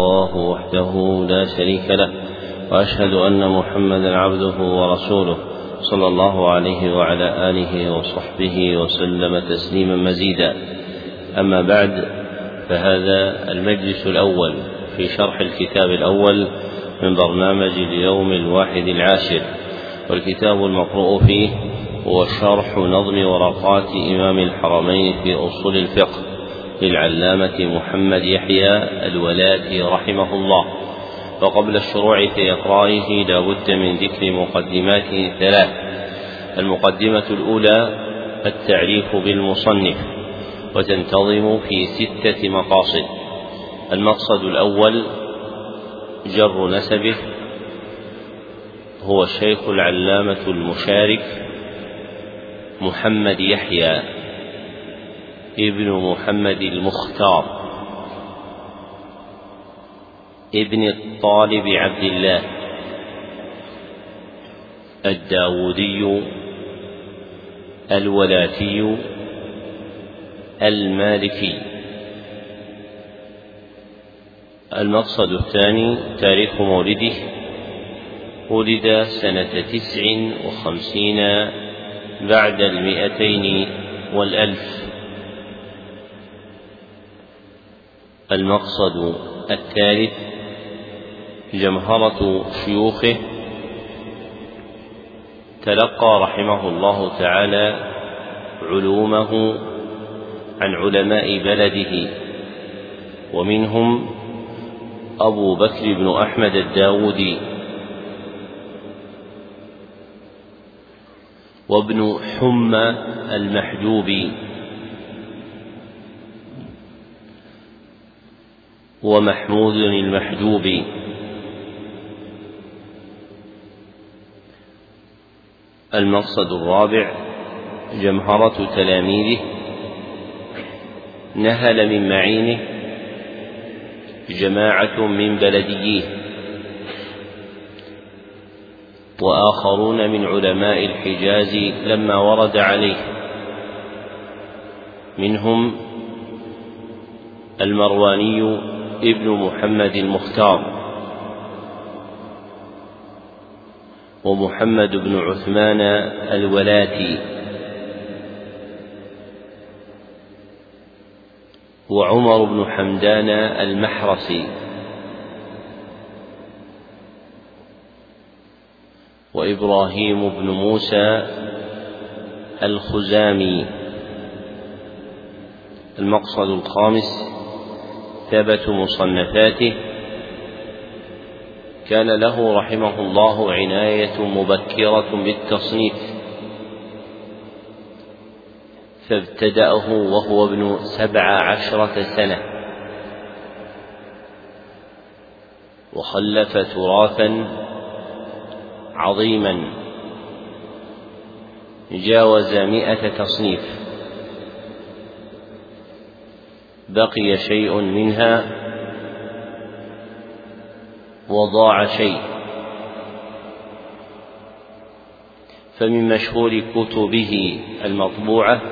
الله وحده لا شريك له وأشهد أن محمدا عبده ورسوله صلى الله عليه وعلى آله وصحبه وسلم تسليما مزيدا. أما بعد فهذا المجلس الأول في شرح الكتاب الأول من برنامج اليوم الواحد العاشر والكتاب المقروء فيه هو شرح نظم ورقات إمام الحرمين في أصول الفقه. للعلامة محمد يحيى الولاتي رحمه الله. وقبل الشروع في إقرائه لا بد من ذكر مقدمات ثلاث. المقدمة الأولى التعريف بالمصنف وتنتظم في ستة مقاصد. المقصد الأول جر نسبه هو الشيخ العلامة المشارك محمد يحيى. ابن محمد المختار ابن الطالب عبد الله الداودي الولاتي المالكي المقصد الثاني تاريخ مولده ولد سنة تسع وخمسين بعد المئتين والألف المقصد الثالث جمهرة شيوخه. تلقى رحمه الله تعالى علومه عن علماء بلده ومنهم أبو بكر بن أحمد الداودي وابن حمى المحجوبي. ومحمود المحجوبي المقصد الرابع جمهرة تلاميذه. نهل من معينه جماعة من بلدييه وآخرون من علماء الحجاز لما ورد عليه. منهم المرواني ابن محمد المختار ومحمد بن عثمان الولاتي وعمر بن حمدان المحرسي وإبراهيم بن موسى الخزامي المقصد الخامس ثبت مصنفاته كان له رحمه الله عناية مبكرة بالتصنيف فابتدأه وهو ابن سبع عشرة سنة وخلف تراثا عظيما جاوز مئة تصنيف. بقي شيء منها وضاع شيء. فمن مشهور كتبه المطبوعة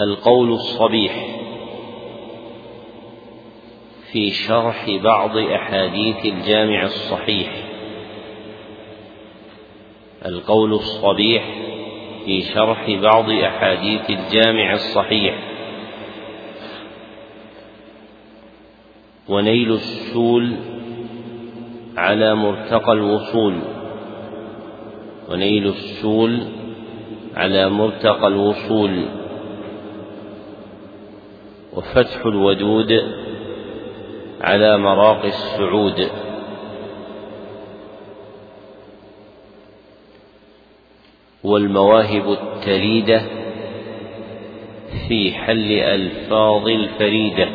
القول الصبيح في شرح بعض أحاديث الجامع الصحيح. القول الصبيح في شرح بعض أحاديث الجامع الصحيح. ونيل السول على مرتقى الوصول. ونيل السول على مرتقى الوصول. وفتح الودود على مراقي السعود. والمواهب التليدة في حل ألفاظ الفريدة.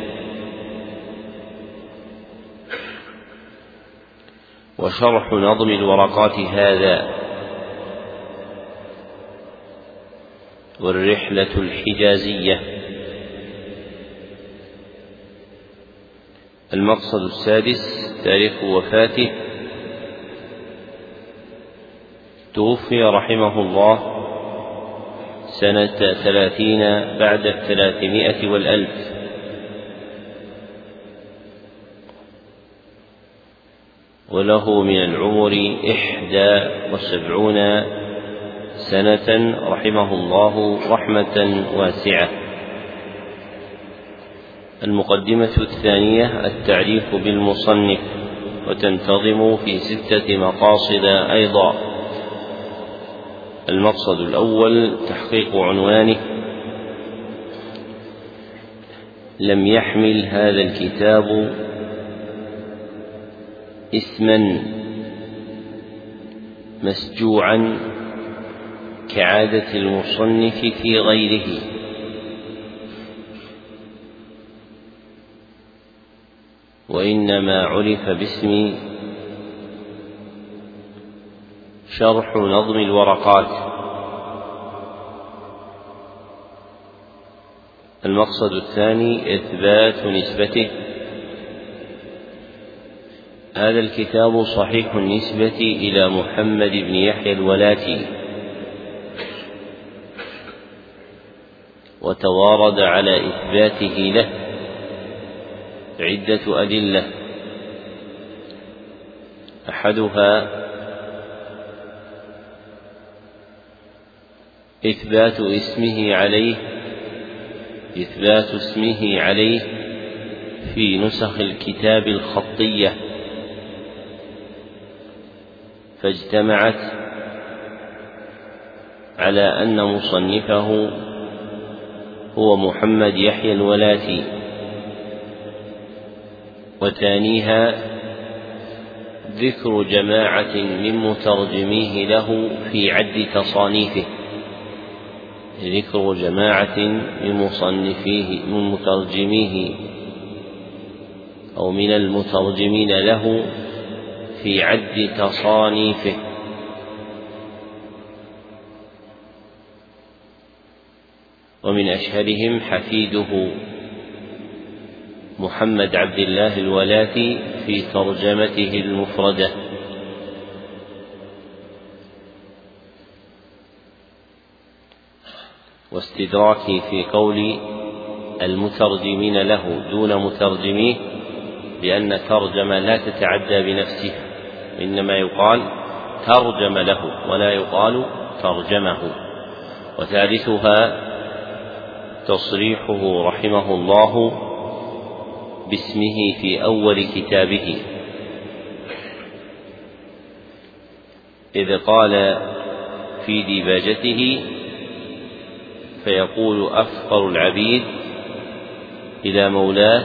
وشرح نظم الورقات هذا. والرحلة الحجازية. المقصد السادس تاريخ وفاته. توفي رحمه الله سنة ثلاثين بعد الثلاثمائة والألف. وله من العمر إحدى وسبعون سنة رحمه الله رحمة واسعة. المقدمة الثانية التعريف بالمصنف وتنتظم في ستة مقاصد أيضا. المقصد الأول تحقيق عنوانه لم يحمل هذا الكتاب اسما مسجوعا كعادة المصنف في غيره. وإنما عرف باسم شرح نظم الورقات. المقصد الثاني إثبات نسبته. هذا الكتاب صحيح النسبة إلى محمد بن يحيى الولاتي. وتوارد على إثباته له. عدة أدلة. أحدها إثبات اسمه عليه إثبات اسمه عليه في نسخ الكتاب الخطية. فاجتمعت على أن مصنفه هو محمد يحيى الولاتي وثانيها ذكر جماعة من مترجميه له في عد تصانيفه. ذكر جماعة من مصنفيه من مترجميه أو من المترجمين له في عد تصانيفه. ومن أشهرهم حفيده محمد عبد الله الولاتي في ترجمته المفردة. واستدراكي في قول المترجمين له دون مترجميه لأن ترجم لا تتعدى بنفسها إنما يقال ترجم له ولا يقال ترجمه. وثالثها تصريحه رحمه الله باسمه في أول كتابه. إذ قال في ديباجته فيقول أفقر العبيد إلى مولاه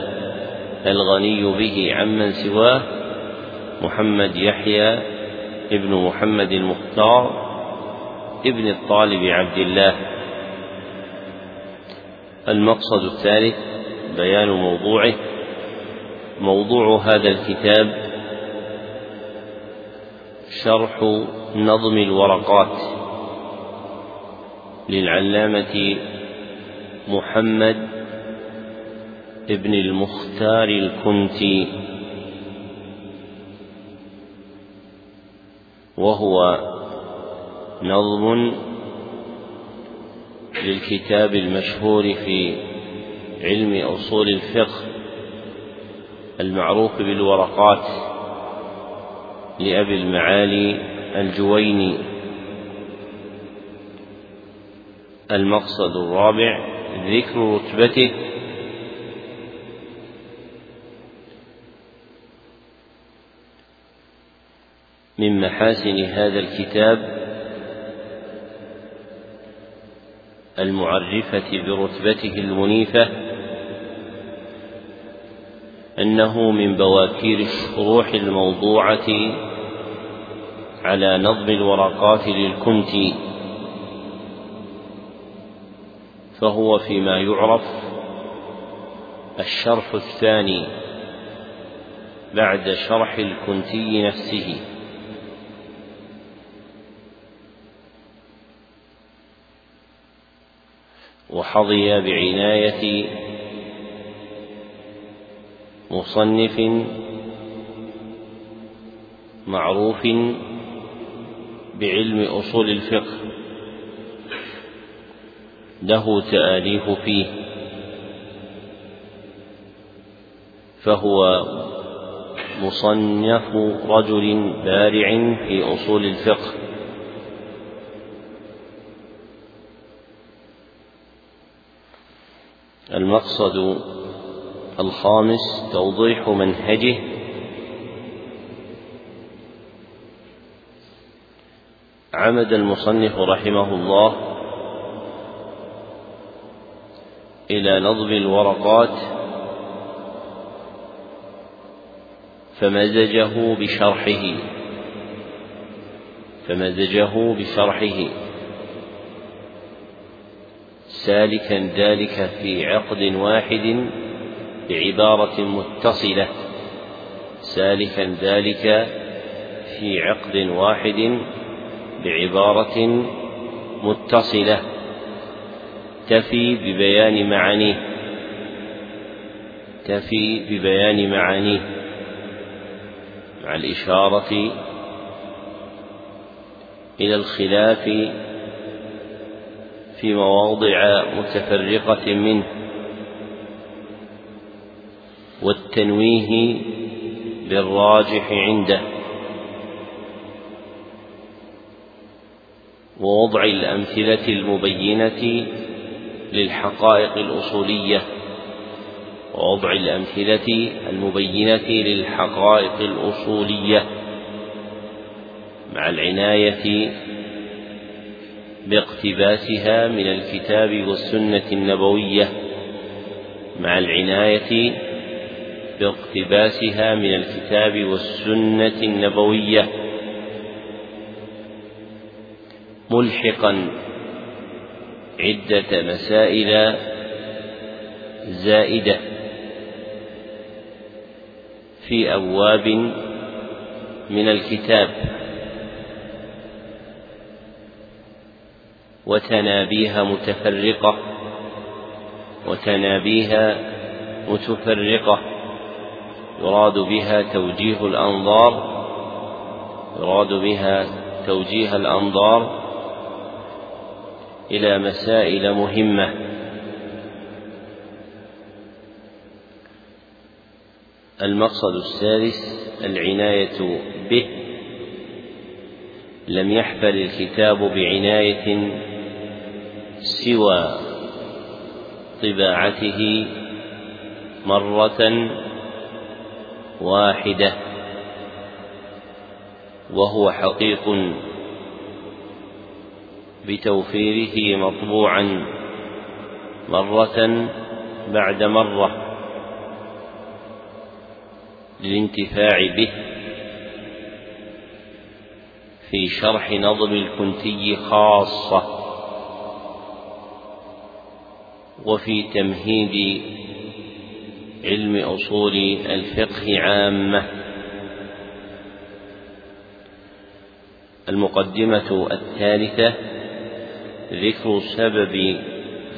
الغني به عمن سواه محمد يحيى ابن محمد المختار ابن الطالب عبد الله. المقصد الثالث بيان موضوعه. موضوع هذا الكتاب شرح نظم الورقات. للعلامة محمد ابن المختار الكنتي وهو نظم للكتاب المشهور في علم أصول الفقه المعروف بالورقات لأبي المعالي الجويني. المقصد الرابع ذكر رتبته. من محاسن هذا الكتاب المعرفة برتبته المنيفة أنه من بواكير الشروح الموضوعة على نظم الورقات للكنتي فهو فيما يعرف. الشرح الثاني بعد شرح الكنتي نفسه. وحظي بعناية مصنف معروف بعلم أصول الفقه. له تآليف فيه فهو مصنف رجل بارع في أصول الفقه. المقصد الخامس توضيح منهجه. عمد المصنف رحمه الله إلى نظم الورقات فمزجه بشرحه فمزجه بشرحه. سالكا ذلك في عقد واحد بعبارة متصلة. سالكا ذلك في عقد واحد بعبارة متصلة. تفي ببيان معانيه. تفي ببيان معانيه. مع الإشارة إلى الخلاف في مواضع متفرقة منه والتنويه بالراجح عنده ووضع الأمثلة المبينة للحقائق الأصولية ووضع الأمثلة المبينة للحقائق الأصولية مع العناية باقتباسها من الكتاب والسنة النبوية مع العناية باقتباسها من الكتاب والسنة النبوية. ملحقا عدة مسائل زائدة في أبواب من الكتاب وتنابيها متفرقة وتنابيها متفرقة. يراد بها توجيه الأنظار يراد بها توجيه الأنظار إلى مسائل مهمة. المقصد السادس العناية به. لم يحفل الكتاب بعناية سوى طباعته مرة واحدة وهو حقيق بتوفيره مطبوعا مرة بعد مرة للانتفاع به في شرح نظم الكنتي خاصة وفي تمهيد علم أصول الفقه عامة. المقدمة الثالثة ذكر سبب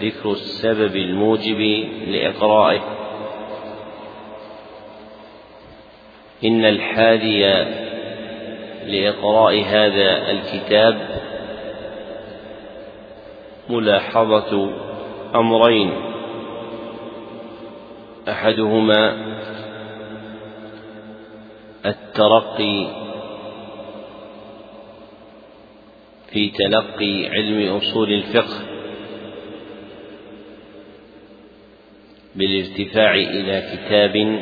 ذكر السبب الموجب لإقرائه. إن الحادي لإقراء هذا الكتاب ملاحظة أمرين. أحدهما الترقي في تلقي علم أصول الفقه بالارتفاع إلى كتاب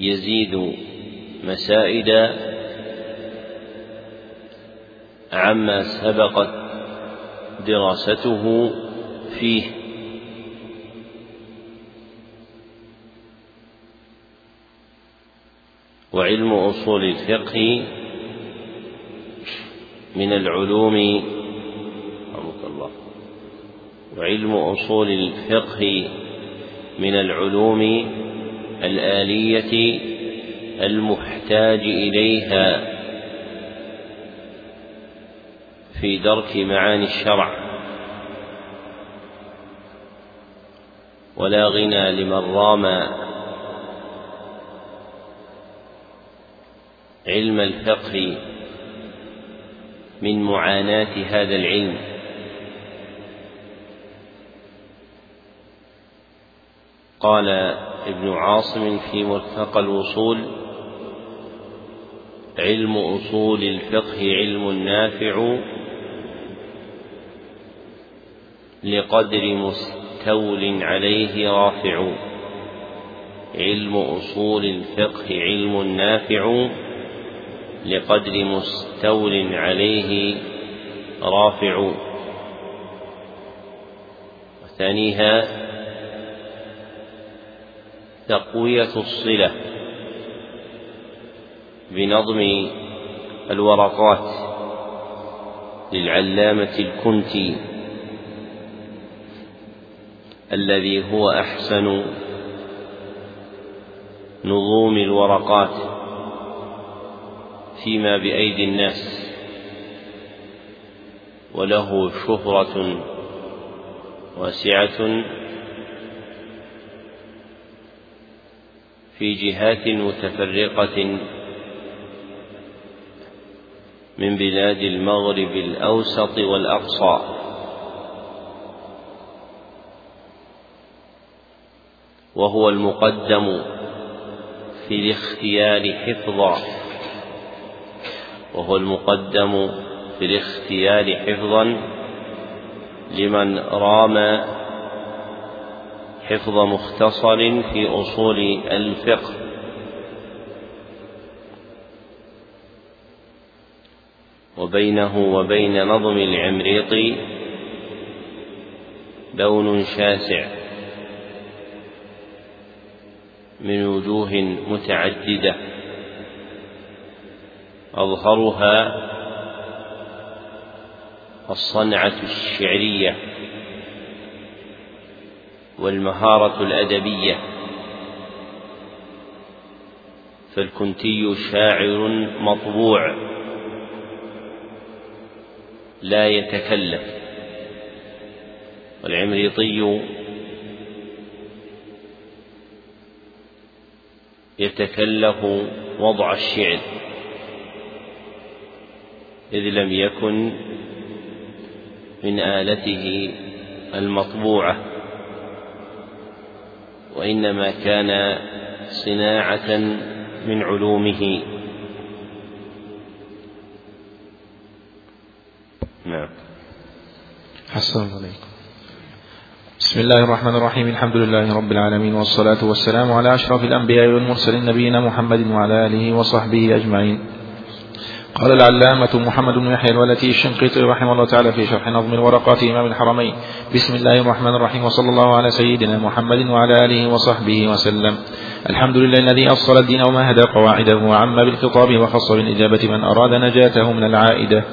يزيد مسائد عما سبقت دراسته فيه. وعلم أصول الفقه من العلوم الله. وعلم أصول الفقه من العلوم الآلية المحتاج إليها في درك معاني الشرع. ولا غنى لمن رام علم الفقه من معاناة هذا العلم. قال ابن عاصم في مرتقى الوصول علم أصول الفقه علم نافع لقدر مستول عليه رافع. علم أصول الفقه علم نافع لقدر مستول عليه رافع. وثانيها تقوية الصلة بنظم الورقات للعلامة الكنتي الذي هو أحسن نظوم الورقات. فيما بأيدي الناس وله شهرة واسعة في جهات متفرقة من بلاد المغرب الأوسط والأقصى. وهو المقدم في الاختيار حفظا. وهو المقدم في الاختيار حفظا لمن رام حفظ مختصر في أصول الفقه. وبينه وبين نظم العمريط لون شاسع من وجوه متعددة. أظهرها الصنعة الشعرية والمهارة الأدبية. فالكنتي شاعر مطبوع لا يتكلف والعمريطي يتكلف وضع الشعر. إذ لم يكن من آلته المطبوعة وإنما كان صناعة من علومه. نعم. حسن عليكم. بسم الله الرحمن الرحيم. الحمد لله رب العالمين والصلاة والسلام على أشرف الأنبياء والمرسلين نبينا محمد وعلى آله وصحبه أجمعين. قال العلامة محمد بن يحيى الولتي الشنقيطي رحمه الله تعالى في شرح نظم الورقات إمام الحرمين. بسم الله الرحمن الرحيم وصلى الله على سيدنا محمد وعلى آله وصحبه وسلم. الحمد لله الذي أصل الدين ومهد قواعده وعم بالخطاب وخص بالإجابة من أراد نجاته من العائدة.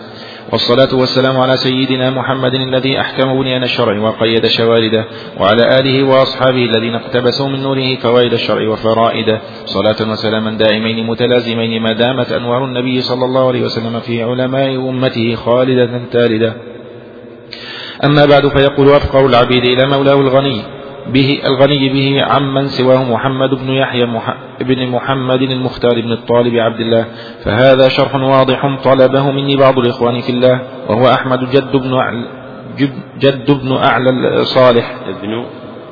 والصلاة والسلام على سيدنا محمد الذي أحكم بنيان الشرع وقيد شوارده وعلى آله وأصحابه الذين اقتبسوا من نوره فوائد الشرع وفرائده. صلاة وسلاما دائمين متلازمين ما دامت أنوار النبي صلى الله عليه وسلم في علماء أمته خالدة تالدة أما بعد فيقول أفقر العبيد إلى مولاه الغني به الغني به عمن سواه محمد بن يحيى بن محمد المختار بن الطالب عبد الله. فهذا شرح واضح طلبه مني بعض الإخوان في الله وهو أحمد جد بن أعلى جد بن أعلى صالح ابن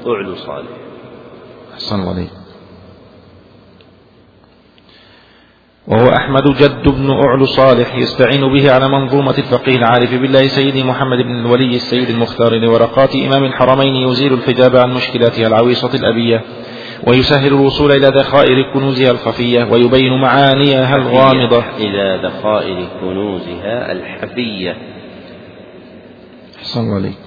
أعلى صالح أحسن الله عليك. وهو أحمد جد بن أعلى صالح يستعين به على منظومة الفقيه العارف بالله سيدي محمد بن الولي السيد المختار لورقات إمام الحرمين يزيل الحجاب عن مشكلاتها العويصة الأبية ويسهل الوصول إلى ذخائر كنوزها الخفية ويبين معانيها الغامضة. إلى ذخائر كنوزها الحفية. أحسن الله عليك.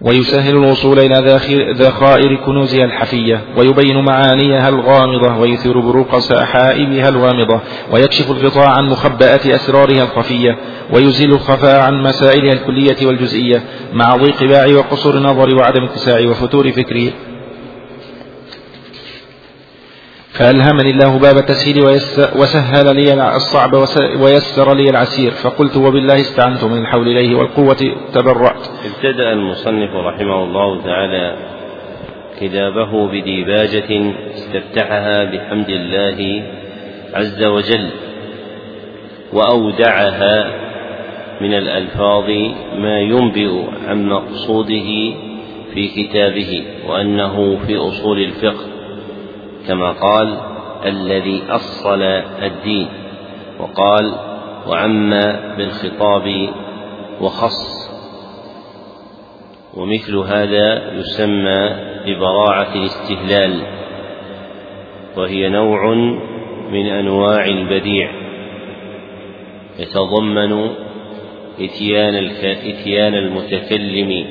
ويسهل الوصول إلى ذخائر كنوزها الحفية ويبين معانيها الغامضة ويثير بروق سحائبها الغامضة ويكشف الغطاء عن مخبأة أسرارها الخفية ويزيل الخفاء عن مسائلها الكلية والجزئية مع ضيق باعي وقصور نظري وعدم اتساع وفتور فكري فألهمني الله باب التسهيل وسهل لي الصعب ويسر لي العسير. فقلت وبالله استعنت من الحول إليه والقوة تبرأت. ابتدأ المصنف رحمه الله تعالى كتابه بديباجة استفتحها بحمد الله عز وجل وأودعها من الألفاظ ما ينبئ عن مقصوده في كتابه وأنه في أصول الفقه. كما قال الذي أصل الدين. وقال وعم بالخطاب وخص. ومثل هذا يسمى ببراعة الاستهلال. وهي نوع من أنواع البديع. يتضمن إتيان إتيان المتكلم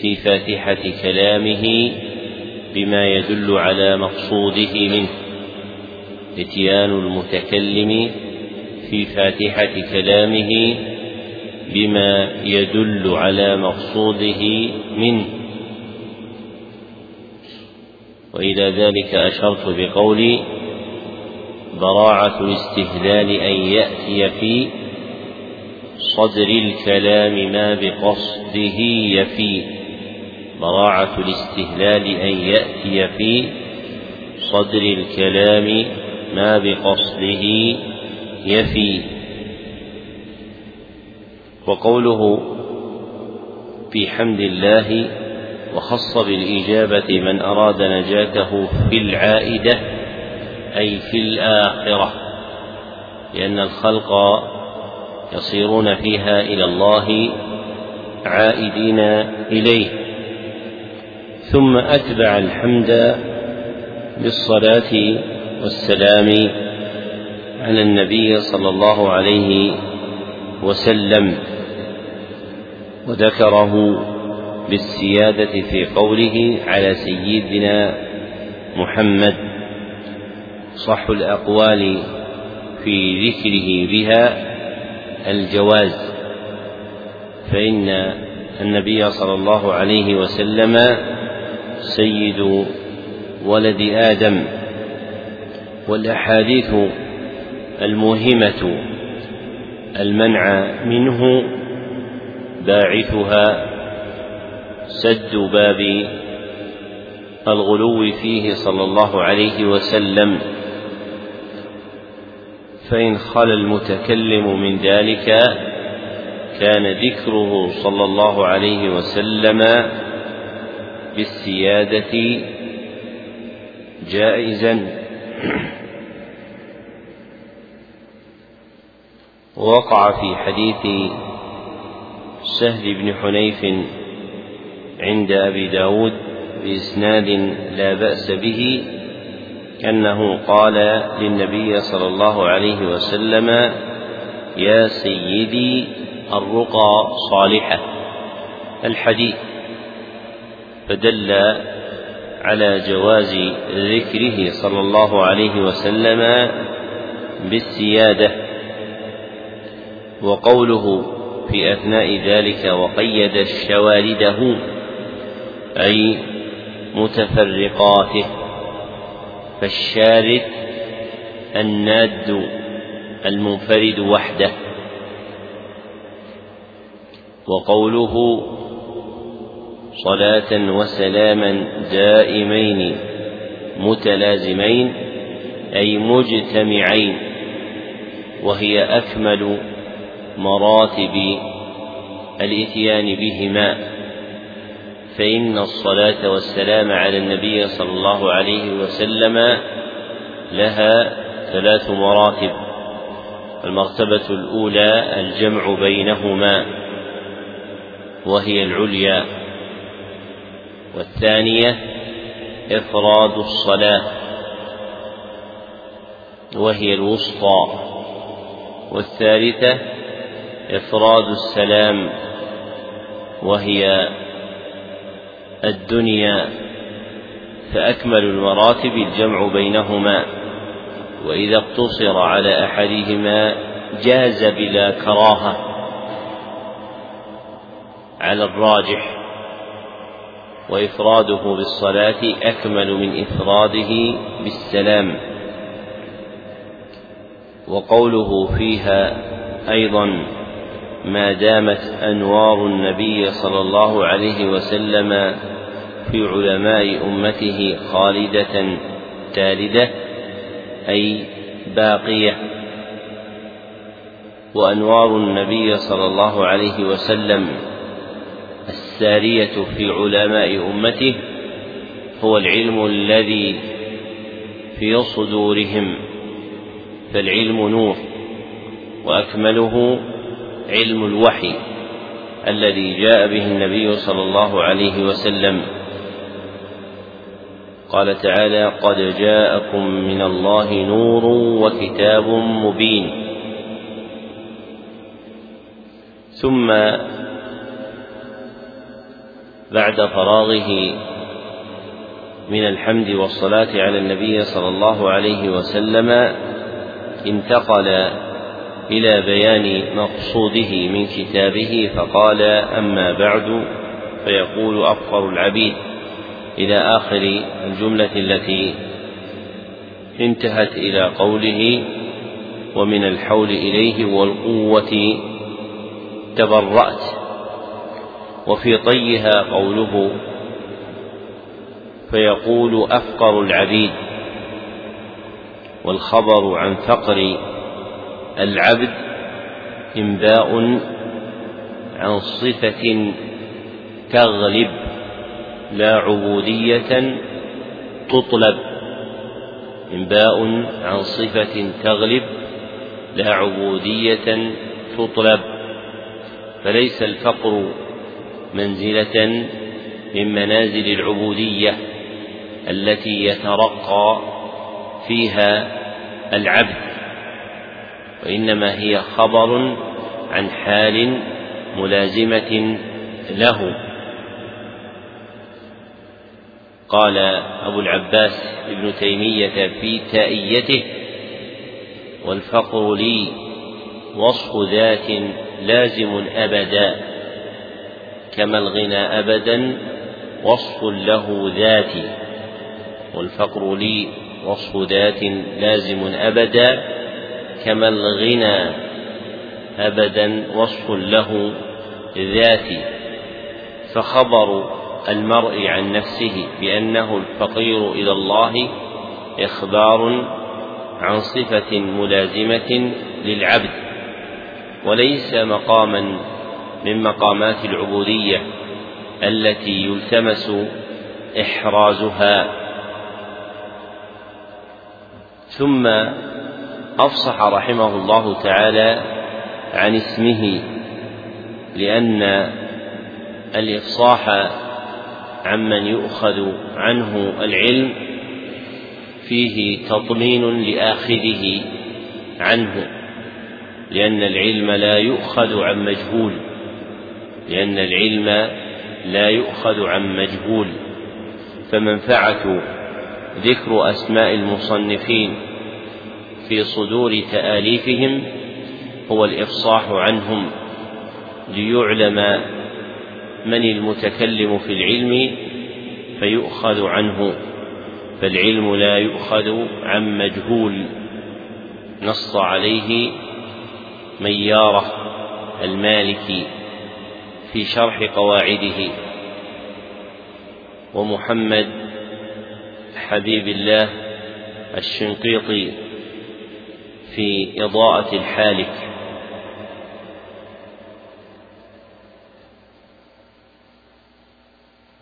في فاتحة كلامه بما يدل على مقصوده منه. إتيان المتكلم في فاتحة كلامه بما يدل على مقصوده منه. وإلى ذلك أشرت بقولي براعة الاستهلال أن يأتي في صدر الكلام ما بقصده يفي. براعة الاستهلال أن يأتي في صدر الكلام ما بقصده يفي. وقوله في حمد الله وخص بالإجابة من أراد نجاته في العائدة أي في الآخرة لأن الخلق يصيرون فيها إلى الله عائدين إليه. ثم أتبع الحمد بالصلاة والسلام على النبي صلى الله عليه وسلم وذكره بالسيادة في قوله على سيدنا محمد صح الأقوال في ذكره بها الجواز فإن النبي صلى الله عليه وسلم سيد ولد آدم والأحاديث الموهمة المنع منه باعثها سد باب الغلو فيه صلى الله عليه وسلم. فإن خلا المتكلم من ذلك كان ذكره صلى الله عليه وسلم بالسيادة جائزا. وقع في حديث سهل بن حنيف عند أبي داود بإسناد لا بأس به أنه قال للنبي صلى الله عليه وسلم يا سيدي الرقى صالحة. الحديث فدل على جواز ذكره صلى الله عليه وسلم بالسيادة وقوله في أثناء ذلك وقيد شوارده أي متفرقاته فالشارد الناد المنفرد وحده وقوله صلاة وسلاما دائمين متلازمين أي مجتمعين وهي أكمل مراتب الإتيان بهما. فإن الصلاة والسلام على النبي صلى الله عليه وسلم لها ثلاث مراتب. المرتبة الأولى الجمع بينهما وهي العليا. والثانية إفراد الصلاة وهي الوسطى. والثالثة إفراد السلام وهي الدنيا. فأكمل المراتب الجمع بينهما. وإذا اقتصر على أحدهما جاز بلا كراهة على الراجح. وإفراده بالصلاة أكمل من إفراده بالسلام. وقوله فيها أيضا ما دامت أنوار النبي صلى الله عليه وسلم في علماء أمته خالدة تالدة أي باقية. وأنوار النبي صلى الله عليه وسلم السارية في علماء أمته هو العلم الذي في صدورهم فالعلم نور وأكمله علم الوحي الذي جاء به النبي صلى الله عليه وسلم. قال تعالى قد جاءكم من الله نور وكتاب مبين. ثم بعد فراغه من الحمد والصلاة على النبي صلى الله عليه وسلم انتقل إلى بيان مقصوده من كتابه فقال أما بعد فيقول أفقر العبيد إلى آخر الجملة التي انتهت إلى قوله ومن الحول إليه والقوة تبرأت. وفي طيها قوله فيقول أفقر العبيد والخبر عن فقر العبد إنباء عن صفة تغلب لا عبودية تطلب إنباء عن صفة تغلب لا عبودية تطلب فليس الفقر منزلة من منازل العبودية التي يترقى فيها العبد وإنما هي خبر عن حال ملازمة له. قال أبو العباس ابن تيمية في تائيته والفقر لي وصف ذات لازم أبدا. كما الغنى أبدا وصف له ذاتي والفقر لي وصف ذات لازم أبدا كما الغنى أبدا وصف له ذاتي فخبر المرء عن نفسه بأنه الفقير إلى الله إخبار عن صفة ملازمة للعبد وليس مقاما من مقامات العبودية التي يلتمس إحرازها. ثم أفصح رحمه الله تعالى عن اسمه لأن الإفصاح عمن يؤخذ عنه العلم فيه تطمين لآخذه عنه لأن العلم لا يؤخذ عن مجهول. لأن العلم لا يؤخذ عن مجهول فمنفعة ذكر أسماء المصنفين في صدور تآليفهم هو الإفصاح عنهم ليعلم من المتكلم في العلم فيؤخذ عنه فالعلم لا يؤخذ عن مجهول. نص عليه مياره المالكي. في شرح قواعده. ومحمد حبيب الله الشنقيطي في إضاءة الحالك.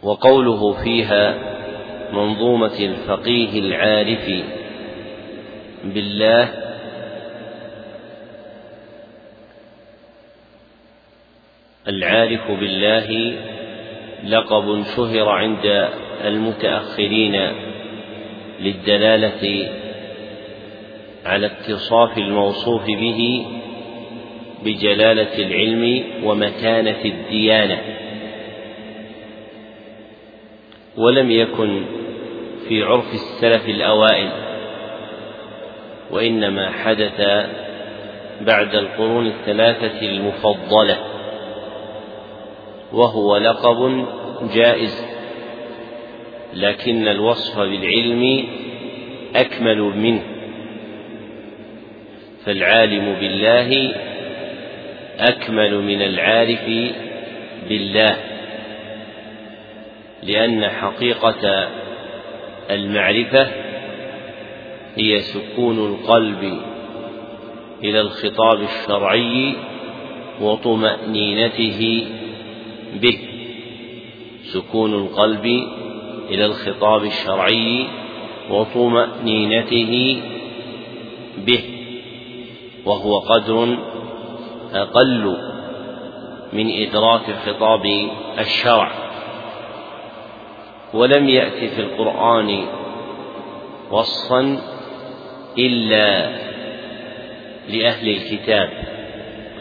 وقوله فيها منظومة الفقيه العارف بالله العارف بالله لقب شهر عند المتأخرين للدلالة على اتصاف الموصوف به بجلالة العلم ومتانة الديانة. ولم يكن في عرف السلف الأوائل وإنما حدث بعد القرون الثلاثة المفضلة. وهو لقب جائز لكن الوصف بالعلم أكمل منه. فالعالم بالله أكمل من العارف بالله لأن حقيقة المعرفة هي سكون القلب إلى الخطاب الشرعي وطمأنينته به. سكون القلب إلى الخطاب الشرعي وطمأنينته به. وهو قدر أقل من إدراك خطاب الشرع. ولم يأت في القرآن وصفا إلا لأهل الكتاب.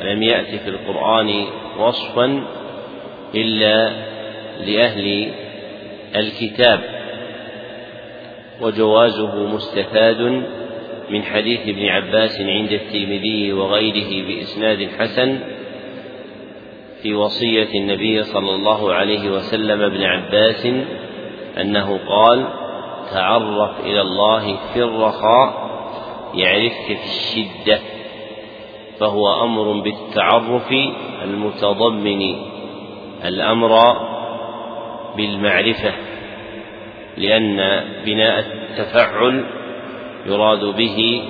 ولم يأت في القرآن وصفا إلا لأهل الكتاب وجوازه مستفاد من حديث ابن عباس عند الترمذي وغيره بإسناد حسن في وصية النبي صلى الله عليه وسلم ابن عباس أنه قال تعرف إلى الله في الرخاء يعرفك في الشدة فهو أمر بالتعرف المتضمن. الأمر بالمعرفة لأن بناء التفعل يراد به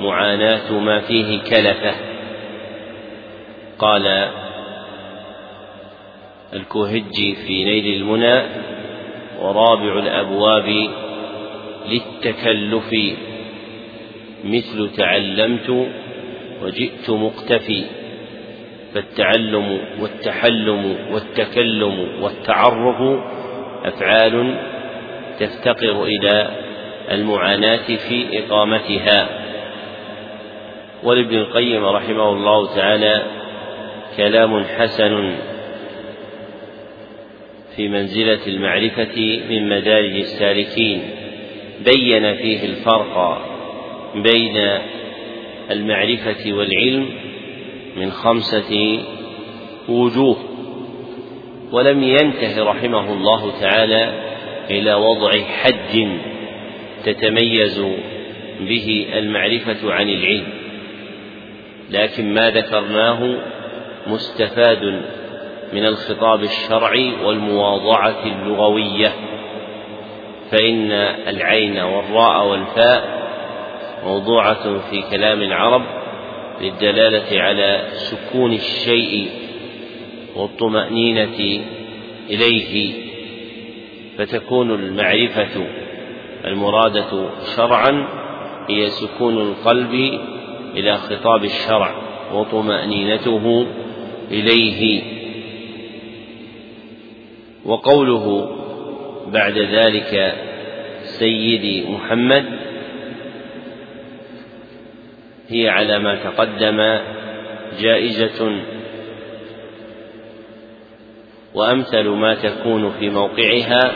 معاناة ما فيه كلفة. قال الكوهجي في نيل المنى ورابع الأبواب للتكلف مثل تعلمت وجئت مقتفي. فالتعلم والتحلم والتكلم والتعرف أفعال تفتقر إلى المعاناة في إقامتها. ولابن القيم رحمه الله تعالى كلام حسن في منزلة المعرفة من مدارج السالكين. بين فيه الفرق بين المعرفة والعلم من خمسة وجوه. ولم ينته رحمه الله تعالى إلى وضع حد تتميز به المعرفة عن العلم. لكن ما ذكرناه مستفاد من الخطاب الشرعي والمواضعة اللغوية. فإن العين والراء والفاء موضوعة في كلام العرب للدلالة على سكون الشيء والطمأنينة إليه فتكون المعرفة المرادة شرعا هي سكون القلب إلى خطاب الشرع وطمأنينته إليه. وقوله بعد ذلك سيدي محمد هي على ما تقدم جائزة وأمثل ما تكون في موقعها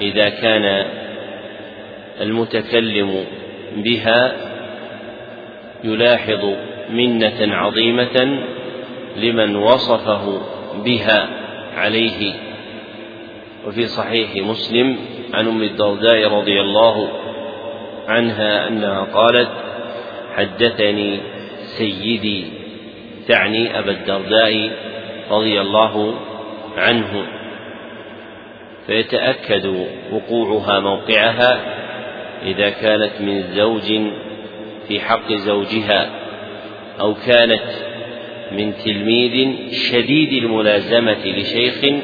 إذا كان المتكلم بها يلاحظ منة عظيمة لمن وصفه بها عليه. وفي صحيح مسلم عن أم الدرداء رضي الله عنها أنها قالت حدثني سيدي تعني أبا الدرداء رضي الله عنه. فيتأكد وقوعها موقعها إذا كانت من زوج في حق زوجها أو كانت من تلميذ شديد الملازمة لشيخ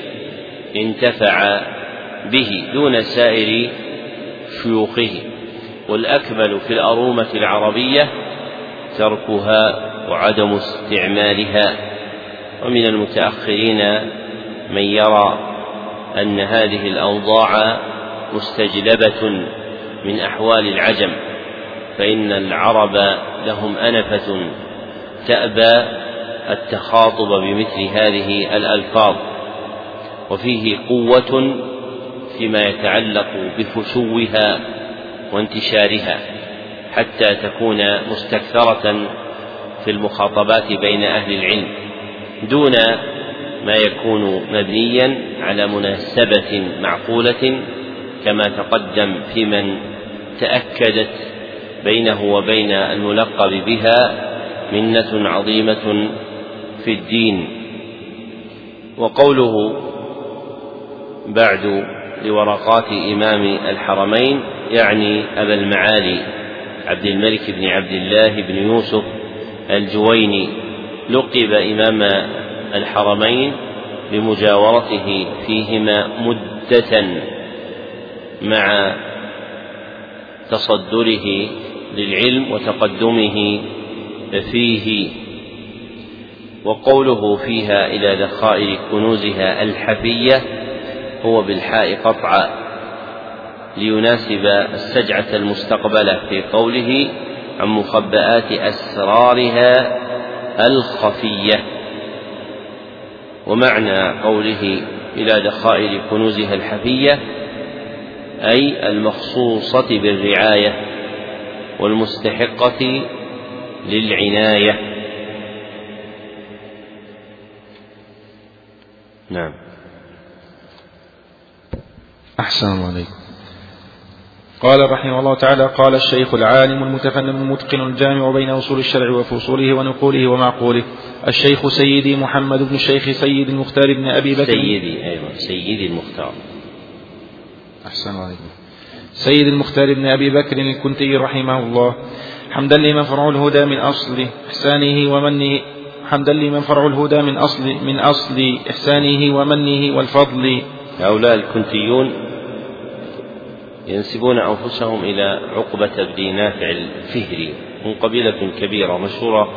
انتفع به دون سائر شيوخه. والأكمل في الأرومة العربية تركها وعدم استعمالها. ومن المتأخرين من يرى أن هذه الأوضاع مستجلبة من أحوال العجم فإن العرب لهم أنفة تأبى التخاطب بمثل هذه الألفاظ. وفيه قوة فيما يتعلق بفشوها وانتشارها. حتى تكون مستكثرة في المخاطبات بين أهل العلم دون ما يكون مبنيا على مناسبة معقولة كما تقدم في من تأكدت بينه وبين الملقب بها منة عظيمة في الدين. وقوله بعد لورقات إمام الحرمين يعني أبا المعالي. عبد الملك بن عبد الله بن يوسف الجويني لقب إمام الحرمين بمجاورته فيهما مدة مع تصدره للعلم وتقدمه فيه وقوله فيها إلى ذخائر كنوزها الحفية هو بالحاء قطعا. ليناسب السجعة المستقبلة في قوله عن مخبآت أسرارها الخفية. ومعنى قوله إلى ذخائر كنوزها الحفية أي المخصوصة بالرعاية والمستحقة للعناية. نعم. أحسن عليكم. قال رحمه الله تعالى قال الشيخ العالم المتفنن المتقن الجامع بين أصول الشرع وفصوله ونقوله ومعقوله الشيخ سيدي محمد بن الشيخ سيد المختار بن أبي بكر. سيدي أيضا سيدي المختار. أحسن الله عليكم. سيد المختار بن أبي بكر الكنتي رحمه الله. حمدا لمن فرع الهدى من أصل إحسانه ومنه حمدا لمن فرع الهدى من أصل من أصل إحسانه ومنه والفضل. هؤلاء الكنتيون ينسبون أنفسهم إلى عقبة بن نافع الفهري هم قبيلة كبيرة مشهورة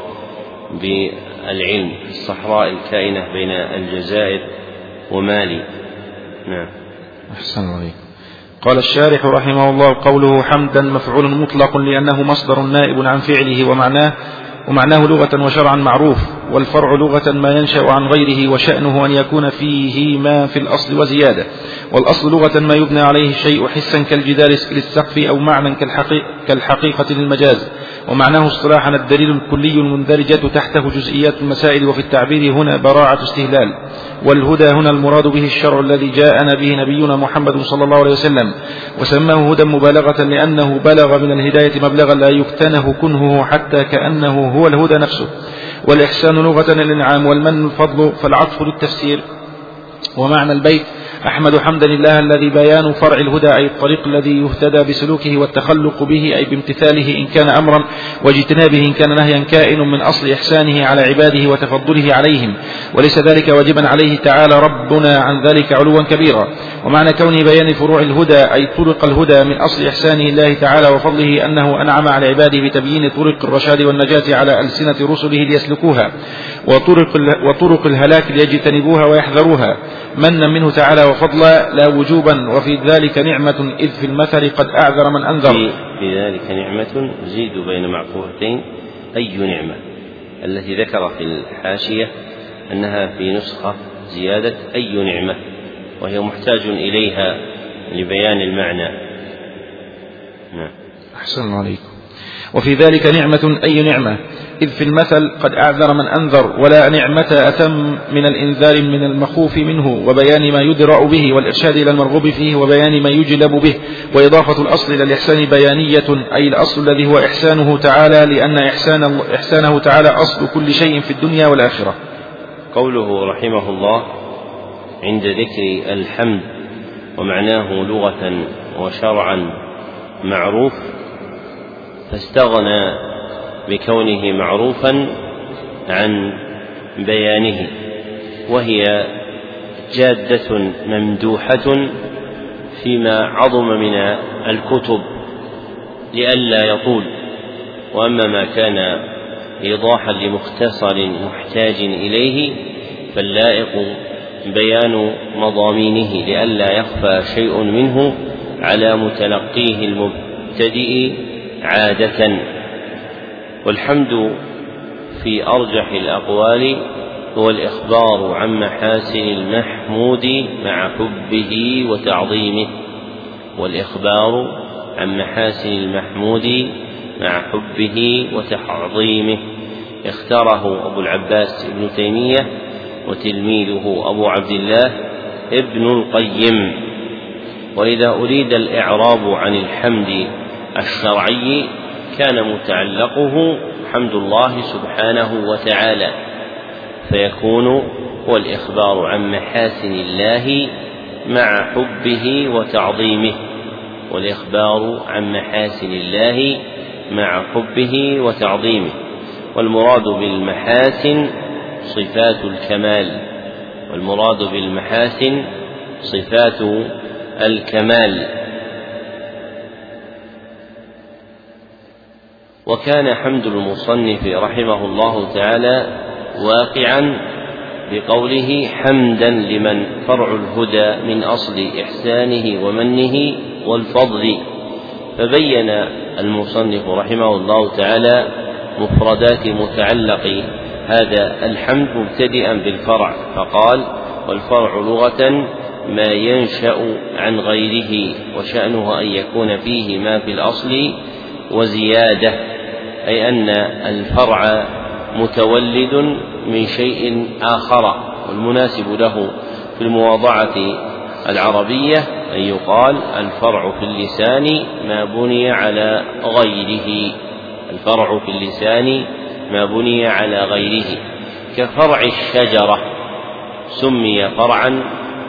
بالعلم في الصحراء الكائنة بين الجزائر ومالي. نعم. أحسن الله قال الشارح رحمه الله قوله حمدا مفعول مطلق لأنه مصدر نائب عن فعله ومعناه ومعناه لغة وشرعا معروف والفرع لغة ما ينشأ عن غيره وشأنه أن يكون فيه ما في الأصل وزيادة. والأصل لغة ما يبنى عليه الشيء حسا كالجدار للسقف أو معنى كالحقيقة للمجاز. ومعناه اصطلاحا الدليل الكلي المندرجة تحته جزئيات المسائل وفي التعبير هنا براعة استهلال والهدى هنا المراد به الشرع الذي جاءنا به نبينا محمد صلى الله عليه وسلم وسماه هدى مبالغة لأنه بلغ من الهداية مبلغا لا يكتنه كنهه حتى كأنه هو الهدى نفسه والإحسان لغة الإنعام والمن الفضل فالعطف للتفسير ومعنى البيت أحمد حمدا لله الذي بيان فرع الهدى أي الطريق الذي يهتدى بسلوكه والتخلق به أي بامتثاله إن كان أمرا واجتنابه إن كان نهيا كائن من أصل إحسانه على عباده وتفضله عليهم. وليس ذلك واجبا عليه تعالى ربنا عن ذلك علوا كبيرا. ومعنى كونه بيان فروع الهدى أي طرق الهدى من أصل إحسانه الله تعالى وفضله أنه أنعم على عباده بتبيين طرق الرشاد والنجاة على ألسنة رسله ليسلكوها وطرق, وطرق الهلاك ليجتنبوها ويحذروها. منا منه تعالى وفضلا لا وجوبا وفي ذلك نعمة إذ في المثل قد أعذر من أنذر. في, في ذلك نعمة زيد بين معقولتين أي نعمة؟ التي ذكر في الحاشية أنها في نسخة زيادة أي نعمة؟ وهي محتاج إليها لبيان المعنى. نعم. أحسن عليكم. وفي ذلك نعمة أي نعمة؟ إذ في المثل قد أعذر من أنذر ولا نعمة أتم من الإنذار من المخوف منه وبيان ما يدرأ به والإرشاد إلى المرغوب فيه وبيان ما يجلب به وإضافة الأصل إلى الإحسان بيانية أي الأصل الذي هو إحسانه تعالى لأن إحسان إحسانه تعالى أصل كل شيء في الدنيا والآخرة. قوله رحمه الله عند ذكر الحمد ومعناه لغة وشرعا معروف فاستغنى بكونه معروفا عن بيانه وهي جادة ممدوحة فيما عظم من الكتب لئلا يطول. وأما ما كان إيضاحا لمختصر محتاج إليه فاللائق بيان مضامينه لئلا يخفى شيء منه على متلقيه المبتدئ عادة. والحمد في أرجح الأقوال هو الإخبار عن محاسن المحمود مع حبه وتعظيمه والإخبار عن محاسن المحمود مع حبه وتعظيمه. اختاره أبو العباس ابن تيمية وتلميذه أبو عبد الله ابن القيم. وإذا أريد الإعراب عن الحمد الشرعي كان متعلقه حمد الله سبحانه وتعالى فيكون هو الإخبار عن محاسن الله مع حبه وتعظيمه والإخبار عن محاسن الله مع حبه وتعظيمه والمراد بالمحاسن صفات الكمال والمراد بالمحاسن صفات الكمال. وكان حمد المصنف رحمه الله تعالى واقعا بقوله حمدا لمن فرع الهدى من أصل إحسانه ومنه والفضل. فبين المصنف رحمه الله تعالى مفردات متعلق هذا الحمد مبتدئا بالفرع فقال والفرع لغة ما ينشأ عن غيره وشأنه أن يكون فيه ما في الأصل وزيادة. أي أن الفرع متولد من شيء آخر والمناسب له في المواضعة العربية أن يقال الفرع في اللسان ما بني على غيره. الفرع في اللسان ما بني على غيره. كفرع الشجرة سمي فرعا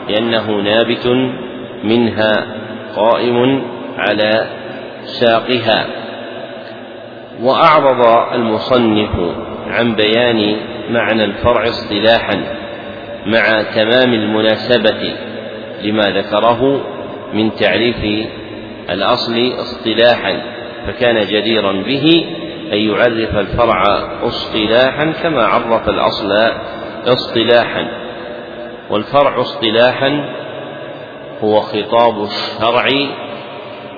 لأنه نابت منها قائم على ساقها. وأعرض المصنف عن بيان معنى الفرع اصطلاحا مع تمام المناسبة لما ذكره من تعريف الأصل اصطلاحا فكان جديرا به أن يعرف الفرع اصطلاحا كما عرف الأصل اصطلاحا. والفرع اصطلاحا هو خطاب الشرع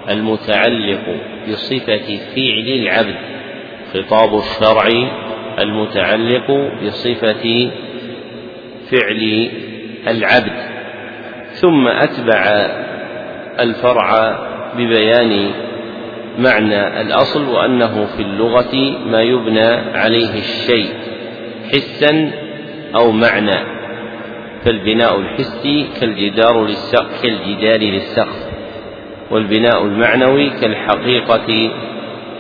المتعلق بصفة فعل العبد. خطاب الشرع المتعلق بصفة فعل العبد. ثم أتبع الفرع ببيان معنى الأصل وأنه في اللغة ما يبنى عليه الشيء حسا أو معنى. فالبناء الحسي كالجدار للسقف كالجدار للسقف. والبناء المعنوي كالحقيقة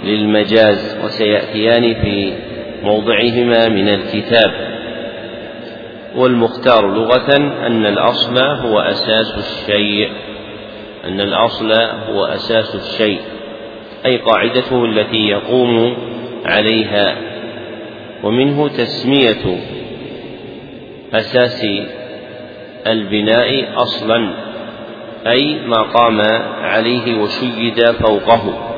للمجاز وسيأتيان في موضعهما من الكتاب. والمختار لغة أن الأصل هو أساس الشيء أن الأصل هو أساس الشيء أي قاعدته التي يقوم عليها. ومنه تسمية أساس البناء أصلا. أي ما قام عليه وشيد فوقه.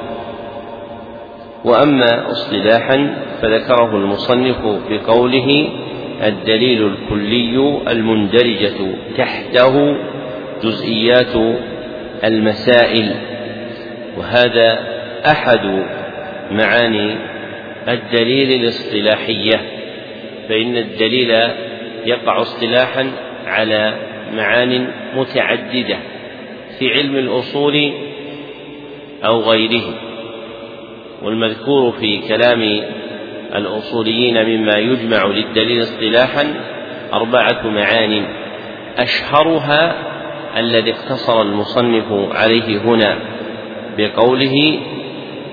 وأما اصطلاحا فذكره المصنف بقوله الدليل الكلي المندرجة تحته جزئيات المسائل وهذا أحد معاني الدليل الاصطلاحية فإن الدليل يقع اصطلاحا على معان متعددة. في علم الأصول أو غيره والمذكور في كلام الأصوليين مما يجمع للدليل اصطلاحا أربعة معان. أشهرها الذي اقتصر المصنف عليه هنا بقوله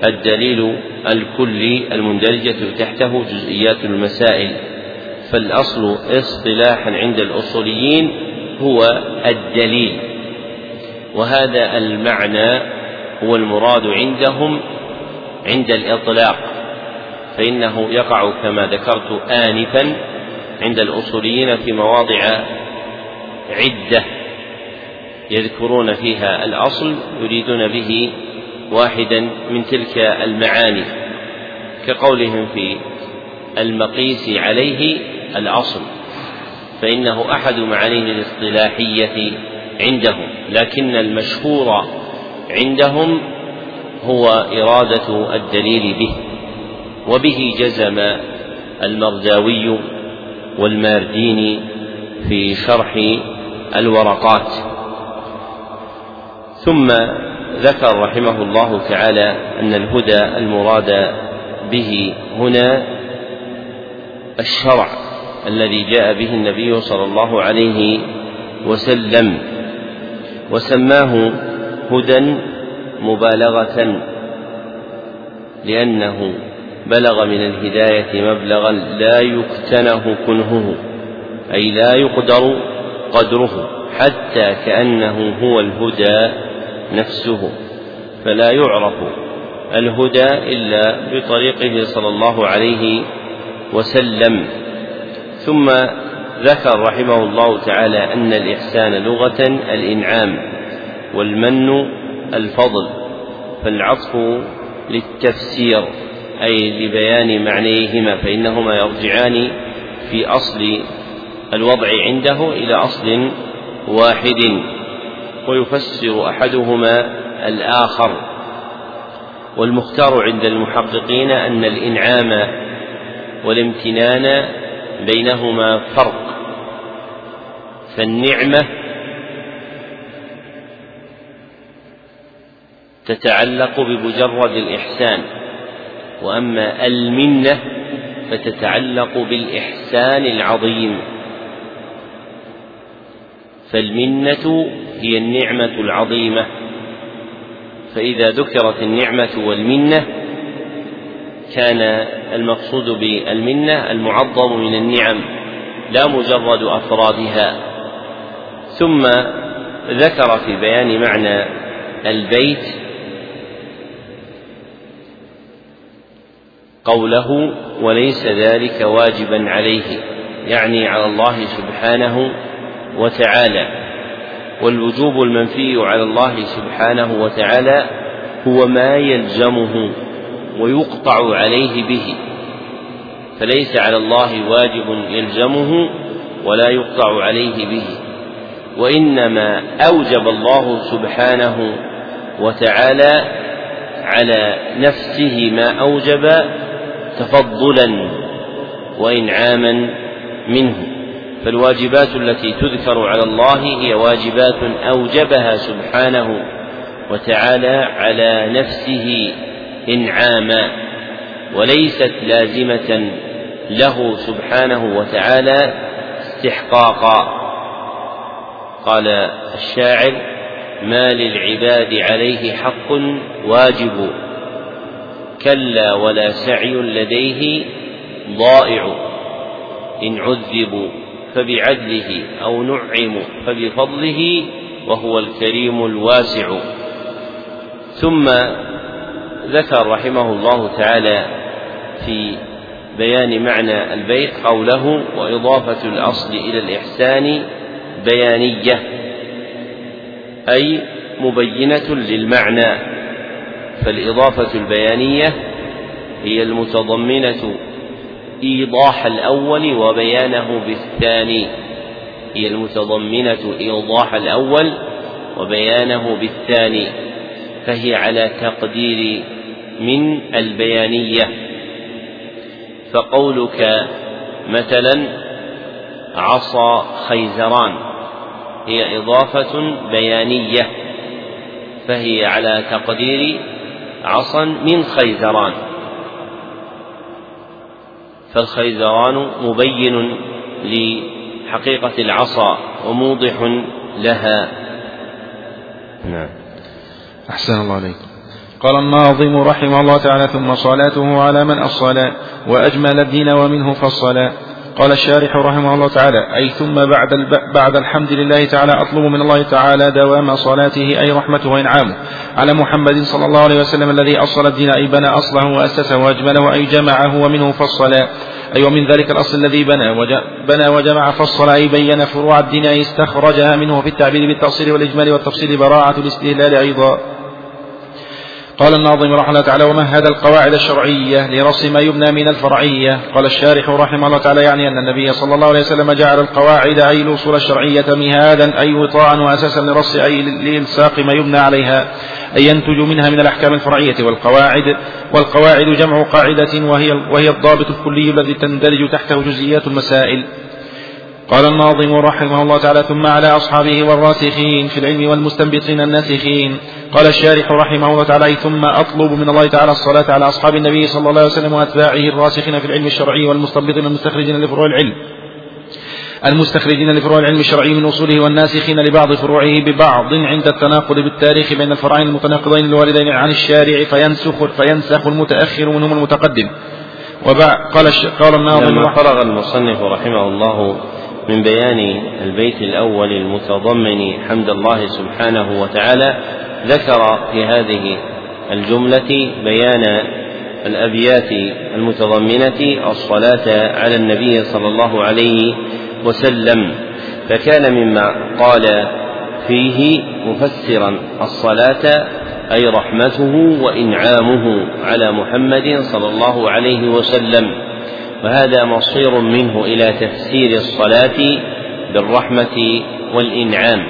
الدليل الكلي المندرجة تحته جزئيات المسائل فالأصل اصطلاحا عند الأصوليين هو الدليل. وهذا المعنى هو المراد عندهم عند الإطلاق فإنه يقع كما ذكرت آنفا عند الأصوليين في مواضع عدة يذكرون فيها الأصل يريدون به واحدا من تلك المعاني كقولهم في المقيس عليه الأصل فإنه أحد معانيه الاصطلاحية عندهم لكن المشهور عندهم هو إرادة الدليل به وبه جزم المرداوي والمارديني في شرح الورقات. ثم ذكر رحمه الله تعالى أن الهدى المراد به هنا الشرع الذي جاء به النبي صلى الله عليه وسلم. وسماه هدى مبالغة لأنه بلغ من الهداية مبلغا لا يكتنه كنهه أي لا يقدر قدره حتى كأنه هو الهدى نفسه. فلا يعرف الهدى إلا بطريقه صلى الله عليه وسلم. ثم ذكر رحمه الله تعالى أن الإحسان لغة الإنعام والمن الفضل فالعطف للتفسير أي لبيان معنيهما فإنهما يرجعان في أصل الوضع عنده إلى أصل واحد ويفسر أحدهما الآخر. والمختار عند المحققين أن الإنعام والامتنان بينهما فرق. فالنعمة تتعلق بمجرد الإحسان وأما المنة فتتعلق بالإحسان العظيم. فالمنة هي النعمة العظيمة. فإذا ذكرت النعمة والمنة كان المقصود بالمنة المعظم من النعم لا مجرد أفرادها. ثم ذكر في بيان معنى البيت قوله وليس ذلك واجبا عليه يعني على الله سبحانه وتعالى. والوجوب المنفي على الله سبحانه وتعالى هو ما يلزمه ويقطع عليه به. فليس على الله واجب يلزمه ولا يقطع عليه به. وإنما أوجب الله سبحانه وتعالى على نفسه ما أوجب تفضلا وانعاما منه. فالواجبات التي تذكر على الله هي واجبات أوجبها سبحانه وتعالى على نفسه انعاما وليست لازمة له سبحانه وتعالى استحقاقا. قال الشاعر ما للعباد عليه حق واجب كلا ولا سعي لديه ضائع. إن عذبوا فبعدله أو نعموا فبفضله وهو الكريم الواسع. ثم ذكر رحمه الله تعالى في بيان معنى البيت قوله وإضافة الأصل إلى الإحسان بيانية أي مبينة للمعنى. فالإضافة البيانية هي المتضمنة إيضاح الأول وبيانه بالثاني. هي المتضمنة إيضاح الأول وبيانه بالثاني. فهي على تقدير من البيانية. فقولك مثلا عصا خيزران. هي إضافة بيانية فهي على تقدير عصا من خيزران. فالخيزران مبين لحقيقة العصا وموضح لها. نعم. أحسن الله عليكم قال الناظم رحمه الله تعالى ثم صلاته على من الصلاة وأجمل الدين ومنه فالصلاة. قال الشارح رحمه الله تعالى أي ثم بعد بعد الحمد لله تعالى أطلب من الله تعالى دوام صلاته أي رحمته وإنعامه على محمد صلى الله عليه وسلم الذي أصل الدين أي بنى أصله وأسسه وأجمله أي جمعه ومنه فصل أي ومن ذلك الأصل الذي بنى بنى وجمع فصل أي بين فروع الدين أي استخرجها منه في التعبير بالتأصيل والإجمال والتفصيل براعة الاستهلال أيضا. قال الناظم رحمه الله تعالى ومهد القواعد الشرعية لرص ما يبنى من الفرعية؟ قال الشارح رحمه الله تعالى يعني أن النبي صلى الله عليه وسلم جعل القواعد أي الأصول الشرعية مهادا أي وطاعا وأساسا لرص أي لإلصاق ما يبنى عليها أي ينتج منها من الأحكام الفرعية. والقواعد والقواعد جمع قاعدة وهي وهي الضابط الكلي الذي تندرج تحته جزئيات المسائل. قال الناظم رحمه الله تعالى ثم على أصحابه والراسخين في العلم والمستنبطين الناسخين. قال الشارح رحمه الله تعالى ثم أطلب من الله تعالى الصلاة على أصحاب النبي صلى الله عليه وسلم وأتباعه الراسخين في العلم الشرعي والمستنبطين المستخرجين لفروع العلم. المستخرجين لفروع العلم الشرعي من أصوله والناسخين لبعض فروعه ببعض عند التناقض بالتاريخ بين الفرعين المتناقضين الواردين عن الشارع فينسخ فينسخ المتأخر منهم المتقدم. وبعد قال قال الناظم لما فرغ المصنف رحمه الله من بيان البيت الأول المتضمن حمد الله سبحانه وتعالى ذكر في هذه الجملة بيان الأبيات المتضمنة الصلاة على النبي صلى الله عليه وسلم فكان مما قال فيه مفسرا الصلاة أي رحمته وإنعامه على محمد صلى الله عليه وسلم وهذا مصير منه إلى تفسير الصلاة بالرحمة والإنعام.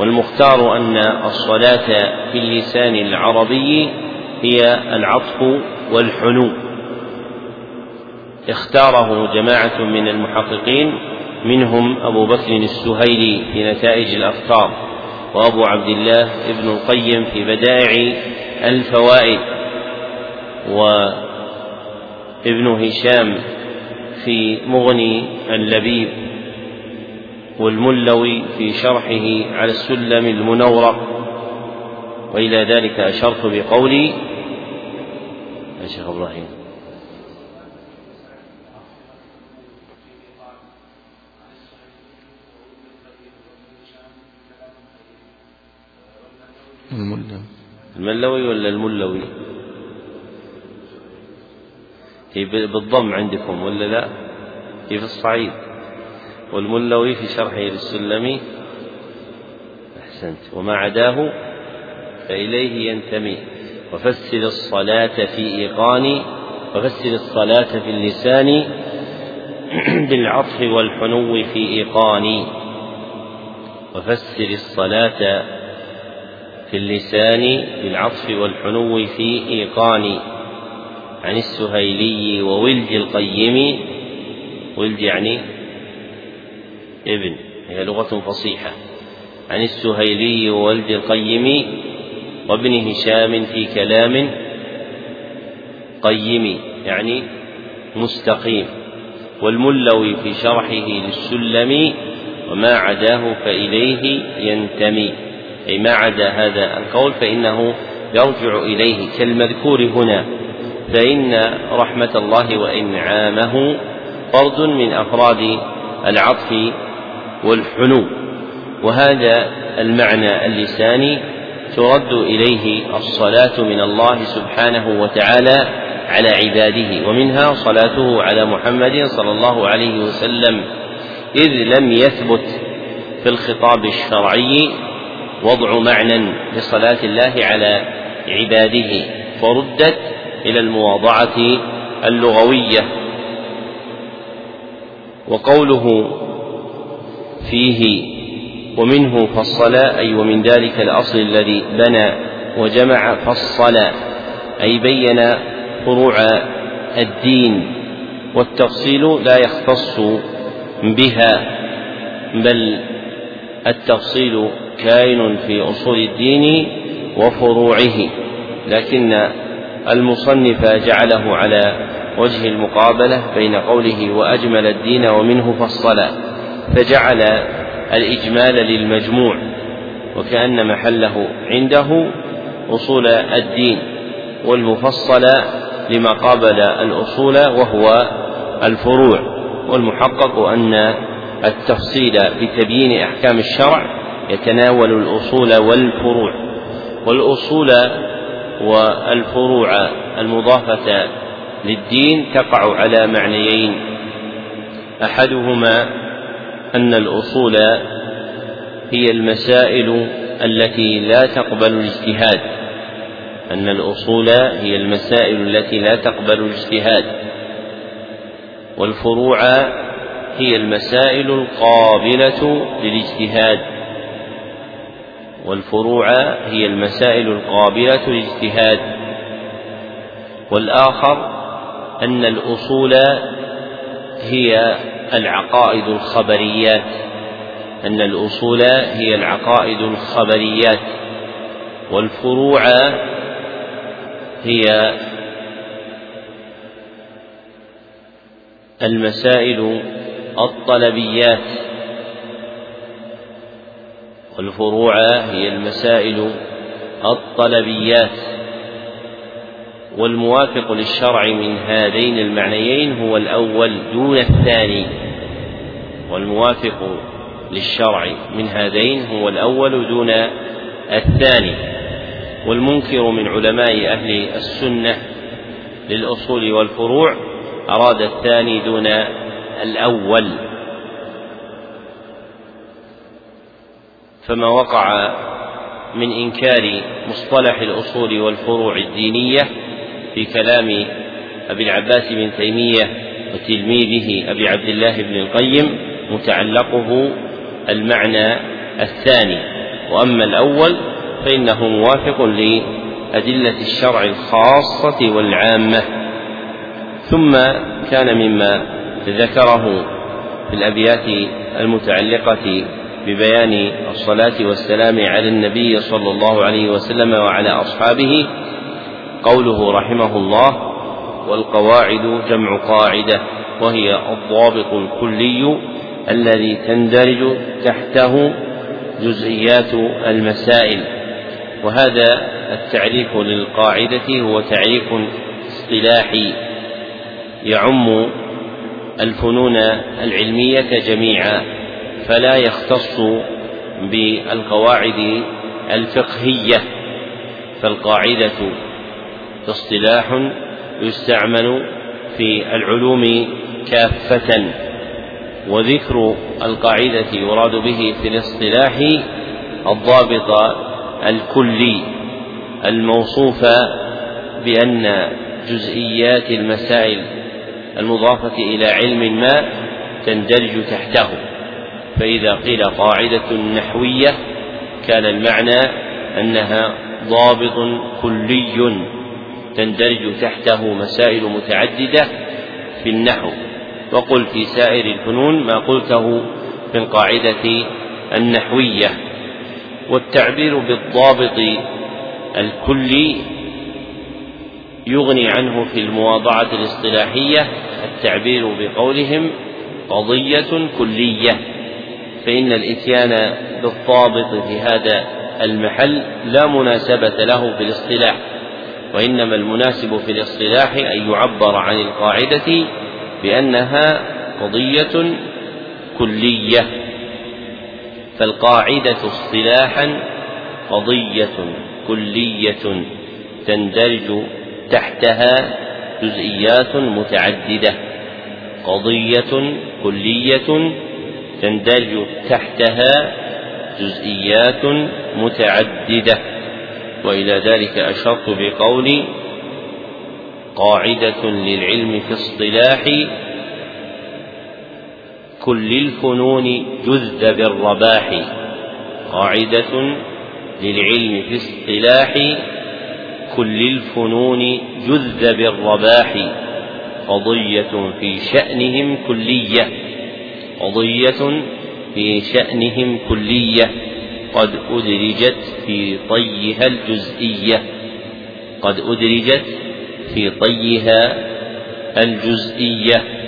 والمختار أن الصلاة في اللسان العربي هي العطف والحنو. اختاره جماعة من المحققين منهم أبو بكر السهيلي في نتائج الأفكار وأبو عبد الله ابن القيم في بدائع الفوائد وابن هشام في مغني اللبيب. والملوي في شرحه على السلم المنورق وإلى ذلك أشرت بقولي يا شيخ إبراهيم. الملوي. الملوي ولا الملوي؟ هي بالضم عندكم ولا لا؟ هي في الصعيد. والملوي في شرحه للسلمي. أحسنت. وما عداه فإليه ينتمي. وفسر الصلاة في إيقان وفسر الصلاة في اللسان بالعطف والحنو في إيقان. وفسر الصلاة في اللسان بالعطف والحنو في إيقان. عن السهيلي وولد القيم. ولد يعني ابن هي لغة فصيحة عن السهيلي وولد القيم وابن هشام في كلام قيم يعني مستقيم والملوي في شرحه للسلم وما عداه فإليه ينتمي أي ما عدا هذا القول فإنه يرجع إليه كالمذكور هنا فإن رحمة الله وإنعامه فرد من أفراد العطف والحنو. وهذا المعنى اللساني ترد إليه الصلاة من الله سبحانه وتعالى على عباده ومنها صلاته على محمد صلى الله عليه وسلم إذ لم يثبت في الخطاب الشرعي وضع معنى لصلاة الله على عباده فردت إلى المواضعة اللغوية. وقوله فيه ومنه فصل أي ومن ذلك الأصل الذي بنى وجمع فصل أي بين فروع الدين والتفصيل لا يختص بها بل التفصيل كائن في أصول الدين وفروعه لكن المصنف جعله على وجه المقابلة بين قوله وأجمل الدين ومنه فصل. فجعل الإجمال للمجموع وكأن محله عنده أصول الدين والمفصل لما قابل الأصول وهو الفروع والمحقق أن التفصيل بتبيين أحكام الشرع يتناول الأصول والفروع والأصول والفروع المضافة للدين تقع على معنيين أحدهما أن الأصول هي المسائل التي لا تقبل الاجتهاد. أن الأصول هي المسائل التي لا تقبل الاجتهاد. والفروع هي المسائل القابلة للاجتهاد. والفروع هي المسائل القابلة للاجتهاد. والآخر أن الأصول هي العقائد الخبريات أن الأصول هي العقائد الخبريات والفروع هي المسائل الطلبيات والفروع هي المسائل الطلبيات. والموافق للشرع من هذين المعنيين هو الأول دون الثاني. والموافق للشرع من هذين هو الأول دون الثاني. والمنكر من علماء أهل السنة للأصول والفروع أراد الثاني دون الأول. فما وقع من إنكار مصطلح الأصول والفروع الدينية في كلام أبي العباس بن تيمية وتلميذه أبي عبد الله بن القيم متعلقه المعنى الثاني. وأما الأول فإنه موافق لأدلة الشرع الخاصة والعامة. ثم كان مما ذكره في الأبيات المتعلقة ببيان الصلاة والسلام على النبي صلى الله عليه وسلم وعلى أصحابه قوله رحمه الله والقواعد جمع قاعدة وهي الضابط الكلي الذي تندرج تحته جزئيات المسائل. وهذا التعريف للقاعدة هو تعريف اصطلاحي يعم الفنون العلمية جميعا فلا يختص بالقواعد الفقهية فالقاعدة اصطلاح يستعمل في العلوم كافة وذكر القاعدة يراد به في الاصطلاح الضابط الكلي الموصوف بأن جزئيات المسائل المضافة إلى علم ما تندرج تحته. فإذا قيل قاعدة نحوية كان المعنى أنها ضابط كلي. تندرج تحته مسائل متعددة في النحو. وقل في سائر الفنون ما قلته في القاعدة النحوية. والتعبير بالضابط الكلي يغني عنه في المواضعة الاصطلاحية التعبير بقولهم قضية كلية. فإن الإتيان بالضابط في هذا المحل لا مناسبة له في الاصطلاح وإنما المناسب في الاصطلاح أن يعبر عن القاعدة بأنها قضية كلية فالقاعدة اصطلاحا قضية كلية تندرج تحتها جزئيات متعددة قضية كلية تندرج تحتها جزئيات متعددة. وإلى ذلك أشرت بقولي قاعدة للعلم في اصطلاح كل الفنون جذ بالرباح. قاعدة للعلم في اصطلاح كل الفنون جذ بالرباح. قضية في شأنهم كلية. قضية في شأنهم كلية. قد أدرجت في طيها الجزئية. قد أدرجت في طيها الجزئية.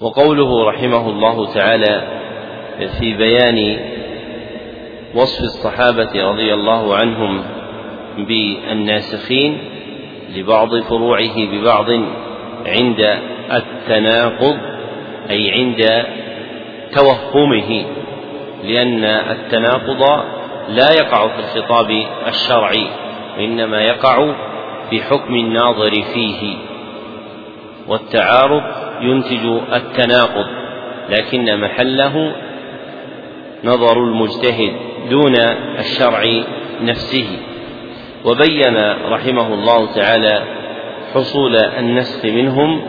وقوله رحمه الله تعالى في بيان وصف الصحابة رضي الله عنهم بالناسخين لبعض فروعه ببعض عند التناقض أي عند توهمه لأن التناقض لا يقع في الخطاب الشرعي وإنما يقع في حكم الناظر فيه. والتعارض ينتج التناقض لكن محله نظر المجتهد دون الشرع نفسه. وبين رحمه الله تعالى حصول النسخ منهم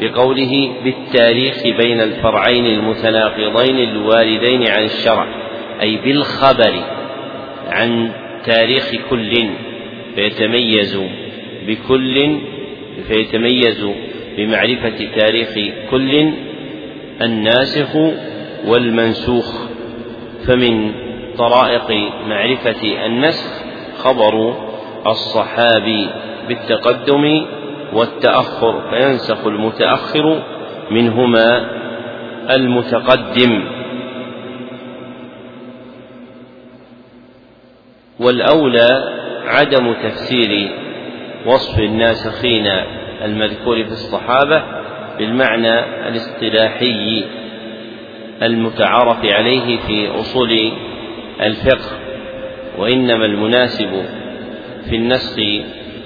بقوله بالتاريخ بين الفرعين المتناقضين الواردين عن الشرع أي بالخبر عن تاريخ كل فيتميز بكل فيتميز بمعرفة تاريخ كل الناسخ والمنسوخ فمن طرائق معرفة النسخ خبر الصحابي بالتقدم والتأخر فينسخ المتأخر منهما المتقدم. والأولى عدم تفسير وصف الناسخين المذكور في الصحابة بالمعنى الاصطلاحي المتعارف عليه في أصول الفقه وإنما المناسب في النسخ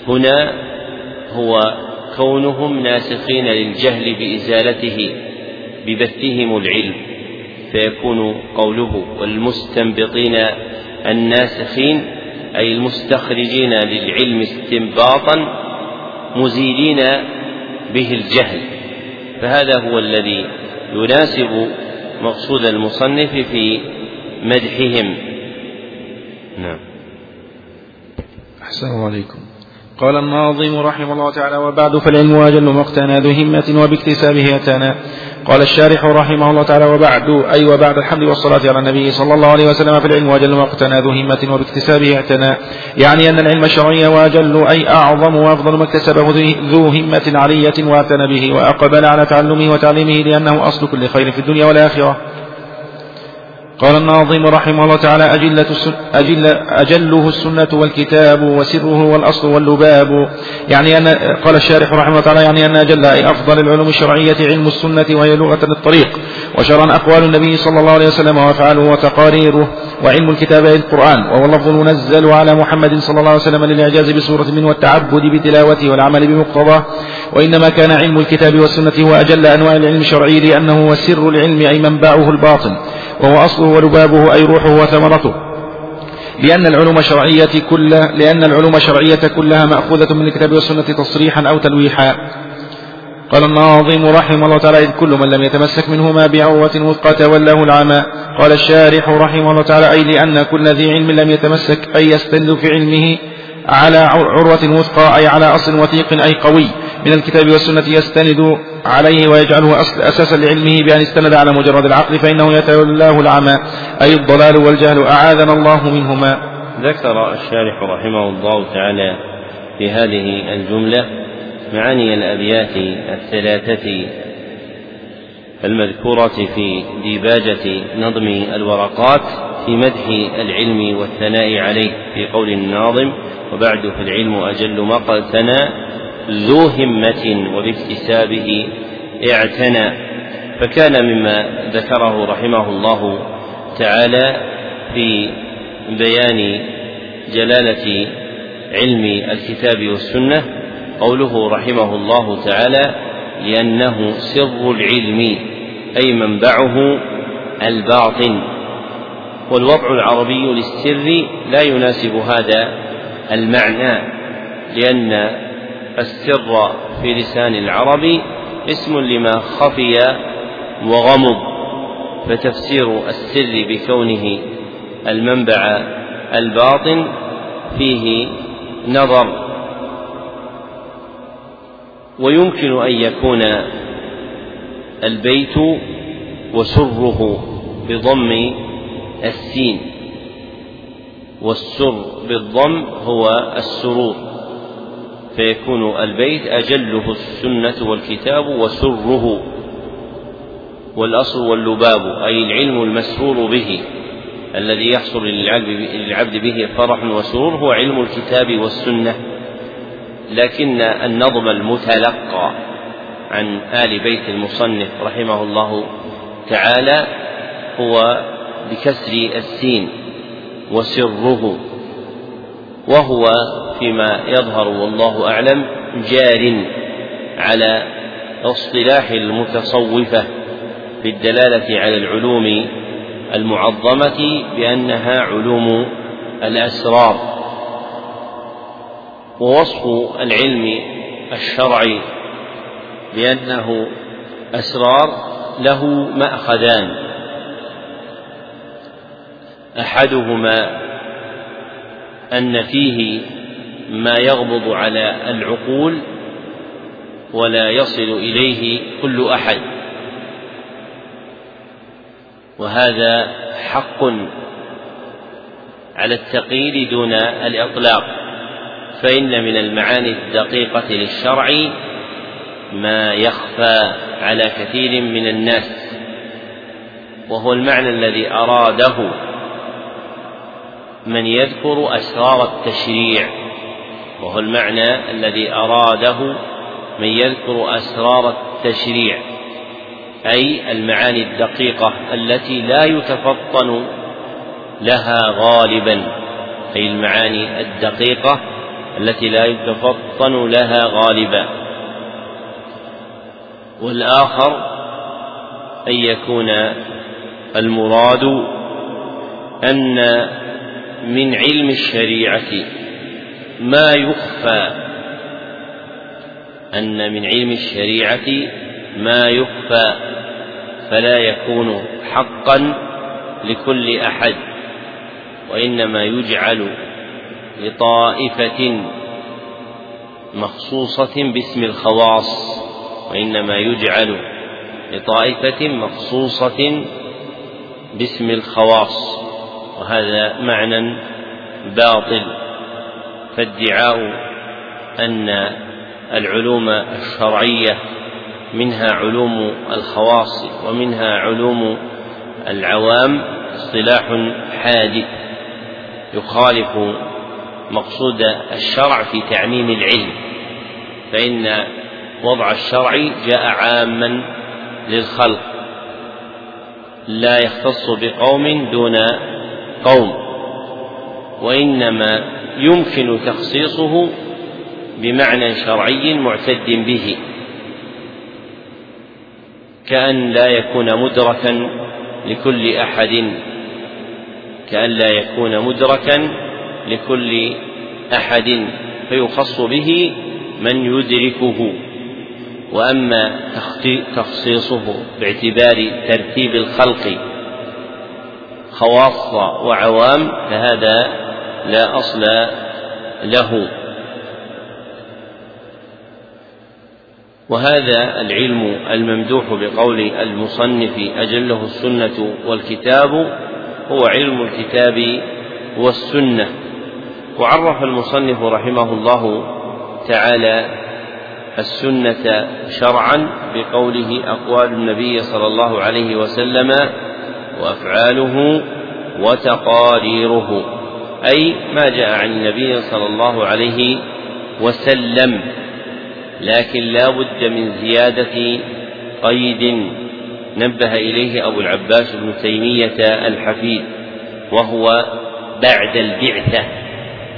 هنا هو كونهم ناسخين للجهل بإزالته ببثهم العلم فيكون قوله والمستنبطين الناسخين أي المستخرجين للعلم استنباطا مزيلين به الجهل. فهذا هو الذي يناسب مقصود المصنف في مدحهم. نعم. أحسن عليكم. قال الناظم رحمه الله تعالى وبعد فالعلم أجل مقتنى ذو همة وباكتسابه أتانا. قال الشارح رحمه الله تعالى وبعد أي وبعد الحمد والصلاة على النبي صلى الله عليه وسلم في العلم وأجل مقتنى ذو همة وباكتسابه اعتنى يعني أن العلم الشرعي وأجل أي أعظم وأفضل ما اكتسبه ذو همة علية واعتنى به وأقبل على تعلمه وتعليمه لأنه أصل كل خير في الدنيا والآخرة. قال الناظم رحمه الله تعالى أجلة أجل أجله السنة والكتاب وسره والأصل واللباب. يعني أن قال الشارح رحمه الله تعالى يعني أن أجل أي أفضل العلوم الشرعية علم السنة وهي لغة للطريق وشرعا أقوال النبي صلى الله عليه وسلم وأفعاله وتقاريره وعلم الكتاب أي القرآن. وهو اللفظ المنزل على محمد صلى الله عليه وسلم للإعجاز بسورة منه والتعبد بتلاوته والعمل بمقتضاه وإنما كان علم الكتاب والسنة هو أجل أنواع العلم الشرعي لأنه هو سر العلم أي منبعه الباطن. وهو أصله ولبابه أي روحه وثمرته. لأن العلوم الشرعية كلها لأن العلوم الشرعية كلها مأخوذة من الكتاب والسنة تصريحا أو تلويحا. قال الناظم رحمه الله تعالى إذ كل من لم يتمسك منهما بعروة وثقى تولاه العمى قال الشارح رحمه الله تعالى أي لأن كل ذي علم لم يتمسك أي يستند في علمه على عروة وثقى أي على أصل وثيق أي قوي. من الكتاب والسنة يستند عليه ويجعله أساسا لعلمه بأن استند على مجرد العقل فإنه يتولاه العمى أي الضلال والجهل أعاذنا الله منهما. ذكر الشارح رحمه الله تعالى في هذه الجملة معاني الأبيات الثلاثة المذكورة في ديباجة نظم الورقات في مدح العلم والثناء عليه في قول الناظم وبعد في العلم أجل مقتنى ذو همة وباكتسابه اعتنى. فكان مما ذكره رحمه الله تعالى في بيان جلالة علم الكتاب والسنة قوله رحمه الله تعالى لأنه سر العلم أي منبعه الباطن والوضع العربي للسر لا يناسب هذا المعنى لأن السر في لسان العرب اسم لما خفي وغمض فتفسير السر بكونه المنبع الباطن فيه نظر. ويمكن أن يكون البيت وسره بضم السين والسر بالضم هو السرور. فيكون البيت أجله السنة والكتاب وسره والأصل واللباب أي العلم المسرور به الذي يحصل للعبد به فرح وسرور هو علم الكتاب والسنة. لكن النظم المتلقى عن آل بيت المصنف رحمه الله تعالى هو بكسر السين وسره وهو فيما يظهر والله أعلم جار على اصطلاح المتصوفة في الدلالة على العلوم المعظمة بأنها علوم الأسرار. ووصف العلم الشرعي بأنه أسرار له مأخذان. أحدهما أن فيه ما يغضب على العقول ولا يصل إليه كل أحد. وهذا حق على التقييد دون الإطلاق فإن من المعاني الدقيقة للشرع ما يخفى على كثير من الناس وهو المعنى الذي أراده من يذكر أسرار التشريع. وهو المعنى الذي أراده من يذكر أسرار التشريع أي المعاني الدقيقة التي لا يتفطن لها غالبا أي المعاني الدقيقة التي لا يتفطن لها غالبا. والآخر أن يكون المراد أن من علم الشريعة ما يخفى أن من علم الشريعة ما يخفى فلا يكون حقا لكل أحد وإنما يجعل لطائفة مخصوصة باسم الخواص وإنما يجعل لطائفة مخصوصة باسم الخواص وهذا معنى باطل. فادعاء أن العلوم الشرعية منها علوم الخواص ومنها علوم العوام اصطلاح حادث يخالف مقصود الشرع في تعميم العلم فإن وضع الشرع جاء عاما للخلق لا يختص بقوم دون قوم. وإنما يمكن تخصيصه بمعنى شرعي معتد به. كأن لا يكون مدركا لكل أحد. كأن لا يكون مدركا لكل أحد. فيخص به من يدركه. وأما تخصيصه باعتبار ترتيب الخلق خواص وعوام فهذا لا أصل له. وهذا العلم الممدوح بقول المصنف أجله السنة والكتاب هو علم الكتاب والسنة. وعرف المصنف رحمه الله تعالى السنة شرعا بقوله أقوال النبي صلى الله عليه وسلم وأفعاله وتقاريره. أي ما جاء عن النبي صلى الله عليه وسلم لكن لا بد من زيادة قيد. نبه إليه أبو العباس بن تيمية الحفيد وهو بعد البعثة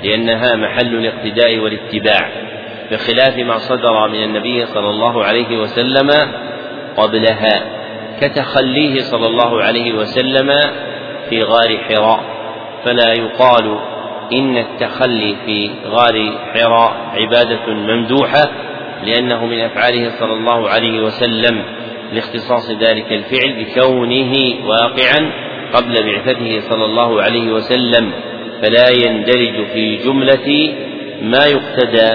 لأنها محل الاقتداء والاتباع بخلاف ما صدر من النبي صلى الله عليه وسلم قبلها كتخليه صلى الله عليه وسلم في غار حراء. فلا يقال إن التخلي في غار حراء عبادة ممدوحة لأنه من أفعاله صلى الله عليه وسلم لاختصاص ذلك الفعل بكونه واقعا قبل بعثته صلى الله عليه وسلم فلا يندرج في جملة ما يقتدى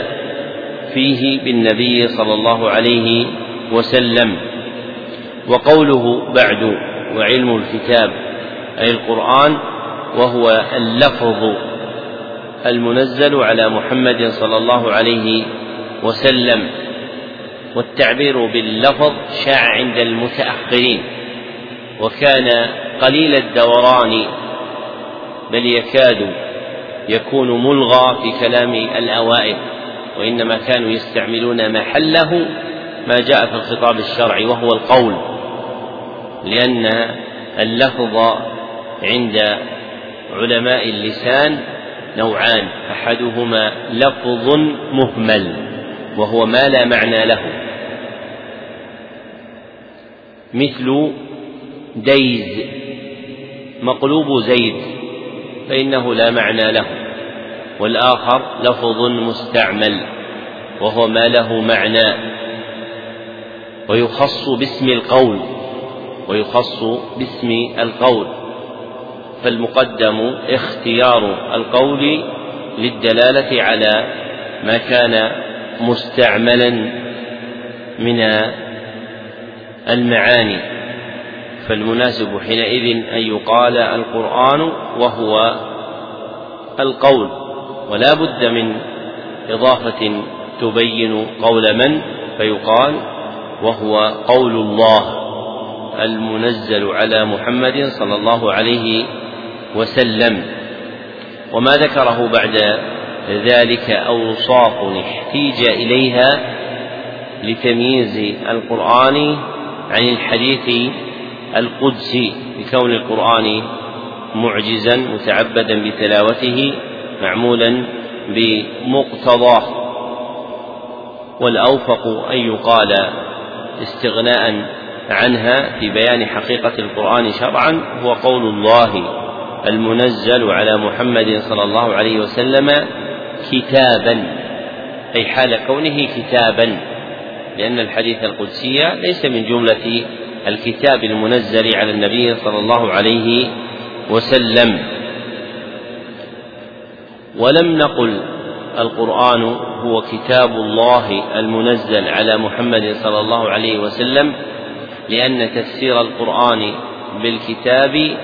فيه بالنبي صلى الله عليه وسلم. وقوله بعد وعلم الكتاب أي القرآن وهو اللفظ المنزل على محمد صلى الله عليه وسلم والتعبير باللفظ شاع عند المتأخرين وكان قليل الدوران بل يكاد يكون ملغى في كلام الأوائل وإنما كانوا يستعملون محله ما جاء في الخطاب الشرعي وهو القول لأن اللفظ عند علماء اللسان نوعان أحدهما لفظ مهمل وهو ما لا معنى له. مثل ديز مقلوب زيد فإنه لا معنى له. والآخر لفظ مستعمل وهو ما له معنى. ويخص باسم القول ويخص باسم القول. فالمقدم اختيار القول للدلالة على ما كان مستعملا من المعاني فالمناسب حينئذ أن يقال القرآن وهو القول ولا بد من إضافة تبين قول من فيقال وهو قول الله المنزل على محمد صلى الله عليه وسلم وما ذكره بعد ذلك أوصاف احتيج إليها لتمييز القرآن عن الحديث القدسي بكون القرآن معجزا متعبدا بتلاوته معمولا بمقتضاه. والأوفق أن يقال استغناء عنها في بيان حقيقة القرآن شرعا هو قول الله المنزل على محمد صلى الله عليه وسلم كتابا أي حال كونه كتابا لأن الحديث القدسي ليس من جملة الكتاب المنزل على النبي صلى الله عليه وسلم. ولم نقل القرآن هو كتاب الله المنزل على محمد صلى الله عليه وسلم لأن تفسير القرآن بالكتاب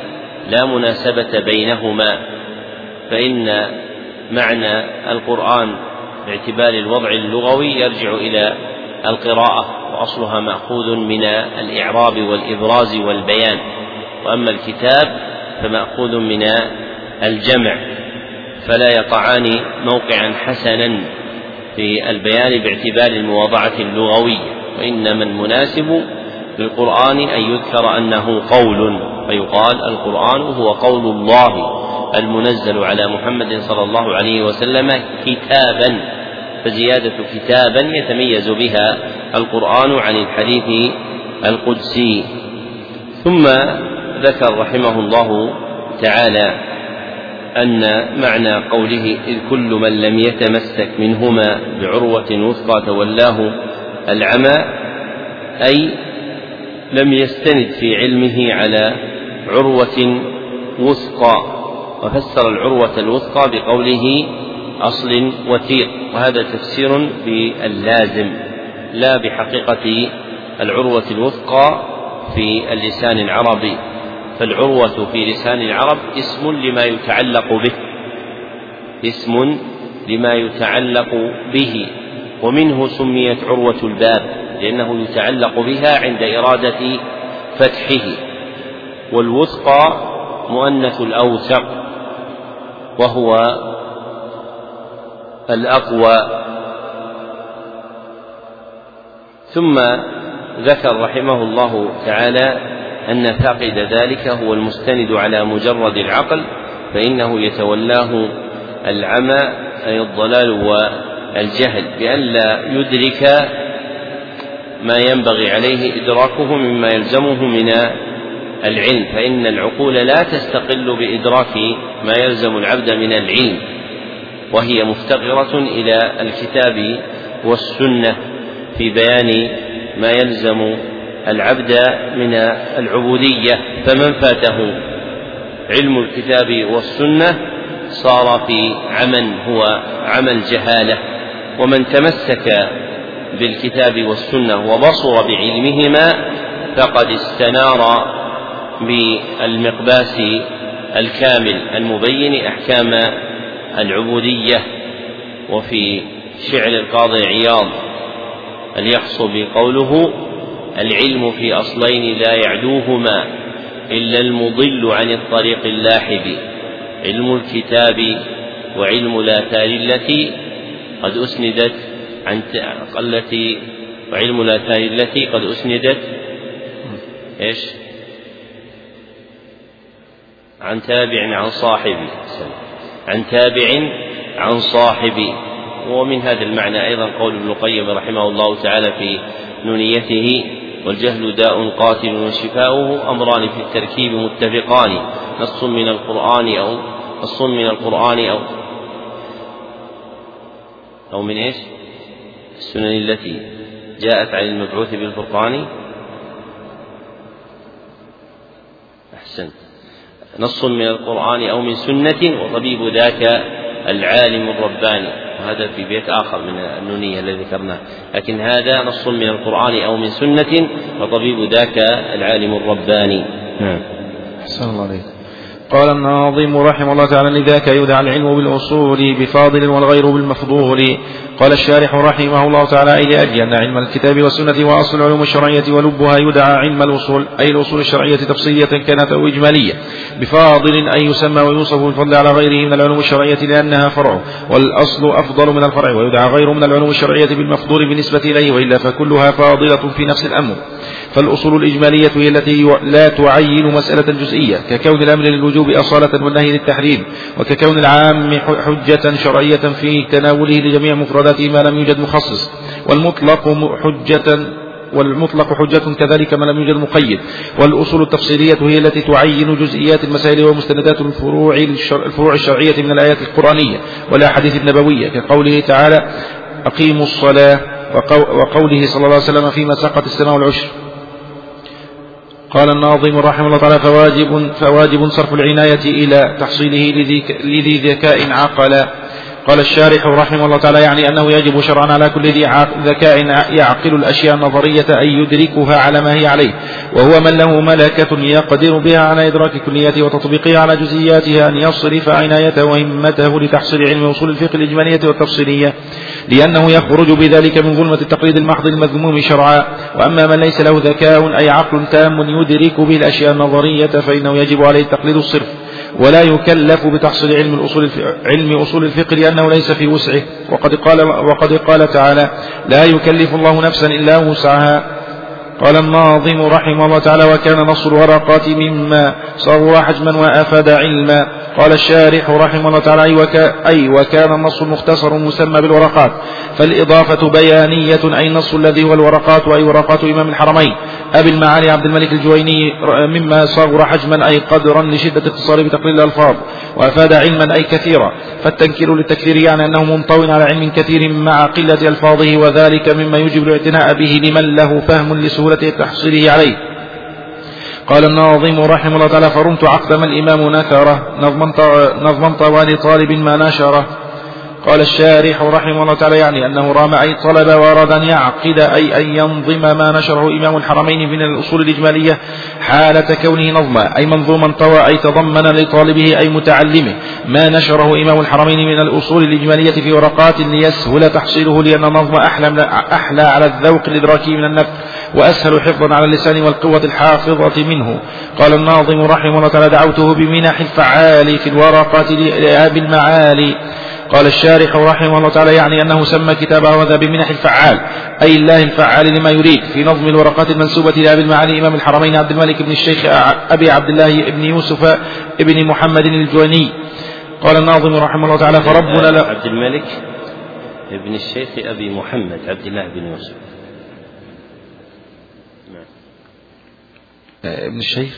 لا مناسبة بينهما فإن معنى القرآن باعتبار الوضع اللغوي يرجع إلى القراءة وأصلها مأخوذ من الإعراب والإبراز والبيان وأما الكتاب فمأخوذ من الجمع فلا يقعان موقعا حسنا في البيان باعتبار المواضعة اللغوية وإنما المناسب للقرآن أن يذكر أنه قول. فيقال القرآن هو قول الله المنزل على محمد صلى الله عليه وسلم كتابا فزيادة كتابا يتميز بها القرآن عن الحديث القدسي. ثم ذكر رحمه الله تعالى أن معنى قوله إذ كل من لم يتمسك منهما بعروة وثقى تولاه العمى أي لم يستند في علمه على عروة وثقى وفسر العروة الوثقى بقوله أصل وثيق وهذا تفسير باللازم لا بحقيقة العروة الوثقى في اللسان العربي فالعروة في لسان العرب اسم لما يتعلق به اسم لما يتعلق به ومنه سميت عروة الباب لأنه يتعلق بها عند إرادة فتحه. والوثقى مؤنث الأوثق وهو الأقوى. ثم ذكر رحمه الله تعالى أن فاقد ذلك هو المستند على مجرد العقل فإنه يتولاه العمى أي الضلال والجهل بألا يدرك ما ينبغي عليه إدراكه مما يلزمه من العلم فإن العقول لا تستقل بإدراك ما يلزم العبد من العلم وهي مفتقرة إلى الكتاب والسنة في بيان ما يلزم العبد من العبودية. فمن فاته علم الكتاب والسنة صار في عمل هو عمل جهالة. ومن تمسك بالكتاب والسنة وبصر بعلمهما فقد استنار بالمقباس الكامل المبين أحكام العبودية وفي شعر القاضي عياض اليحصب قوله العلم في أصلين لا يعدوهما إلا المضل عن الطريق اللاحب علم الكتاب وعلم الآثار التي قد أسندت عن التي وعلم الآثار التي قد أسندت إيش؟ عن تابع عن صاحب. عن تابع عن صاحب. ومن هذا المعنى أيضا قول ابن القيم رحمه الله تعالى في نونيته والجهل داء قاتل وشفاؤه أمران في التركيب متفقان. نص من القرآن أو نص من القرآن أو أو من إيش؟ السنن التي جاءت عن المبعوث بالفرقان. أحسنت. نص من القرآن أو من سنة وطبيب ذاك العالم الرباني. وهذا في بيت آخر من النونية الذي ذكرناه. لكن هذا نص من القرآن أو من سنة وطبيب ذاك العالم الرباني. نعم. الله عليك. قال الناظم رحمه الله تعالى لذاك يدعى العلم بالأصول بفاضل والغير بالمفضول. قال الشارح رحمه الله تعالى أي لأجل أن علم الكتاب والسنة وأصل العلوم الشرعية ولبها يدعى علم الأصول أي الأصول الشرعية تفصيلية كانت أو إجمالية. بفاضل أن يسمى ويوصف بالفضل على غيره من العلوم الشرعية لأنها فرع والأصل أفضل من الفرع ويدعى غيره من العلوم الشرعية بالمفضول بالنسبة إليه وإلا فكلها فاضلة في نفس الأمر. فالأصول الإجمالية هي التي لا تعين مسألة جزئية ككون الأمر للوجوب أصالة والنهي للتحريم وككون العام حجة شرعية في تناوله لجميع مفرداته ما لم يوجد مخصص والمطلق حجة والمطلق حجة كذلك ما لم يوجد مقيد. والأصول التفصيلية هي التي تعين جزئيات المسائل ومستندات الفروع الفروع الشرعية من الآيات القرآنية والأحاديث النبوية كقوله تعالى أقيموا الصلاة وقوله صلى الله عليه وسلم فيما سقط السماء والعشر قال الناظم رحمه الله تعالى فواجب, فواجب صرف العناية إلى تحصيله لذي ذكاء عقل قال الشارح رحمه الله تعالى يعني أنه يجب شرعا على كل ذي ذكاء يعقل الأشياء النظرية أن يدركها على ما هي عليه. وهو من له ملكة يقدر بها على إدراك كلياته وتطبيقها على جزئياتها أن يصرف عنايته وهمته لتحصيل علم أصول الفقه الإجمالية والتفصيلية لأنه يخرج بذلك من ظلمة التقليد المحض المذموم شرعا. وأما من ليس له ذكاء أي عقل تام يدرك به الأشياء النظرية فإنه يجب عليه التقليد الصرف. ولا يكلف بتحصيل علم الأصول علم أصول الفقه لأنه ليس في وسعه. وقد قال وقد قال تعالى لا يكلف الله نفسا إلا وسعها. قال الناظم رحمه الله تعالى وكان نص الورقات مما صغر حجما وأفاد علما قال الشارح رحمه الله تعالى أي, وكا أي وكان النص المختصر مسمى بالورقات فالإضافة بيانية أي النص الذي هو الورقات وأي ورقات إمام الحرمين أبي المعالي عبد الملك الجويني مما صغر حجما أي قدرا لشدة اختصاره بتقليل الألفاظ وأفاد علما أي كثيرا. فالتنكير للتكثير يعني أنه منطوي على علم كثير مع قلة ألفاظه وذلك مما يجب الاعتناء به لمن له فهم لسهولة تحصيله عليه. قال الناظم رحمه الله تعالى فرمت عقد ما الإمام نثره نظما طوال طالب ما نشره. قال الشارح رحمه الله تعالى يعني أنه رام أي طلب وأراد أن يعقد أي أن ينظم ما نشره إمام الحرمين من الأصول الإجمالية حالة كونه نظما أي منظوما طوى أي تضمن لطالبه أي متعلمه. ما نشره إمام الحرمين من الأصول الإجمالية في ورقات ليسهل تحصيله لأن النظم أحلى, أحلى على الذوق الإدراكي من النفس وأسهل حفظا على اللسان والقوة الحافظة منه. قال الناظم رحمه الله تعالى دعوته بمنح الفعال في الورقات لأبي المعالي قال الشارح رحمه الله تعالى يعني أنه سمى كتابه هذا بمنح الفعال أي الله الفعال لما يريد في نظم الورقات المنسوبة لأبي المعالي إمام الحرمين عبد الملك بن الشيخ أبي عبد الله بن يوسف ابن محمد الجويني قال الناظم رحمه الله تعالى فربنا لا عبد الملك ابن الشيخ أبي محمد عبد الله بن يوسف. ابن الشيخ؟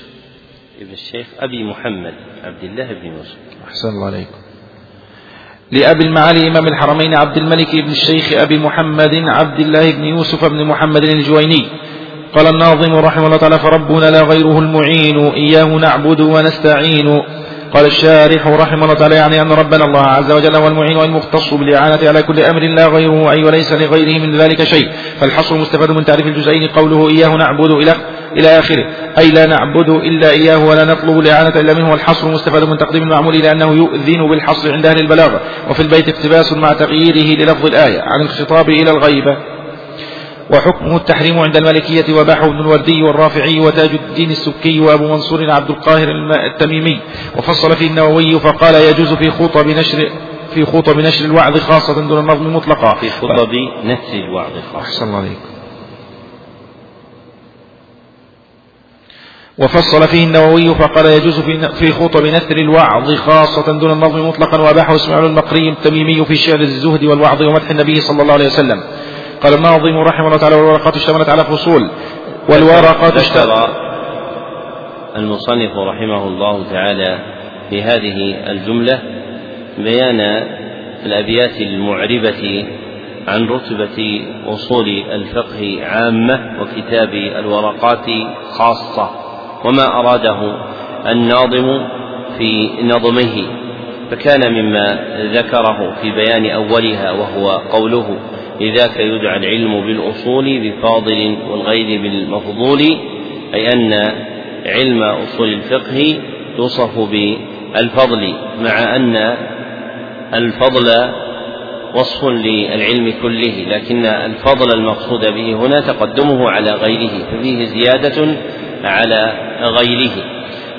ابن الشيخ أبي محمد عبد الله بن يوسف. أحسن الله عليكم. لأبي المعالي إمام الحرمين عبد الملك بن الشيخ أبي محمد عبد الله بن يوسف بن محمد الجويني. قال الناظم رحمه الله تعالى فربنا لا غيره المعين إياه نعبد ونستعين. قال الشارح رحمه الله تعالى يعني أن ربنا الله عز وجل هو المعين والمختص بالإعانة على كل أمر لا غيره أي وليس لغيره من ذلك شيء. فالحصر مستفاد من تعريف الجزئين قوله إياه نعبد إلى إلى آخره. أي لا نعبد إلا إياه ولا نطلب الإعانة إلا منه. والحصر مستفاد من تقديم المعمول إلى أنه يؤذن بالحصر عند أهل البلاغة. وفي البيت اقتباس مع تغييره للفظ الآية عن الخطاب إلى الغيبة. وحكمه التحريم عند المالكية وباحه ابن الوردي والرافعي وتاج الدين السكي وأبو منصور عبد القاهر التميمي. وفصل فيه النووي فقال يجوز في خطب نشر في خطب نشر الوعظ خاصة دون النظم مطلقا. في خطب نشر الوعظ خاصة. أحسن الله عليكم وفصل فيه النووي فقال يجوز في خطب نثر الوعظ خاصة دون النظم مطلقا وأباحه إسماعيل المقري التميمي في شعر الزهد والوعظ ومدح النبي صلى الله عليه وسلم. قال الناظم رحمه الله تعالى والورقات اشتملت على فصول. والورقات اشتملت المصنف رحمه الله تعالى في هذه الجملة بيان الأبيات المعربة عن رتبة أصول الفقه عامة وكتاب الورقات خاصة وما أراده الناظم في نظمه فكان مما ذكره في بيان أولها وهو قوله لذاك يدعى العلم بالأصول بفاضل والغير بالمفضول أي أن علم أصول الفقه يوصف بالفضل مع أن الفضل وصف للعلم كله لكن الفضل المقصود به هنا تقدمه على غيره ففيه زيادة على غيره.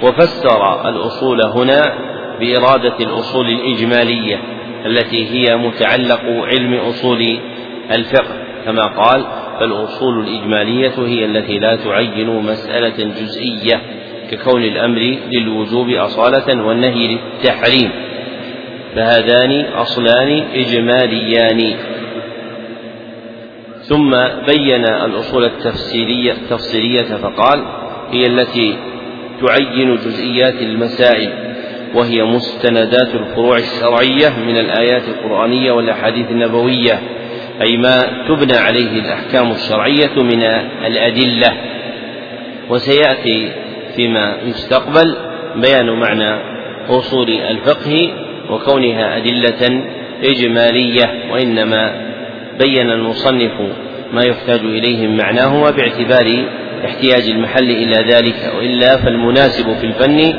وفسر الأصول هنا بإرادة الأصول الإجمالية التي هي متعلق علم أصول الفقه. كما قال فالأصول الإجمالية هي التي لا تعين مسألة جزئية ككون الأمر للوجوب أصالة والنهي للتحريم. فهذان أصلان إجماليان. ثم بين الأصول التفسيرية التفسيرية فقال هي التي تعين جزئيات المسائل وهي مستندات الفروع الشرعية من الآيات القرآنية والأحاديث النبوية. أي ما تبنى عليه الأحكام الشرعية من الأدلة. وسيأتي فيما يستقبل بيان معنى أصول الفقه وكونها أدلة إجمالية وإنما بين المصنف ما يحتاج إليه من معناهما باعتبار احتياج المحل إلى ذلك وإلا فالمناسب في الفن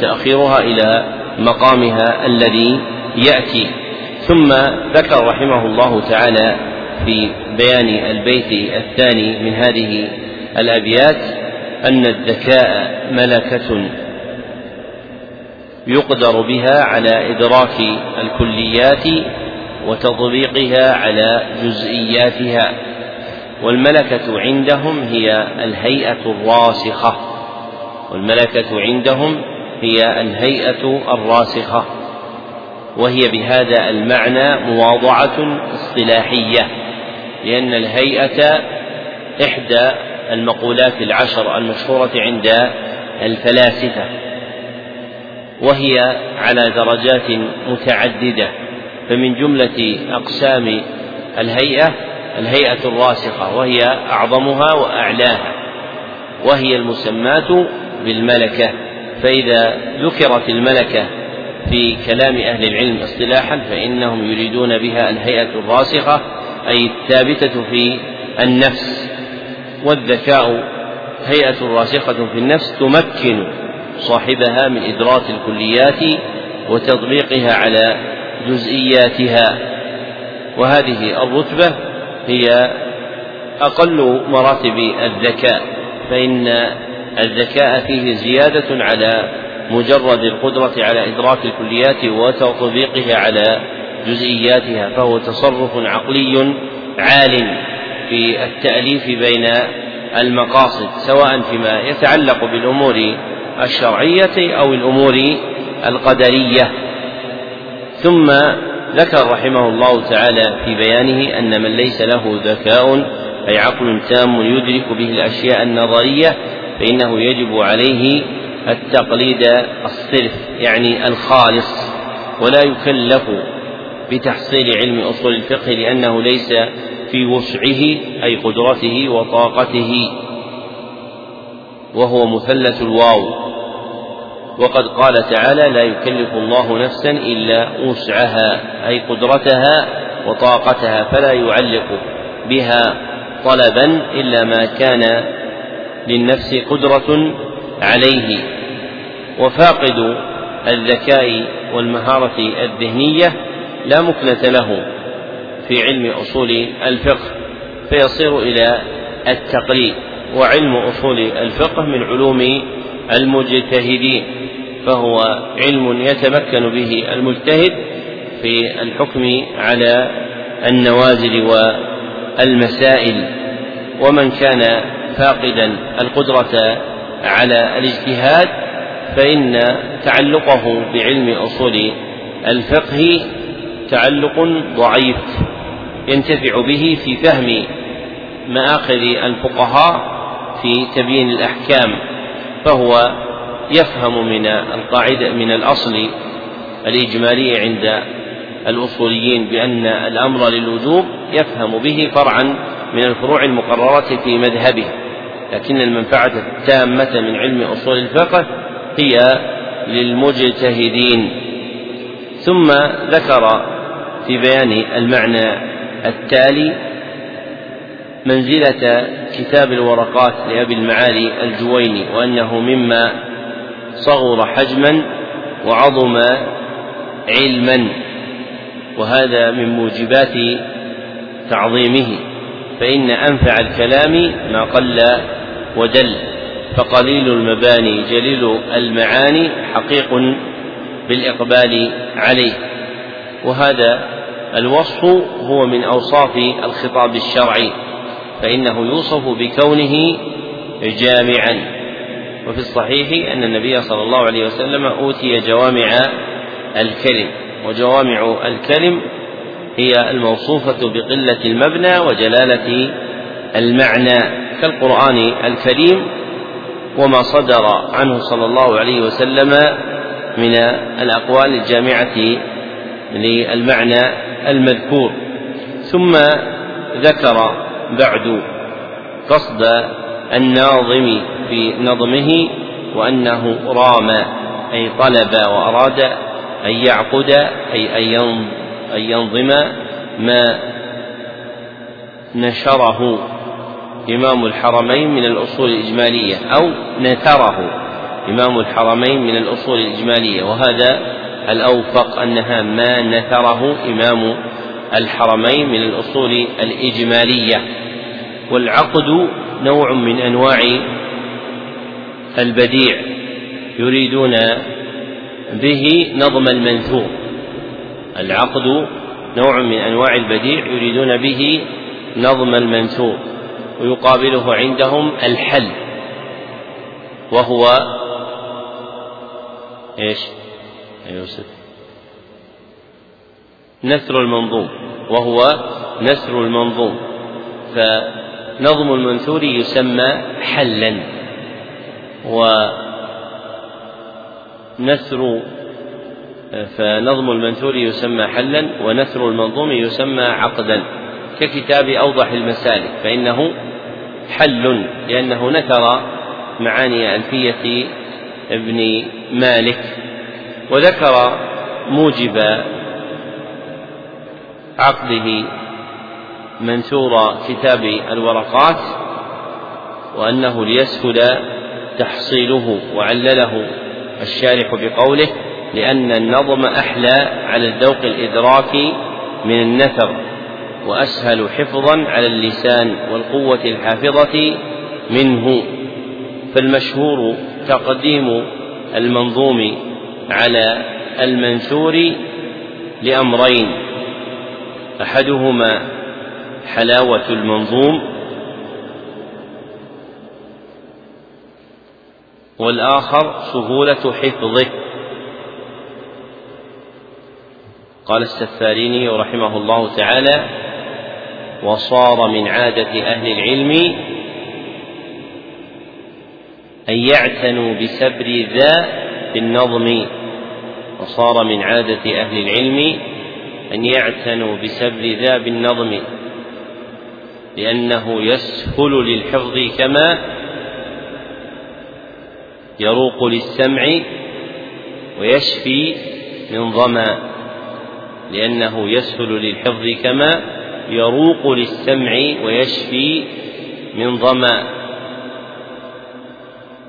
تأخيرها إلى مقامها الذي يأتي. ثم ذكر رحمه الله تعالى في بيان البيت الثاني من هذه الأبيات أن الذكاء ملكة يقدر بها على إدراك الكليات وتطبيقها على جزئياتها والملكة عندهم هي الهيئة الراسخة والملكة عندهم هي الهيئة الراسخة. وهي بهذا المعنى مواضعة اصطلاحية لأن الهيئة إحدى المقولات العشر المشهورة عند الفلاسفة وهي على درجات متعددة فمن جملة أقسام الهيئة الهيئة الراسخة وهي أعظمها وأعلاها وهي المسماة بالملكة فإذا ذكرت الملكة في كلام أهل العلم اصطلاحا فإنهم يريدون بها الهيئة الراسخة أي الثابتة في النفس. والذكاء هيئة راسخة في النفس تمكن صاحبها من إدراك الكليات وتطبيقها على جزئياتها. وهذه الرتبة هي أقل مراتب الذكاء فإن الذكاء فيه زيادة على مجرد القدرة على إدراك الكليات وتطبيقها على جزئياتها فهو تصرف عقلي عال في التأليف بين المقاصد سواء فيما يتعلق بالأمور الشرعية أو الأمور القدرية. ثم ذكر رحمه الله تعالى في بيانه أن من ليس له ذكاء أي عقل تام يدرك به الأشياء النظرية فإنه يجب عليه التقليد الصرف يعني الخالص ولا يكلف بتحصيل علم أصول الفقه لأنه ليس في وسعه أي قدرته وطاقته وهو مثلث الواو. وقد قال تعالى لا يكلف الله نفسا إلا وسعها أي قدرتها وطاقتها فلا يعلق بها طلبا إلا ما كان للنفس قدرة عليه وفاقد الذكاء والمهارة الذهنية لا مكنة له في علم أصول الفقه فيصير إلى التقليد وعلم أصول الفقه من علوم المجتهدين فهو علم يتمكن به المجتهد في الحكم على النوازل والمسائل ومن كان فاقدا القدرة على الاجتهاد فإن تعلقه بعلم أصول الفقه تعلق ضعيف ينتفع به في فهم مآخذ الفقهاء في تبيين الأحكام فهو يفهم من القاعدة من الأصل الإجمالي عند الأصوليين بأن الأمر للوجوب يفهم به فرعا من الفروع المقررة في مذهبه. لكن المنفعة التامة من علم أصول الفقه هي للمجتهدين. ثم ذكر في بيان المعنى التالي منزلة كتاب الورقات لأبي المعالي الجويني وأنه مما صغر حجما وعظم علما وهذا من موجبات تعظيمه. فإن أنفع الكلام ما قل ودل فقليل المباني جليل المعاني حقيق بالإقبال عليه. وهذا الوصف هو من أوصاف الخطاب الشرعي فإنه يوصف بكونه جامعا. وفي الصحيح أن النبي صلى الله عليه وسلم أوتي جوامع الكلم وجوامع الكلم هي الموصوفة بقلة المبنى وجلالة المعنى. كالقرآن الكريم وما صدر عنه صلى الله عليه وسلم من الأقوال الجامعة للمعنى المذكور. ثم ذكر بعد قصد الناظم في نظمه وأنه رام أي طلب وأراد أن يعقد أي أن ينظم ما نشره. إمام الحرمين من الأصول الإجمالية أو نثره إمام الحرمين من الأصول الإجمالية وهذا الأوفق أنها ما نثره إمام الحرمين من الأصول الإجمالية. والعقد نوع من أنواع البديع يريدون به نظم المنثور. العقد نوع من أنواع البديع يريدون به نظم المنثور. ويقابله عندهم الحل وهو إيش؟ يوسف نثر المنظوم وهو نثر المنظوم. فنظم المنثور يسمى حلا ونثر فنظم المنثور يسمى حلا ونثر المنظوم يسمى عقدا. ككتاب أوضح المسالك فإنه حل لأنه نثر معاني ألفية ابن مالك وذكر موجب عقده منثور كتاب الورقات وأنه ليسهل تحصيله وعلله الشارح بقوله لأن النظم أحلى على الذوق الإدراكي من النثر وأسهل حفظا على اللسان والقوة الحافظة منه. فالمشهور تقديم المنظوم على المنثور لأمرين. أحدهما حلاوة المنظوم والآخر سهولة حفظه. قال السفاريني رحمه الله تعالى وصار من عادة أهل العلم أن يعتنوا بسبر ذا بالنظم وصار من عادة أهل العلم أن يعتنوا بسبر ذا بالنظم لأنه يسهل للحفظ كما يروق للسمع ويشفي من ظما لأنه يسهل للحفظ كما يروق للسمع ويشفي من ظمأ.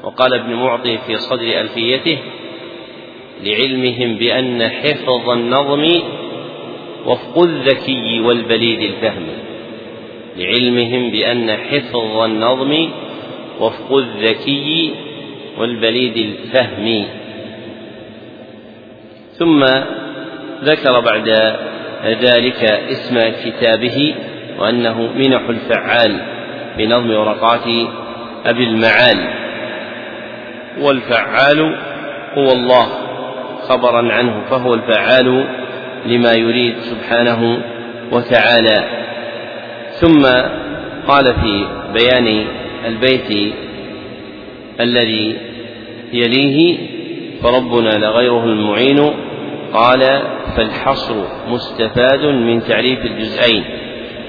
وقال ابن معطي في صدر ألفيته لعلمهم بأن حفظ النظم وفق الذكي والبليد الفهم. لعلمهم بأن حفظ النظم وفق الذكي والبليد الفهم. ثم ذكر بعد ذلك اسم كتابه وأنه منح الفعال بنظم ورقات أبي المعال. والفعال هو الله خبرا عنه فهو الفعال لما يريد سبحانه وتعالى. ثم قال في بيان البيت الذي يليه فربنا لغيره المعين قال فالحصر مستفاد من تعريف الجزئين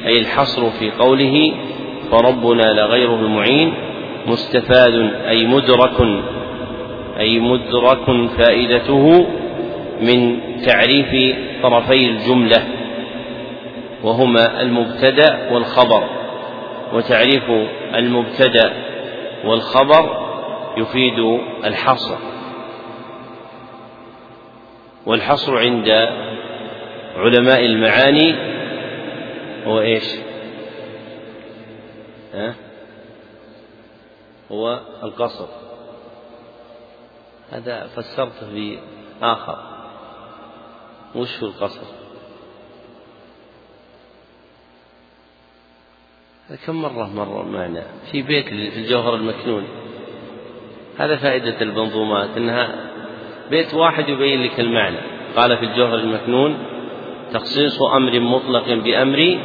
أي الحصر في قوله فربنا لغيره المعين مستفاد أي مدرك أي مدرك فائدته من تعريف طرفي الجملة وهما المبتدأ والخبر وتعريف المبتدأ والخبر يفيد الحصر. والحصر عند علماء المعاني هو إيش؟ ها؟ هو القصر هذا فسرته بآخر وش هو القصر؟ كم مرة مر معنا في بيت في الجوهر المكنون هذا فائدة المنظومات أنها بيت واحد يبين لك المعنى. قال في الجوهر المكنون تخصيص أمر مطلق بأمر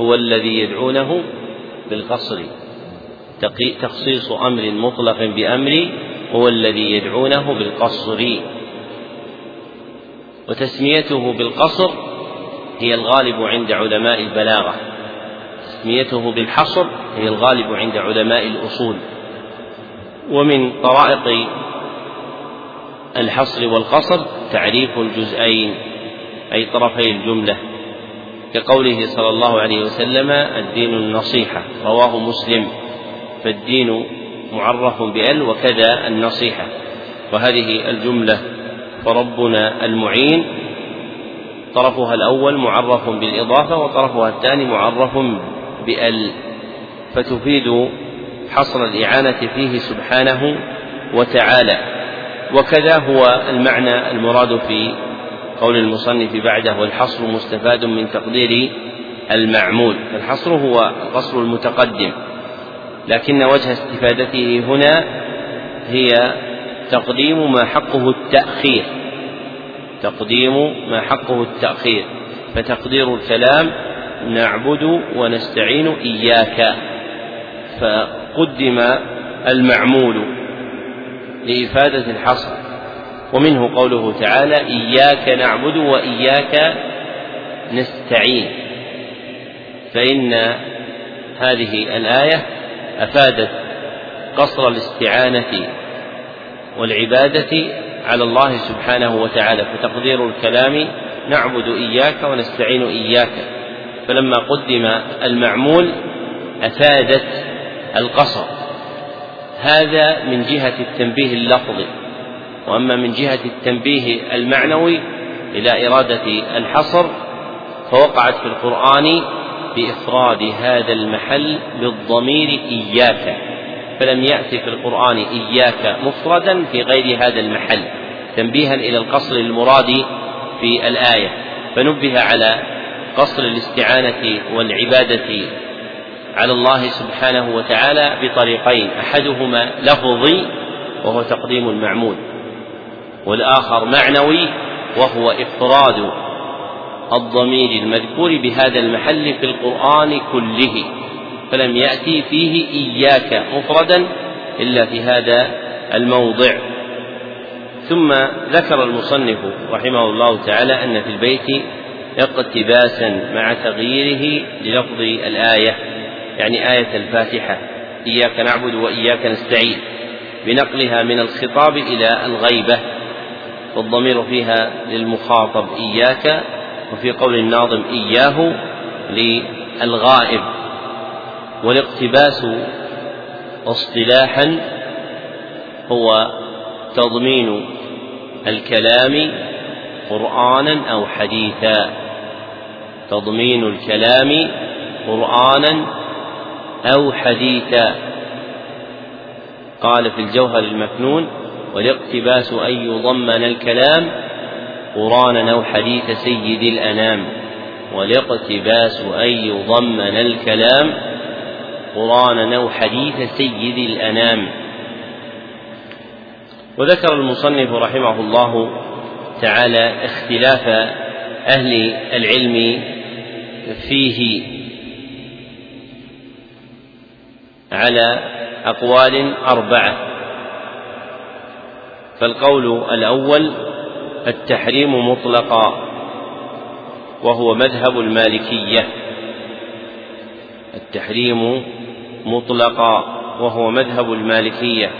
هو الذي يدعونه بالقصر تخصيص أمر مطلق بأمر هو الذي يدعونه بالقصر. وتسميته بالقصر هي الغالب عند علماء البلاغة. تسميته بالحصر هي الغالب عند علماء الأصول. ومن طرائق الحصر والقصر تعريف الجزئين أي طرفي الجملة كقوله صلى الله عليه وسلم الدين النصيحة رواه مسلم فالدين معرف بأل وكذا النصيحة وهذه الجملة فربنا المعين طرفها الأول معرف بالإضافة وطرفها الثاني معرف بأل فتفيد حصر الإعانة فيه سبحانه وتعالى. وكذا هو المعنى المراد في قول المصنف بعده والحصر مستفاد من تقدير المعمول. فالحصر هو القصر المتقدم لكن وجه استفادته هنا هي تقديم ما حقه التأخير. تقديم ما حقه التأخير. فتقدير الكلام نعبد ونستعين إياك. فقدم المعمول. لإفادة الحصر. ومنه قوله تعالى إياك نعبد وإياك نستعين. فإن هذه الآية أفادت قصر الاستعانة والعبادة على الله سبحانه وتعالى فتقدير الكلام نعبد إياك ونستعين إياك. فلما قدم المعمول أفادت القصر. هذا من جهة التنبيه اللفظي. وأما من جهة التنبيه المعنوي إلى إرادة الحصر فوقعت في القرآن بإفراد هذا المحل بالضمير إياك. فلم يأتي في القرآن إياك مفردا في غير هذا المحل تنبيها إلى القصر المراد في الآية. فنبه على قصر الاستعانة والعبادة على الله سبحانه وتعالى بطريقين أحدهما لفظي وهو تقديم المعمول والآخر معنوي وهو إفراد الضمير المذكور بهذا المحل في القرآن كله فلم يأتي فيه إياك مفردا إلا في هذا الموضع. ثم ذكر المصنف رحمه الله تعالى أن في البيت اقتباسا مع تغييره للفظ الآية. يعني آية الفاتحة إياك نعبد وإياك نستعين بنقلها من الخطاب إلى الغيبة والضمير فيها للمخاطب إياك وفي قول الناظم إياه للغائب والاقتباس اصطلاحا هو تضمين الكلام قرآنا أو حديثا تضمين الكلام قرآنا أو حديثا قال في الجوهر المكنون والاقتباس أن يضمن الكلام قرانا أو حديث سيد الأنام. والاقتباس أن يضمن الكلام قرانا أو حديث سيد الأنام. وذكر المصنف رحمه الله تعالى اختلاف أهل العلم فيه على أقوال أربعة. فالقول الأول التحريم مطلقا وهو مذهب المالكية. التحريم مطلقا وهو مذهب المالكية.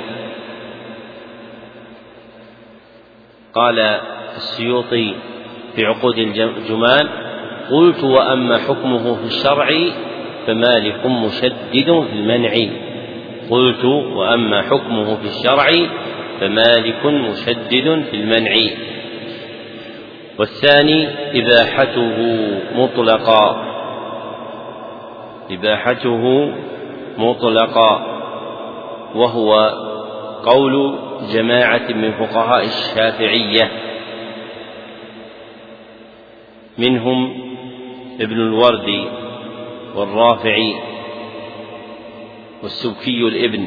قال السيوطي في عقود الجمال قلت وأما حكمه في الشرع فمالك مشدد في المنع. قلت وأما حكمه في الشرع فمالك مشدد في المنع. والثاني إباحته مطلقا. إباحته مطلقا. وهو قول جماعة من فقهاء الشافعية. منهم ابن الوردي والرافعي والسبكي الابن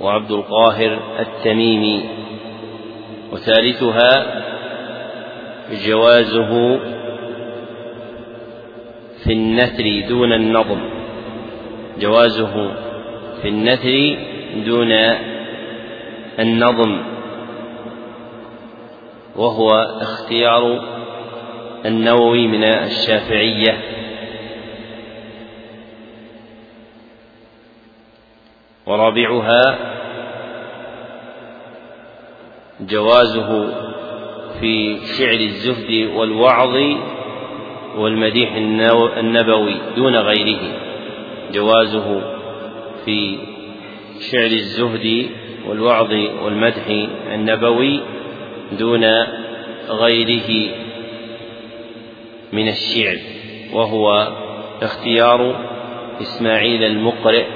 وعبد القاهر التميمي وثالثها جوازه في النثر دون النظم جوازه في النثر دون النظم وهو اختيار النووي من الشافعية. ورابعها جوازه في شعر الزهد والوعظ والمديح النبوي دون غيره. جوازه في شعر الزهد والوعظ والمدح النبوي دون غيره من الشعر. وهو اختيار إسماعيل المقرئ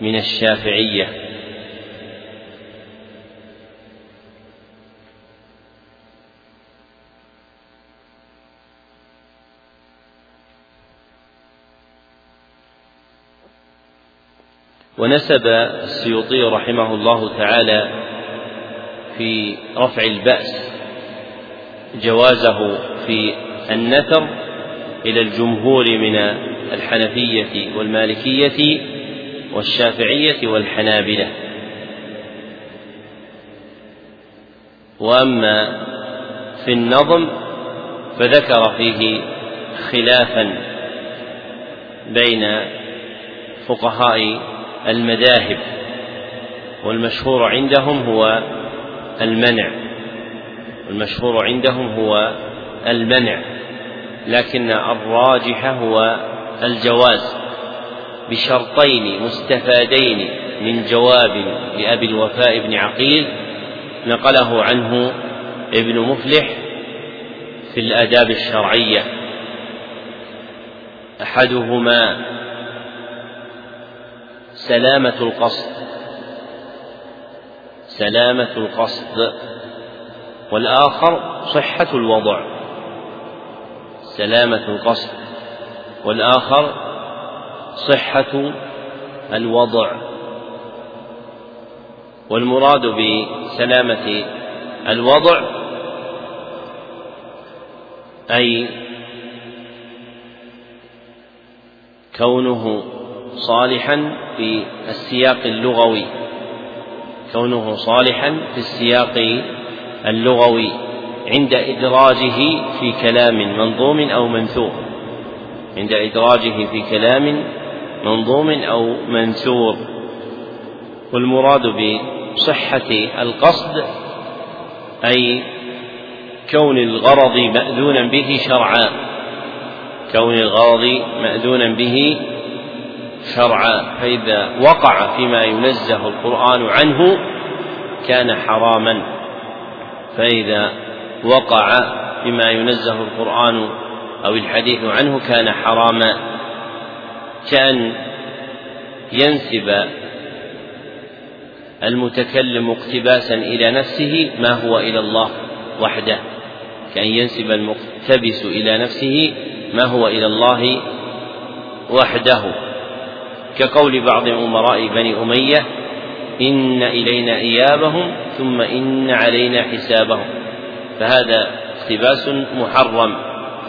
من الشافعية. ونسب السيوطي رحمه الله تعالى في رفع البأس جوازه في النثر إلى الجمهور من الحنفية والمالكية والشافعية والحنابلة. وأما في النظم فذكر فيه خلافا بين فقهاء المذاهب والمشهور عندهم هو المنع. والمشهور عندهم هو المنع لكن الراجح هو الجواز. بشرطين مستفادين من جواب لأبي الوفاء بن عقيل نقله عنه ابن مفلح في الآداب الشرعية. أحدهما سلامة القصد سلامة القصد والآخر صحة الوضع سلامة القصد والآخر صحة الوضع. والمراد بسلامة الوضع أي كونه صالحا في السياق اللغوي. كونه صالحا في السياق اللغوي عند إدراجه في كلام منظوم أو منثور. عند إدراجه في كلام منظوم أو منثور والمراد بصحة القصد أي كون الغرض مأذونا به شرعا. كون الغرض مأذونا به شرعا. فإذا وقع فيما ينزه القرآن عنه كان حراما. فإذا وقع فيما ينزه القرآن أو الحديث عنه كان حراما. كأن ينسب المتكلم اقتباسا إلى نفسه ما هو إلى الله وحده كأن ينسب المقتبس إلى نفسه ما هو إلى الله وحده. كقول بعض أمراء بني أمية إن إلينا إيابهم ثم إن علينا حسابهم. فهذا اقتباس محرم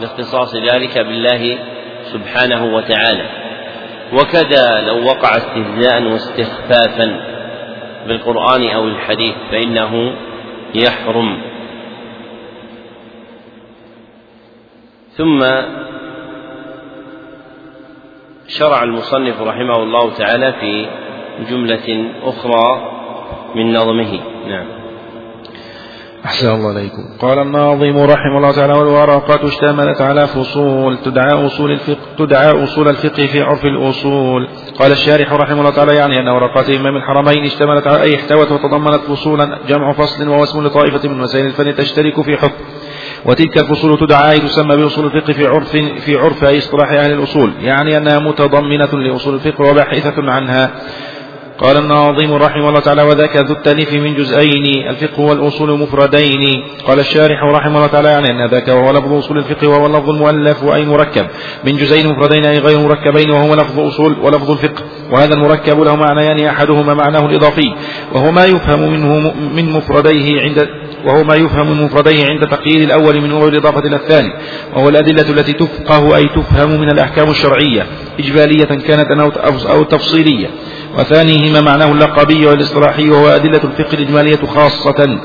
لاختصاص ذلك بالله سبحانه وتعالى. وكذا لو وقع استهزاء واستخفافا بالقرآن أو الحديث فإنه يحرم. ثم شرع المصنف رحمه الله تعالى في جملة أخرى من نظمه. نعم. أحسن الله عليكم. قال الناظم رحمه الله تعالى والورقات اشتملت على فصول تدعى أصول الفقه تدعى أصول الفقه في عرف الأصول. قال الشارح رحمه الله تعالى يعني أن ورقات إمام الحرمين اشتملت على أي احتوت وتضمنت فصولا جمع فصل وهو اسم لطائفة من مسائل الفن تشترك في حكم. وتلك الفصول تدعى تسمى بأصول الفقه في عرف في عرف أي اصطلاح أهل الأصول. يعني أنها متضمنة لأصول الفقه وباحثة عنها. قال الناظم رحمه الله تعالى وذاك ذو التأليف من جزئين الفقه والأصول مفردين. قال الشارح رحمه الله تعالى يعني أن ذاك وهو لفظ أصول الفقه وهو اللفظ المؤلف أي مركب. من جزئين مفردين أي غير مركبين وهو لفظ أصول ولفظ الفقه. وهذا المركب له معنيان أحدهما معناه الإضافي وهو ما يفهم منه من مفرديه عند وهو ما يفهم من مفرديه عند تقييد الأول من وجه الإضافة إلى الثاني وهو الأدلة التي تفقه أي تفهم من الأحكام الشرعية إجبالية كانت أو تفصيلية. وثانيهما معناه اللقبي والإصطلاحي وهو أدلة الفقه الإجمالية خاصة.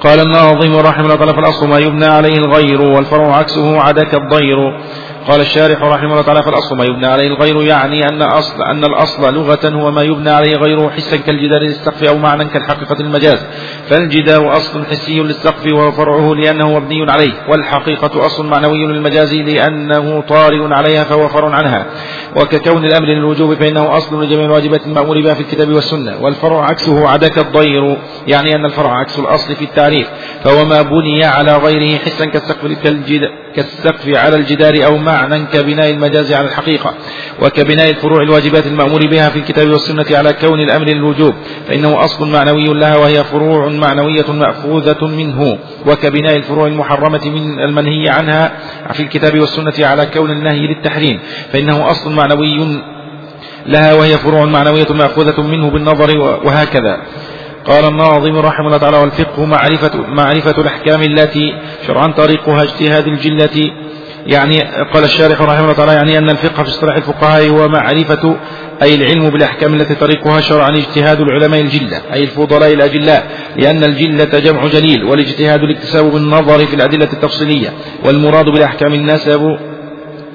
قال الناظم رحمه الله تعالى فالأصل ما يبنى عليه الغير والفرع عكسه عدك الضير. قال الشارح رحمه الله تعالى فالأصل ما يبنى عليه الغير يعني أن أصل أن الأصل لغة هو ما يبنى عليه غيره حسا كالجدار للسقف أو معنى كالحقيقة المجاز. فالجدار أصل حسي للسقف وفرعه لأنه مبني عليه والحقيقة أصل معنوي للمجاز لأنه طارئ عليها فهو فرع عنها. وككون الأمر للوجوب فإنه أصل لجميع الواجبات المأمور بها في الكتاب والسنة. والفرع عكسه عدك الضير يعني أن الفرع عكس الأصل في التعريف. فهو ما بني على غيره حسا كالسقف كالسقف على الجدار أو معنى كبناء المجاز على الحقيقة وكبناء الفروع الواجبات المأمور بها في الكتاب والسنة على كون الأمر للوجوب. فإنه أصل معنوي لها وهي فروع معنوية مأخوذة منه. وكبناء الفروع المحرمة من المنهي عنها في الكتاب والسنة على كون النهي للتحريم. فإنه أصل معنوي لها وهي فروع معنوية مأخوذة منه بالنظر وهكذا. قال الناظم رحمه الله تعالى والفقه معرفة, معرفة الأحكام التي شرعا طريقها اجتهاد الجلة يعني قال الشارح رحمه الله تعالى يعني أن الفقه في اصطلاح الفقهاء هو معرفة أي العلم بالأحكام التي طريقها شرعا اجتهاد العلماء الجلة أي الفضلاء الأجلاء لأن الجلة جمع جليل والاجتهاد الاكتساب بالنظر في الأدلة التفصيلية والمراد بالأحكام النسب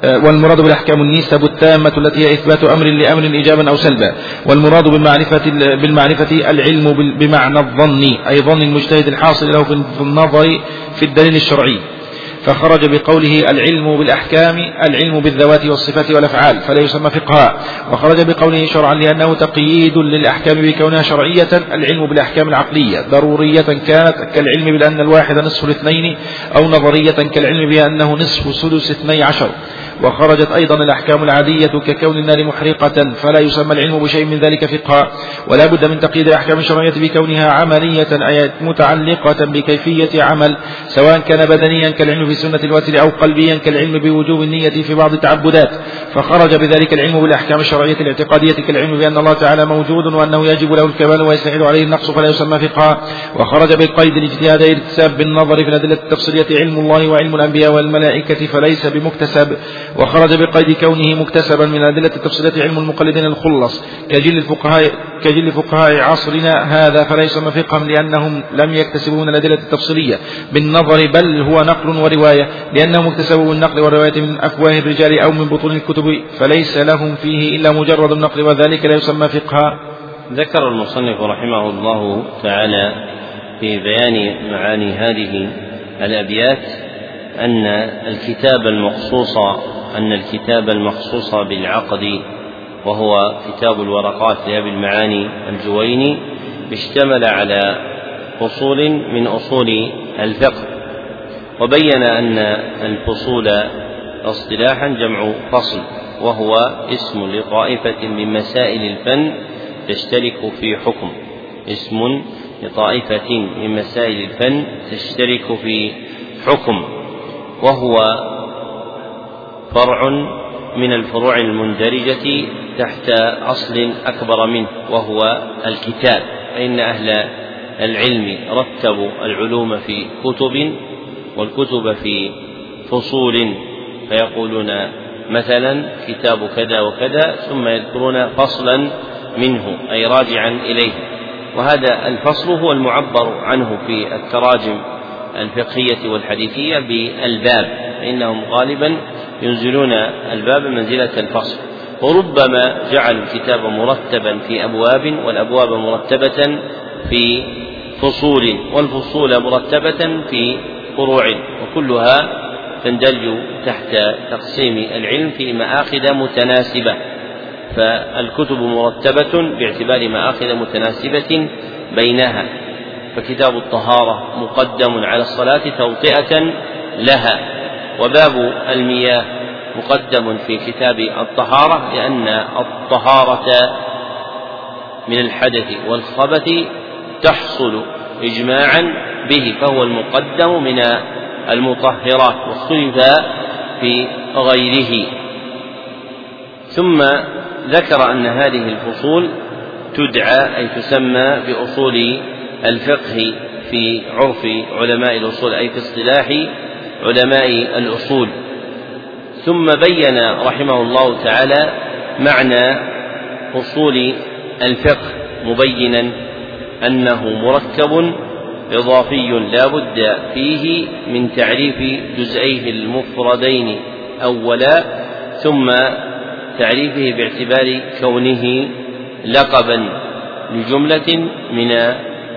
آه، والمراد بالأحكام النسب التامة التي هي إثبات أمر لأمر إيجابا أو سلبا والمراد بالمعرفة بالمعرفة العلم بمعنى الظن أي ظن المجتهد الحاصل له في النظر في الدليل الشرعي. فخرج بقوله العلم بالأحكام العلم بالذوات والصفات والأفعال فلا يسمى فقها وخرج بقوله شرعا لأنه تقييد للأحكام بكونها شرعية العلم بالأحكام العقلية. ضرورية كانت كالعلم بأن الواحد نصف الاثنين أو نظرية كالعلم بأنه نصف سدس اثني عشر. وخرجت أيضا الأحكام العادية ككون النار محرقة فلا يسمى العلم بشيء من ذلك فقها. ولا بد من تقييد الأحكام الشرعية بكونها عملية أي متعلقة بكيفية عمل سواء كان بدنيا كالعلم في سنة الوتر أو قلبيا كالعلم بوجوب النية في بعض التعبدات. فخرج بذلك العلم بالأحكام الشرعية الاعتقادية كالعلم بأن الله تعالى موجود وأنه يجب له الكمال ويستحيل عليه النقص فلا يسمى فقها. وخرج بالقيد الاجتهاد الاكتساب بالنظر في الأدلة التفصيلية علم الله وعلم الأنبياء والملائكة فليس بمكتسب. وخرج بقيد كونه مكتسبا من أدلة التفصيلات علم المقلدين الخلص. كجل الفقهاء كجل فقهاء عصرنا هذا فلا يسمى فقها لأنهم لم يكتسبوا من الأدلة التفصيلية. بالنظر بل هو نقل ورواية. لأنهم اكتسبوا بالنقل والرواية من أفواه الرجال أو من بطون الكتب. فليس لهم فيه إلا مجرد النقل وذلك لا يسمى فقها ذكر المصنف رحمه الله تعالى في بيان معاني هذه الأبيات أن الكتاب المخصوص أن الكتاب المخصوص بالعقد وهو كتاب الورقات لأبي المعاني الجويني اشتمل على فصول من أصول الفقه. وبين أن الفصول اصطلاحا جمع فصل وهو اسم لطائفة من مسائل الفن تشترك في حكم. اسم لطائفة من مسائل الفن تشترك في حكم. وهو فرع من الفروع المندرجة تحت أصل أكبر منه وهو الكتاب. فإن أهل العلم رتبوا العلوم في كتب والكتب في فصول فيقولون مثلا كتاب كذا وكذا ثم يذكرون فصلا منه أي راجعا إليه. وهذا الفصل هو المعبر عنه في التراجم الفقهية والحديثية بالباب فإنهم غالبا ينزلون الباب منزلة الفصل. وربما جعلوا الكتاب مرتبا في أبواب والأبواب مرتبة في فصول والفصول مرتبة في فروع وكلها تندرج تحت تقسيم العلم في مآخذ متناسبة. فالكتب مرتبة باعتبار مآخذ متناسبة بينها. فكتاب الطهارة مقدم على الصلاة توطئة لها. وباب المياه مقدم في كتاب الطهارة لأن الطهارة من الحدث والخبث تحصل إجماعا به فهو المقدم من المطهرات واختلف في غيره. ثم ذكر أن هذه الفصول تدعى أي تسمى بأصول الفقه في عرف علماء الأصول أي في اصطلاح علماء الأصول. ثم بين رحمه الله تعالى معنى أصول الفقه مبينا أنه مركب إضافي لا بد فيه من تعريف جزئيه المفردين أولا ثم تعريفه باعتبار كونه لقبا لجملة من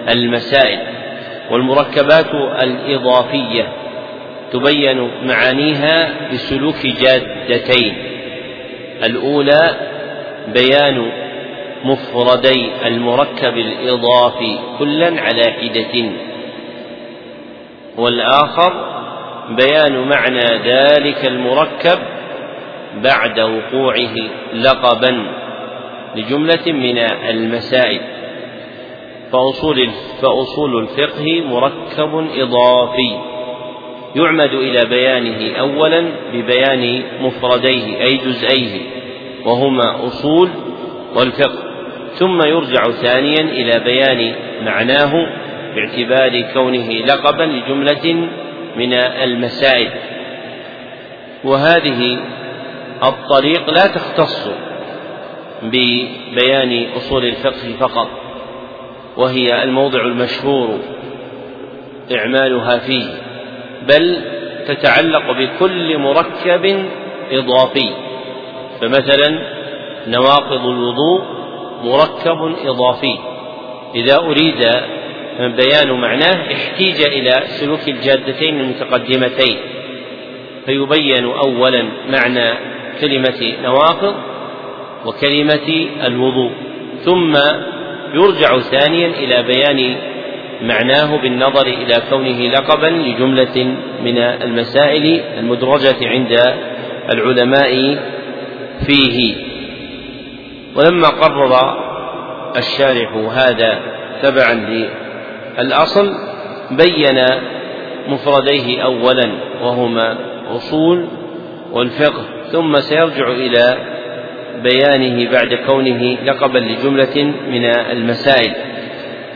المسائل والمركبات الإضافية تبين معانيها بسلوك جادتين. الأولى بيان مفردي المركب الإضافي كلا على حدة. والآخر بيان معنى ذلك المركب بعد وقوعه لقبا لجملة من المسائل. فأصول فأصول الفقه مركب إضافي يعمد إلى بيانه أولا ببيان مفرديه أي جزئيه وهما أصول والفقه. ثم يرجع ثانيا إلى بيان معناه باعتبار كونه لقبا لجملة من المسائل. وهذه الطريق لا تختص ببيان أصول الفقه فقط. وهي الموضع المشهور إعمالها فيه بل تتعلق بكل مركب إضافي فمثلا نواقض الوضوء مركب إضافي إذا أريد بيان معناه احتيج إلى سلوك الجادتين المتقدمتين فيبين أولا معنى كلمة نواقض وكلمة الوضوء ثم يرجع ثانيا إلى بيان معناه بالنظر إلى كونه لقبا لجملة من المسائل المدرجة عند العلماء فيه. ولما قرر الشارح هذا تبعا للأصل بين مفرديه أولا وهما أصول والفقه ثم سيرجع إلى بيانه بعد كونه لقبا لجملة من المسائل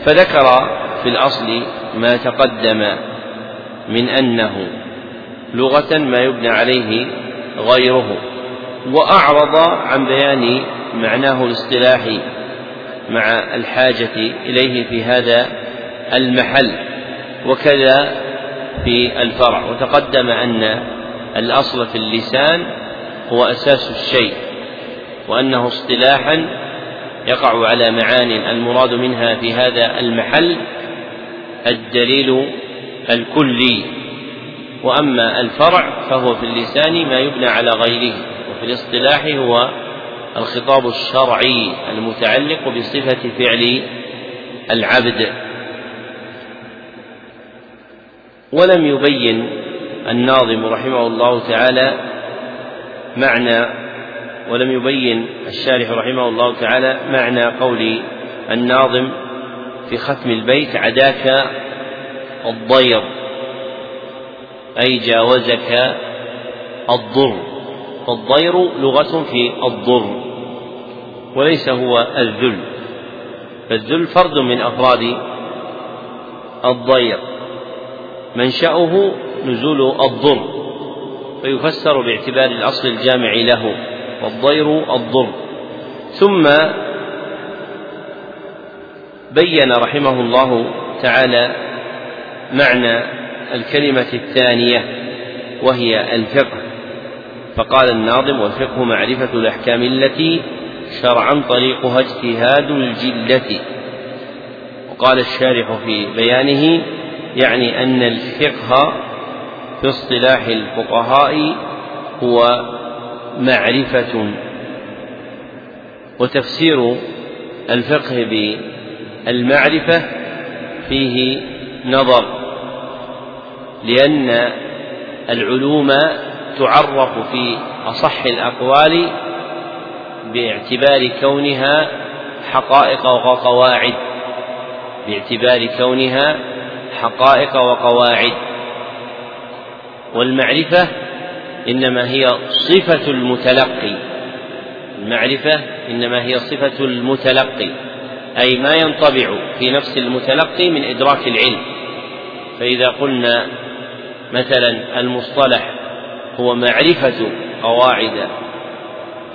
فذكر في الأصل ما تقدم من أنه لغة ما يبنى عليه غيره وأعرض عن بيان معناه الاصطلاحي مع الحاجة إليه في هذا المحل وكذا في الفرع وتقدم أن الأصل في اللسان هو أساس الشيء. وأنه اصطلاحا يقع على معان المراد منها في هذا المحل الدليل الكلي. وأما الفرع فهو في اللسان ما يبنى على غيره وفي الاصطلاح هو الخطاب الشرعي المتعلق بصفة فعل العبد. ولم يبين الناظم رحمه الله تعالى معنى ولم يبين الشارح رحمه الله تعالى معنى قول الناظم في ختم البيت عداك الضير أي جاوزك الضر فالضير لغة في الضر وليس هو الذل فالذل فرد من أفراد الضير منشأه نزول الضر فيفسر باعتبار الأصل الجامع له. والضير الضر. ثم بين رحمه الله تعالى معنى الكلمة الثانية وهي الفقه. فقال الناظم والفقه معرفة الأحكام التي شرعا طريقها اجتهاد الجلة. وقال الشارح في بيانه يعني أن الفقه في اصطلاح الفقهاء هو معرفة وتفسير الفقه بالمعرفة فيه نظر لأن العلوم تعرف في أصح الأقوال باعتبار كونها حقائق وقواعد باعتبار كونها حقائق وقواعد. والمعرفة إنما هي صفة المتلقي. المعرفة إنما هي صفة المتلقي. أي ما ينطبع في نفس المتلقي من إدراك العلم. فإذا قلنا مثلا المصطلح هو معرفة قواعد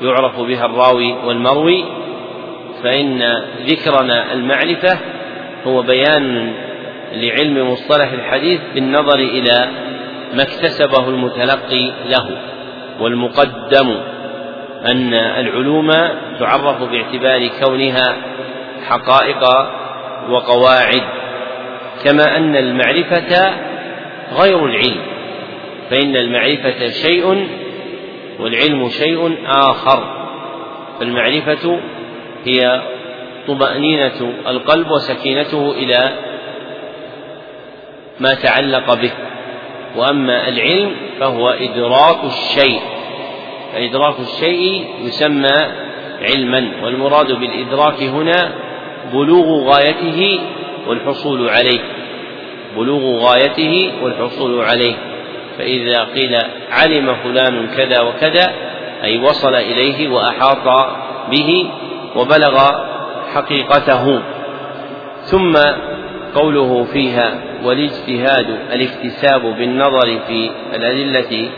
يعرف بها الراوي والمروي فإن ذكرنا المعرفة هو بيان لعلم مصطلح الحديث بالنظر إلى ما اكتسبه المتلقي له والمقدم أن العلوم تعرف باعتبار كونها حقائق وقواعد كما أن المعرفة غير العلم فإن المعرفة شيء والعلم شيء آخر فالمعرفة هي طمأنينة القلب وسكينته إلى ما تعلق به. وأما العلم فهو إدراك الشيء فإدراك الشيء يسمى علما والمراد بالإدراك هنا بلوغ غايته والحصول عليه بلوغ غايته والحصول عليه فإذا قيل علم فلان كذا وكذا أي وصل إليه وأحاط به وبلغ حقيقته. ثم قوله فيها والاجتهاد الاكتساب بالنظر في الأدلة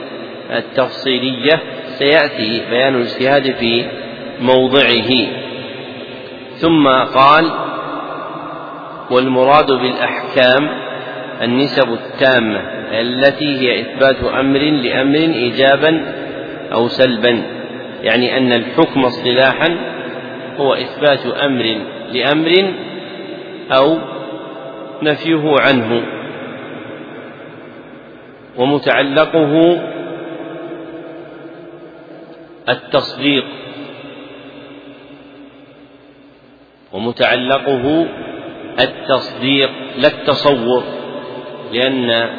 التفصيلية سيأتي بيان الاجتهاد في موضعه. ثم قال والمراد بالأحكام النسب التامة التي هي إثبات أمر لأمر إيجابا أو سلبا يعني أن الحكم اصطلاحا هو إثبات أمر لأمر أو نفيه عنه ومتعلقه التصديق ومتعلقه التصديق لا التصور لأن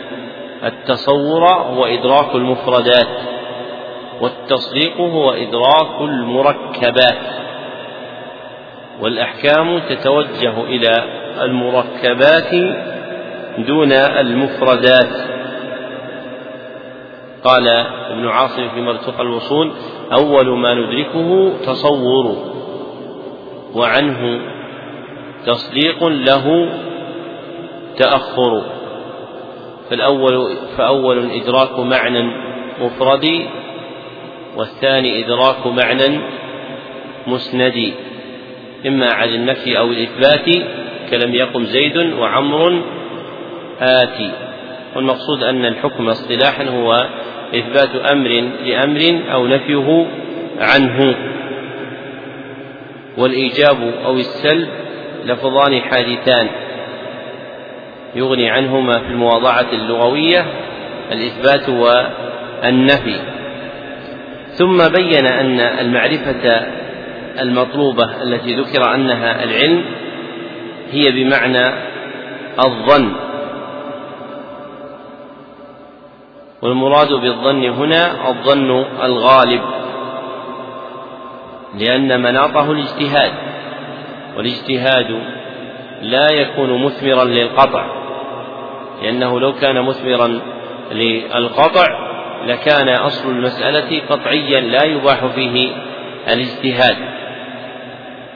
التصور هو إدراك المفردات والتصديق هو إدراك المركبات والأحكام تتوجه إلى المركبات دون المفردات. قال ابن عاصم في مرتقى الوصول أول ما ندركه تصور وعنه تصديق له تأخر فالأول فأول إدراك معنى مفرد والثاني إدراك معنى مسند. إما على النفي أو الإثبات كلم يقم زيد وعمر. آتي. والمقصود أن الحكم اصطلاحا هو إثبات أمر لأمر أو نفيه عنه. والإيجاب أو السلب لفظان حادثان. يغني عنهما في المواضعة اللغوية الإثبات والنفي. ثم بين أن المعرفة المطلوبة التي ذكر أنها العلم هي بمعنى الظن. والمراد بالظن هنا الظن الغالب لأن مناطه الاجتهاد والاجتهاد لا يكون مثمرا للقطع لأنه لو كان مثمرا للقطع لكان أصل المسألة قطعيا لا يباح فيه الاجتهاد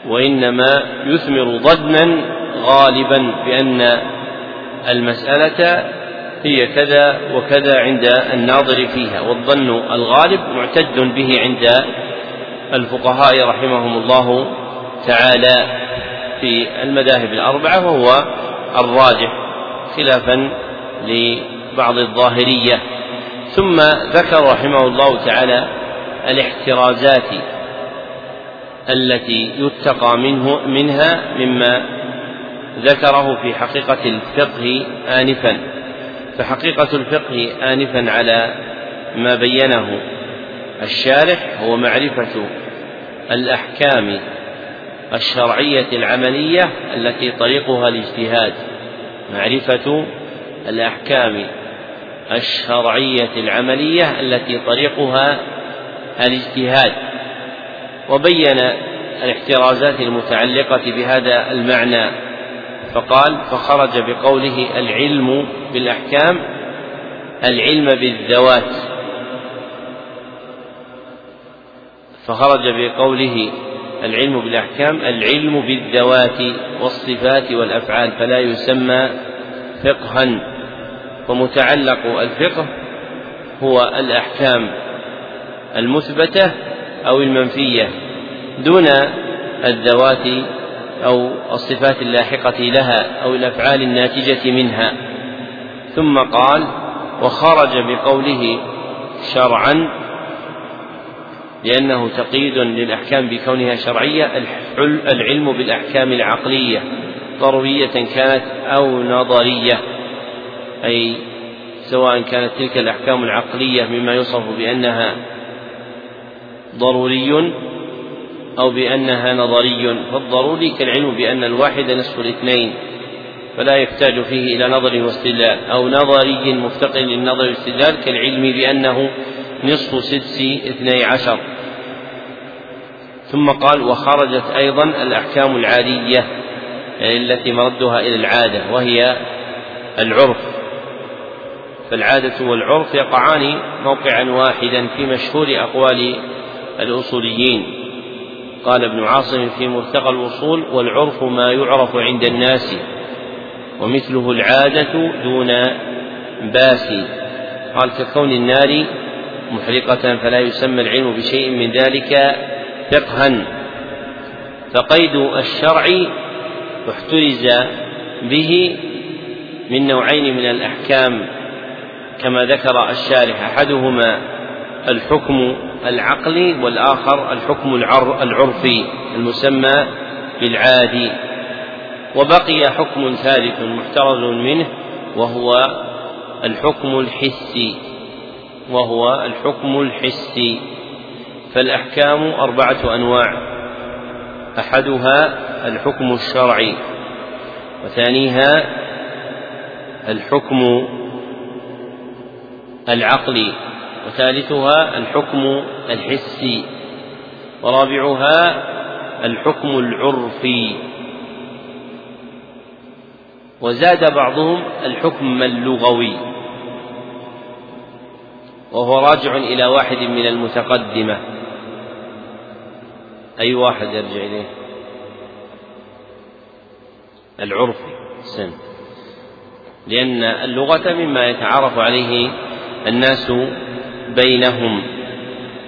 وإنما يثمر ظنا غالبا بأن المسألة هي كذا وكذا عند الناظر فيها والظن الغالب معتد به عند الفقهاء رحمهم الله تعالى في المذاهب الأربعة وهو الراجح خلافا لبعض الظاهرية. ثم ذكر رحمه الله تعالى الاحترازات التي يتقى منه منها مما ذكره في حقيقة الفقه آنفا فحقيقة الفقه آنفا على ما بينه. الشارح هو معرفة الأحكام الشرعية العملية التي طريقها الاجتهاد معرفة الأحكام الشرعية العملية التي طريقها الاجتهاد. وبين الاحترازات المتعلقة بهذا المعنى. فقال فخرج بقوله العلم بالأحكام العلم بالذوات. فخرج بقوله العلم بالأحكام العلم بالذوات والصفات والأفعال فلا يسمى فقها. ومتعلق الفقه هو الأحكام المثبتة أو المنفية دون الذوات أو الصفات اللاحقة لها أو الأفعال الناتجة منها. ثم قال وخرج بقوله شرعا لأنه تقييد للأحكام بكونها شرعية العلم بالأحكام العقلية ضرورية كانت أو نظرية. أي سواء كانت تلك الأحكام العقلية مما يوصف بأنها ضروري أو بأنها نظري فالضروري كالعلم بأن الواحد نصف الاثنين فلا يحتاج فيه إلى نظر واستدلال أو نظري مفتقر للنظر والاستدلال كالعلم بأنه نصف سدس اثني عشر. ثم قال وخرجت أيضا الأحكام العادية التي مردها إلى العادة وهي العرف. فالعادة والعرف يقعان موقعا واحدا في مشهور أقوال الأصوليين. قال ابن عاصم في مرتقى الوصول والعرف ما يعرف عند الناس ومثله العادة دون باس. قال ككون النار محرقة فلا يسمى العلم بشيء من ذلك فقها. فقيد الشرع احترز به من نوعين من الأحكام كما ذكر الشارح أحدهما الحكم العقلي والآخر الحكم العرفي المسمى بالعادي. وبقي حكم ثالث محترز منه وهو الحكم الحسي. وهو الحكم الحسي. فالأحكام أربعة أنواع. أحدها الحكم الشرعي وثانيها الحكم العقلي. وثالثها الحكم الحسي ورابعها الحكم العرفي. وزاد بعضهم الحكم اللغوي وهو راجع إلى واحد من المتقدمة. أي واحد يرجع إليه؟ العرفي. سن. لأن اللغة مما يتعارف عليه الناس بينهم.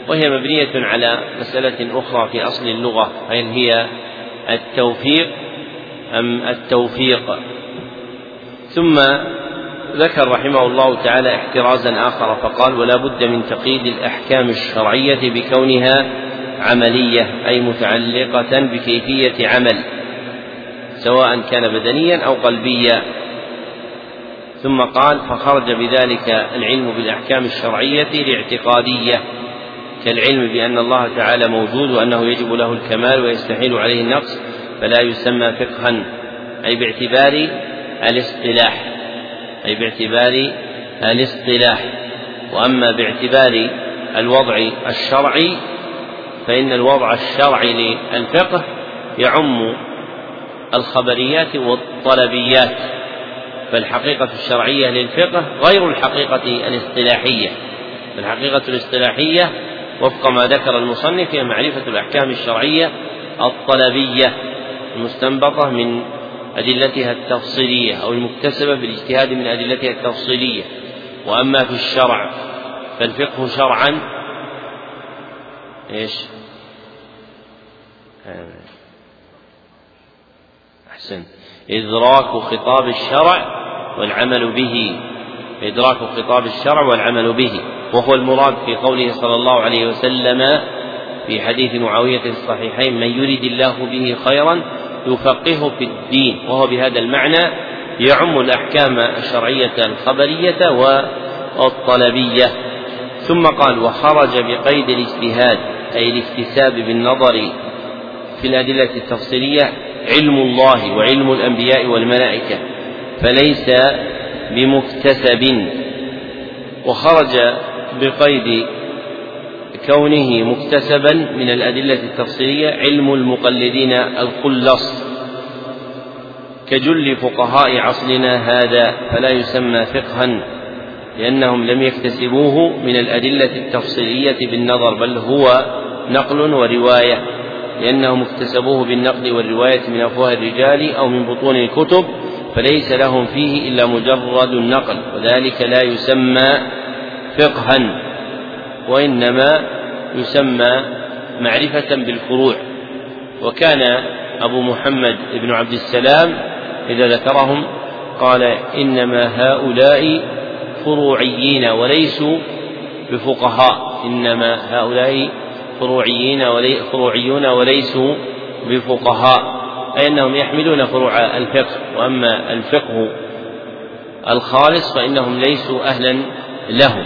وهي مبنية على مسألة أخرى في أصل اللغة هل هي التوفيق أم التوفيق؟ ثم ذكر رحمه الله تعالى احترازا آخر فقال ولا بد من تقييد الأحكام الشرعية بكونها عملية أي متعلقة بكيفية عمل سواء كان بدنيا أو قلبيا. ثم قال فخرج بذلك العلم بالأحكام الشرعية الاعتقادية كالعلم بأن الله تعالى موجود وأنه يجب له الكمال ويستحيل عليه النقص فلا يسمى فقها أي باعتبار الاصطلاح أي باعتبار الاصطلاح. وأما باعتبار الوضع الشرعي فإن الوضع الشرعي للفقه يعم الخبريات والطلبيات. فالحقيقة الشرعية للفقه غير الحقيقة الاصطلاحية. الحقيقة الاصطلاحية وفق ما ذكر المصنف هي معرفة الأحكام الشرعية الطلبية المستنبطة من أدلتها التفصيلية أو المكتسبة بالاجتهاد من أدلتها التفصيلية. وأما في الشرع فالفقه شرعا إيش؟ أحسن إدراك خطاب الشرع والعمل به إدراك خطاب الشرع والعمل به. وهو المراد في قوله صلى الله عليه وسلم في حديث معاوية في الصحيحين من يرد الله به خيرا يفقهه في الدين. وهو بهذا المعنى يعم الأحكام الشرعية الخبرية والطلبية. ثم قال وخرج بقيد الاجتهاد أي الاكتساب بالنظر في الأدلة التفصيلية علم الله وعلم الأنبياء والملائكة. فليس بمكتسب وخرج بقيد لكونه مكتسبا من الأدلة التفصيلية علم المقلدين القلص كجل فقهاء عصرنا هذا فلا يسمى فقها لأنهم لم يكتسبوه من الأدلة التفصيلية بالنظر بل هو نقل ورواية لأنهم اكتسبوه بالنقل والرواية من أفواه الرجال أو من بطون الكتب فليس لهم فيه إلا مجرد النقل وذلك لا يسمى فقها وإنما يسمى معرفة بالفروع. وكان أبو محمد بن عبد السلام إذا ذكرهم قال إنما هؤلاء فروعيين وليسوا بفقهاء إنما هؤلاء فروعيين ولي فروعيون وليسوا بفقهاء. أي أنهم يحملون فروع الفقه وأما الفقه الخالص فإنهم ليسوا أهلا له.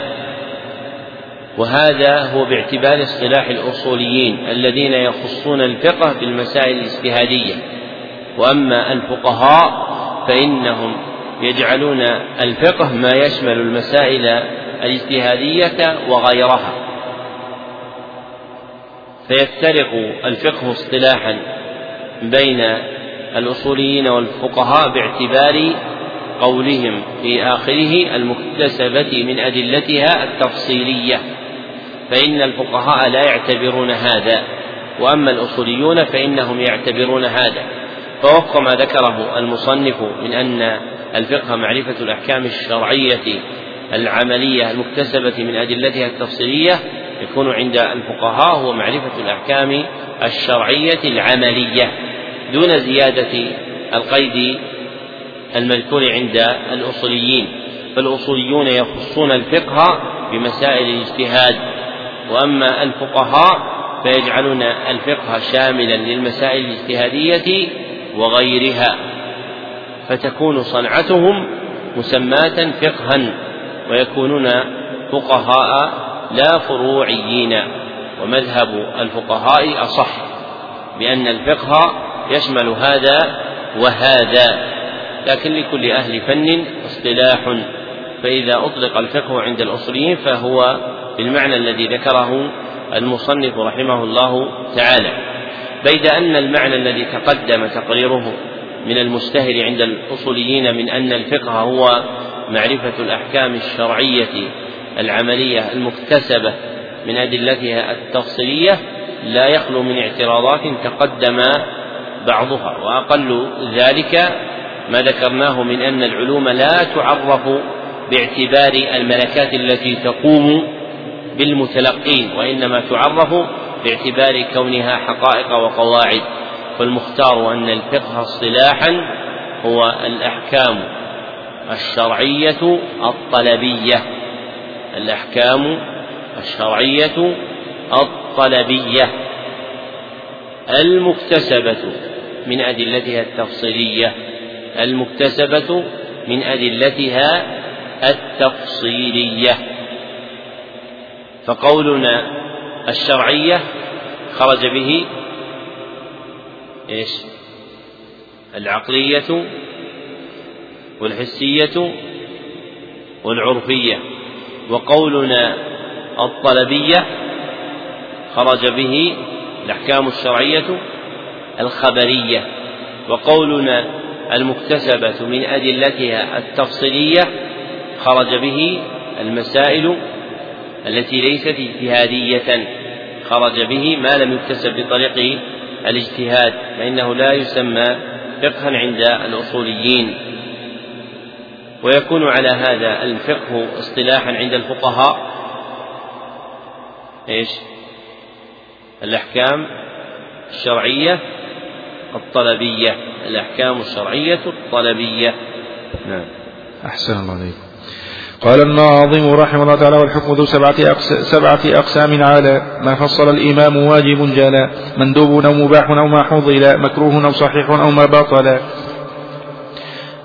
وهذا هو باعتبار اصطلاح الأصوليين الذين يخصون الفقه بالمسائل الاجتهادية. وأما الفقهاء فإنهم يجعلون الفقه ما يشمل المسائل الاجتهادية وغيرها. فيفترق الفقه اصطلاحا بين الأصوليين والفقهاء باعتبار قولهم في آخره المكتسبة من أدلتها التفصيلية. فإن الفقهاء لا يعتبرون هذا وأما الأصوليون فإنهم يعتبرون هذا. فوفق ما ذكره المصنف من أن الفقه معرفة الأحكام الشرعية العملية المكتسبة من أدلتها التفصيلية يكون عند الفقهاء هو معرفة الأحكام الشرعية العملية دون زيادة القيد المذكور عند الأصوليين. فالأصوليون يخصون الفقه بمسائل الاجتهاد. وأما الفقهاء فيجعلون الفقه شاملا للمسائل الاجتهادية وغيرها. فتكون صنعتهم مسماة فقها ويكونون فقهاء لا فروعيين ومذهب الفقهاء أصح بأن الفقه يشمل هذا وهذا لكن لكل أهل فن اصطلاح. فإذا أطلق الفقه عند الأصوليين فهو بالمعنى الذي ذكره المصنف رحمه الله تعالى. بيد أن المعنى الذي تقدم تقريره من المستهر عند الأصوليين من أن الفقه هو معرفة الأحكام الشرعية العملية المكتسبة من أدلتها التفصيلية لا يخلو من اعتراضات تقدم بعضها وأقل ذلك ما ذكرناه من أن العلوم لا تعرف باعتبار الملكات التي تقوم بالمتلقين وإنما تعرف باعتبار كونها حقائق وقواعد. فالمختار أن الفقه اصطلاحا هو الأحكام الشرعية الطلبية. الأحكام الشرعية الطلبية المكتسبة من أدلتها التفصيلية المكتسبة من أدلتها التفصيلية فقولنا الشرعية خرج به إيش؟ العقلية والحسية والعرفية وقولنا الطلبية خرج به الأحكام الشرعية الخبرية وقولنا المكتسبة من أدلتها التفصيلية خرج به المسائل التي ليست اجتهادية خرج به ما لم يكتسب بطريق الاجتهاد فإنه لا يسمى فقها عند الأصوليين. ويكون على هذا الفقه اصطلاحا عند الفقهاء. إيش؟ الأحكام الشرعية الطلبية. الأحكام الشرعية الطلبية. نعم. أحسن الله عليكم. قال الناظم رحمه الله تعالى والحكم ذو سبعة, أقس سبعة أقسام على ما فصل الإمام واجب جلا مندوب أو مباح أو ما حضل مكروه أو صحيح أو ما بطل.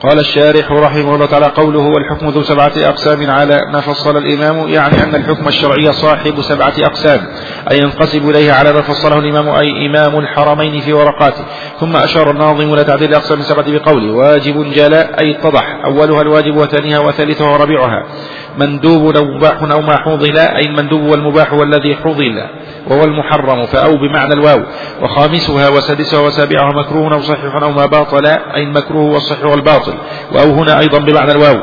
قال الشارح رحمه الله تعالى قوله والحكم ذو سبعة أقسام على ما فصل الإمام يعني أن الحكم الشرعي صاحب سبعة أقسام أي ينقسم إليه على ما فصله الإمام أي إمام الحرمين في ورقاته. ثم أشار الناظم إلى تعديل الأقسام السبعة بقوله واجب جلاء أي اتضح أولها الواجب وثانيها وثالثها ورابعها مندوب أو مباح أو ما حوضل أي المندوب والمباح والذي حوضل وهو المحرم. فأو بمعنى الواو. وخامسها وسادسها وسابعها مكروه أو صحيح أو ما باطل أي المكروه والصحيح والباطل. وأو هنا أيضا بمعنى الواو.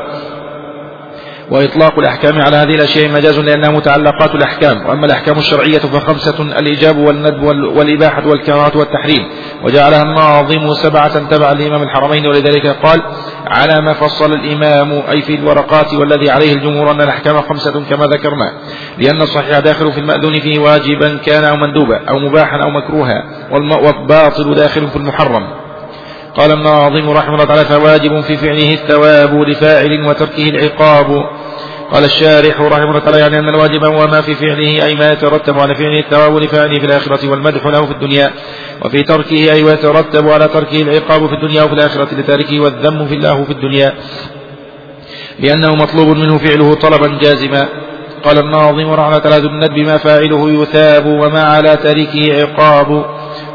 وإطلاق الأحكام على هذه الأشياء مجاز لأنها متعلقات الأحكام وأما الأحكام الشرعية فخمسة الإيجاب والندب والإباحة والكراهة والتحريم. وجعلها الناظم سبعة تبعا لإمام الحرمين ولذلك قال على ما فصل الإمام أي في الورقات والذي عليه الجمهور أن الأحكام خمسة كما ذكرنا. لأن الصحيح داخل في المأذون فيه واجبا كان أو مندوبا أو مباحا أو مكروها والباطل داخل في المحرم. قال الناظم رحمه الله تعالى فواجب في فعله الثواب لفاعل وتركه العقاب. قال الشارح رحمه الله تعالى يعني أن الواجب هو ما في فعله أي ما يترتب على فعله الثواب لفعله في الآخرة والمدح له في الدنيا وفي تركه أي ويترتب على تركه العقاب في الدنيا وفي الآخرة لتاركه والذم في الله في الدنيا. لأنه مطلوب منه فعله طلبا جازما. قال الناظم رحمه الله الندب ما فاعله يثاب وما على تاركه عقاب.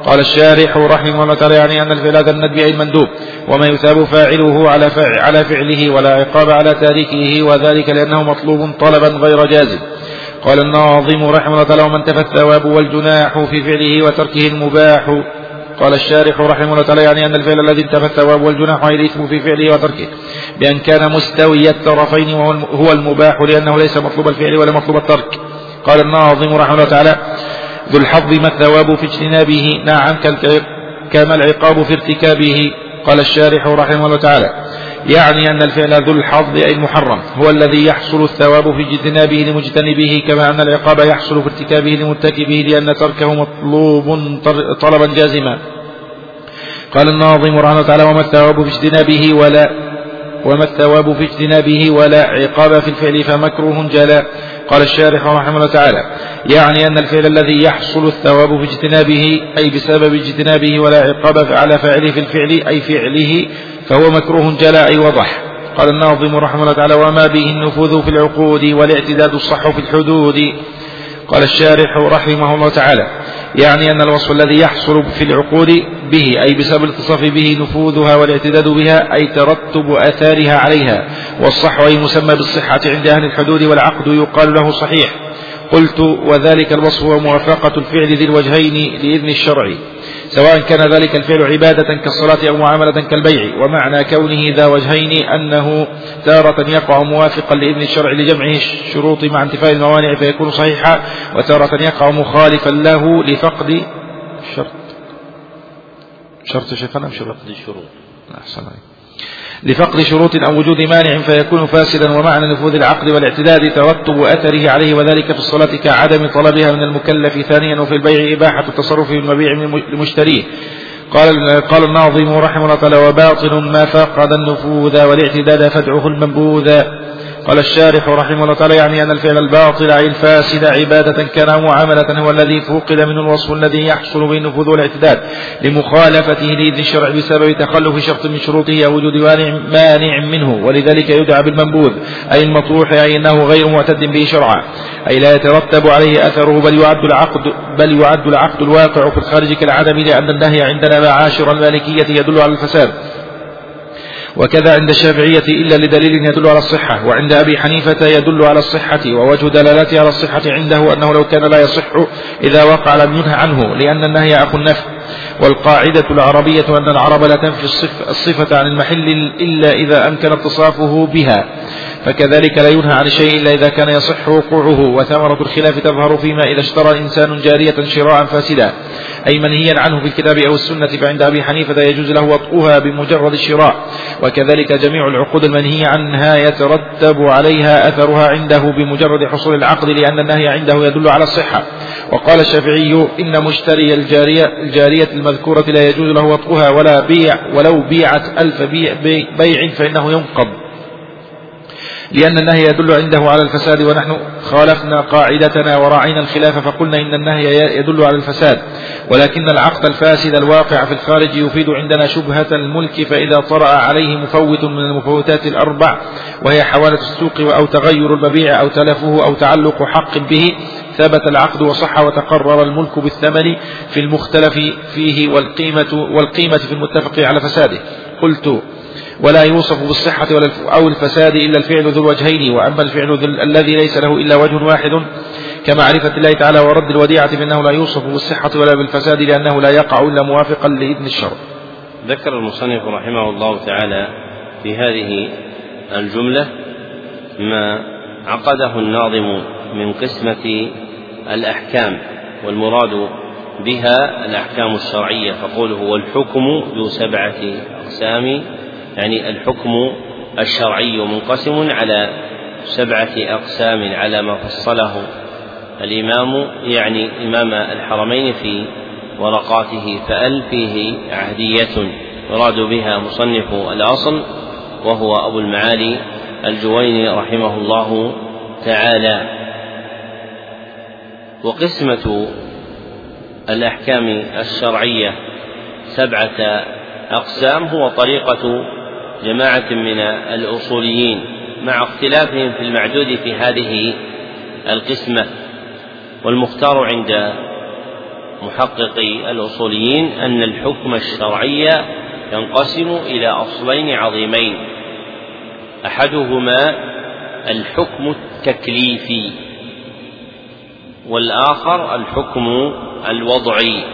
قال الشارح رحمه الله تعالى يعني أن الفعل هذا الندب أي المندوب. وما يثاب فاعله على على فعله ولا عقاب على تاركه وذلك لأنه مطلوب طلبا غير جازم قال الناظم رحمه الله تعالى ومن تفى الثواب والجناح في فعله وتركه المباح. قال الشارح رحمه الله تعالى يعني أن الفعل الذي انتفى الثواب والجناح أي الإثم في فعله وتركه بأن كان مستوي الطرفين وهو المباح لأنه ليس مطلوب الفعل ولا مطلوب الترك. قال الناظم رحمه الله تعالى ذو الحظ ما الثواب في اجتنابه نعم كما العقاب في ارتكابه قال الشارح رحمه الله تعالى يعني أن الفعل ذو الحظ أي المحرم هو الذي يحصل الثواب في اجتنابه لمجتنبه كما أن العقاب يحصل في ارتكابه لمرتكبه لأن تركه مطلوب طلبا جازما. قال الناظم رحمه الله تعالى وما الثواب في اجتنابه ولا وما الثواب في اجتنابه ولا عقاب في الفعل فمكروه جلا. قال الشارح رحمه الله تعالى يعني أن الفعل الذي يحصل الثواب في اجتنابه أي بسبب اجتنابه ولا عقاب على فاعله في الفعل أي فعله فهو مكروه جلا أي وضح. قال الناظم رحمه الله تعالى وما به النفوذ في العقود والاعتداد الصح في الحدود. قال الشارح رحمه الله تعالى يعني أن الوصف الذي يحصل في العقود به أي بسبب الاتصاف به نفوذها والاعتداد بها أي ترتب أثارها عليها والصح أي مسمى بالصحة عند أهل الحدود والعقد يقال له صحيح. قلت وذلك الوصف هو موافقة الفعل ذي الوجهين لإذن الشرع. سواء كان ذلك الفعل عبادة كالصلاة أو معاملة كالبيع. ومعنى كونه ذا وجهين أنه تارة يقع موافقا لإذن الشرع لجمعه الشروط مع انتفاء الموانع فيكون صحيحا وتارة يقع مخالفا له لفقد شرط. شرط شيخنا شرط الشروط. أحسن عليك لفقد شروط أو وجود مانع فيكون فاسدا ومعنى نفوذ العقد والاعتداد ترتب أثره عليه وذلك في الصلاة كعدم طلبها من المكلف ثانيا وفي البيع إباحة التصرف في المبيع من المشتريه قال قال الناظم رحمه الله تعالى وباطل ما فقد النفوذ والاعتداد فدعه المنبوذ. قال الشارح رحمه الله تعالى يعني أن الفعل الباطل أي الفاسد عبادة كان أو معاملة هو الذي فقد منه الوصف الذي يحصل به النفوذ والاعتداد لمخالفته لإذن الشرع بسبب تخلف شرط من شروطه أو وجود مانع منه ولذلك يدعى بالمنبوذ أي المطروح أي أنه غير معتد به شرعا أي لا يترتب عليه أثره بل يعد العقد بل يعد العقد الواقع في الخارج كالعدم لأن النهي عندنا معاشر المالكية يدل على الفساد. وكذا عند الشافعية إلا لدليل يدل على الصحة وعند أبي حنيفة يدل على الصحة ووجه دلالته على الصحة عنده أنه لو كان لا يصح إذا وقع لم ينهى عنه لأن النهي أخو النفي والقاعدة العربية أن العرب لا تنفي الصفة عن المحل إلا إذا أمكن اتصافه بها فكذلك لا ينهى عن الشيء إلا إذا كان يصح وقوعه وثمرة الخلاف تظهر فيما إذا اشترى إنسان جارية شراء فاسدا أي منهيا عنه في الكتاب أو السنة فعند أبي حنيفة يجوز له وطئها بمجرد الشراء. وكذلك جميع العقود المنهية عنها يترتب عليها أثرها عنده بمجرد حصول العقد لأن النهي عنده يدل على الصحة. وقال الشافعي إن مشتري الجارية, الجارية المذكورة لا يجوز له وطئها ولا بيع ولو بيعت ألف بيع, بيع فإنه ينقض. لأن النهي يدل عنده على الفساد ونحن خالفنا قاعدتنا وراعينا الخلاف فقلنا إن النهي يدل على الفساد. ولكن العقد الفاسد الواقع في الخارج يفيد عندنا شبهة الملك فإذا طرأ عليه مفوت من المفوتات الأربع وهي حوالة السوق أو تغير المبيع أو تلفه أو تعلق حق به ثبت العقد وصح وتقرر الملك بالثمن في المختلف فيه والقيمة, والقيمة في المتفق على فساده. قلت ولا يوصف بالصحة أو الفساد إلا الفعل ذو الوجهين وأما الفعل الذي ليس له إلا وجه واحد كمعرفة الله تعالى ورد الوديعة فإنه لا يوصف بالصحة ولا بالفساد لأنه لا يقع إلا موافقا لإذن الشرع. ذكر المصنف رحمه الله تعالى في هذه الجملة ما عقده الناظم من قسمة الأحكام والمراد بها الأحكام الشرعية فقوله والحكم ذو سبعة أقسام يعني الحكم الشرعي منقسم على سبعة أقسام على ما فصله الإمام يعني إمام الحرمين في ورقاته فأل فيه عهدية يراد بها مصنف الأصل؟ وهو أبو المعالي الجويني رحمه الله تعالى. وقسمة الأحكام الشرعية سبعة أقسام هو طريقة جماعة من الأصوليين مع اختلافهم في المعدود في هذه القسمة والمختار عند محققي الأصوليين أن الحكم الشرعي ينقسم إلى أصلين عظيمين. أحدهما الحكم التكليفي والآخر الحكم الوضعي.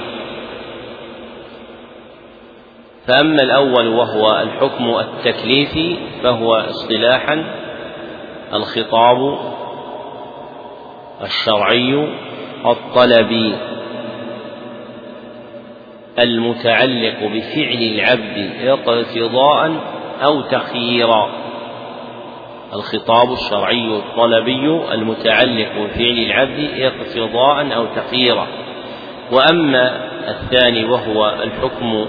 فأما الأول وهو الحكم التكليفي فهو اصطلاحا الخطاب الشرعي الطلبي المتعلق بفعل العبد اقتضاء أو تخييرا. الخطاب الشرعي الطلبي المتعلق بفعل العبد اقتضاء أو تخييرا. وأما الثاني وهو الحكم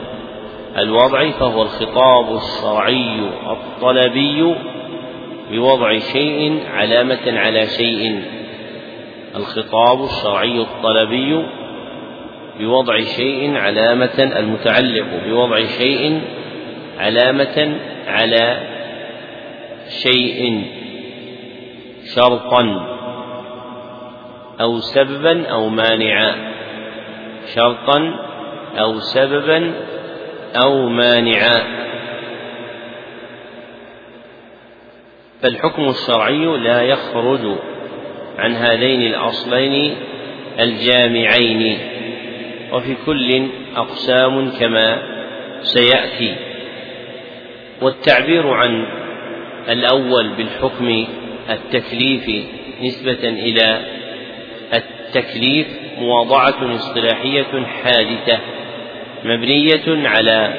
الوضعي فهو الخطاب الشرعي الطلبي بوضع شيء علامة على شيء. الخطاب الشرعي الطلبي بوضع شيء علامة المتعلق بوضع شيء علامة على شيء. شرطا أو سببا أو مانعا. شرطا أو سببا أو مانعا. فالحكم الشرعي لا يخرج عن هذين الأصلين الجامعين وفي كل أقسام كما سيأتي. والتعبير عن الأول بالحكم التكليفي نسبة إلى التكليف مواضعة اصطلاحية حادثة. مبنية على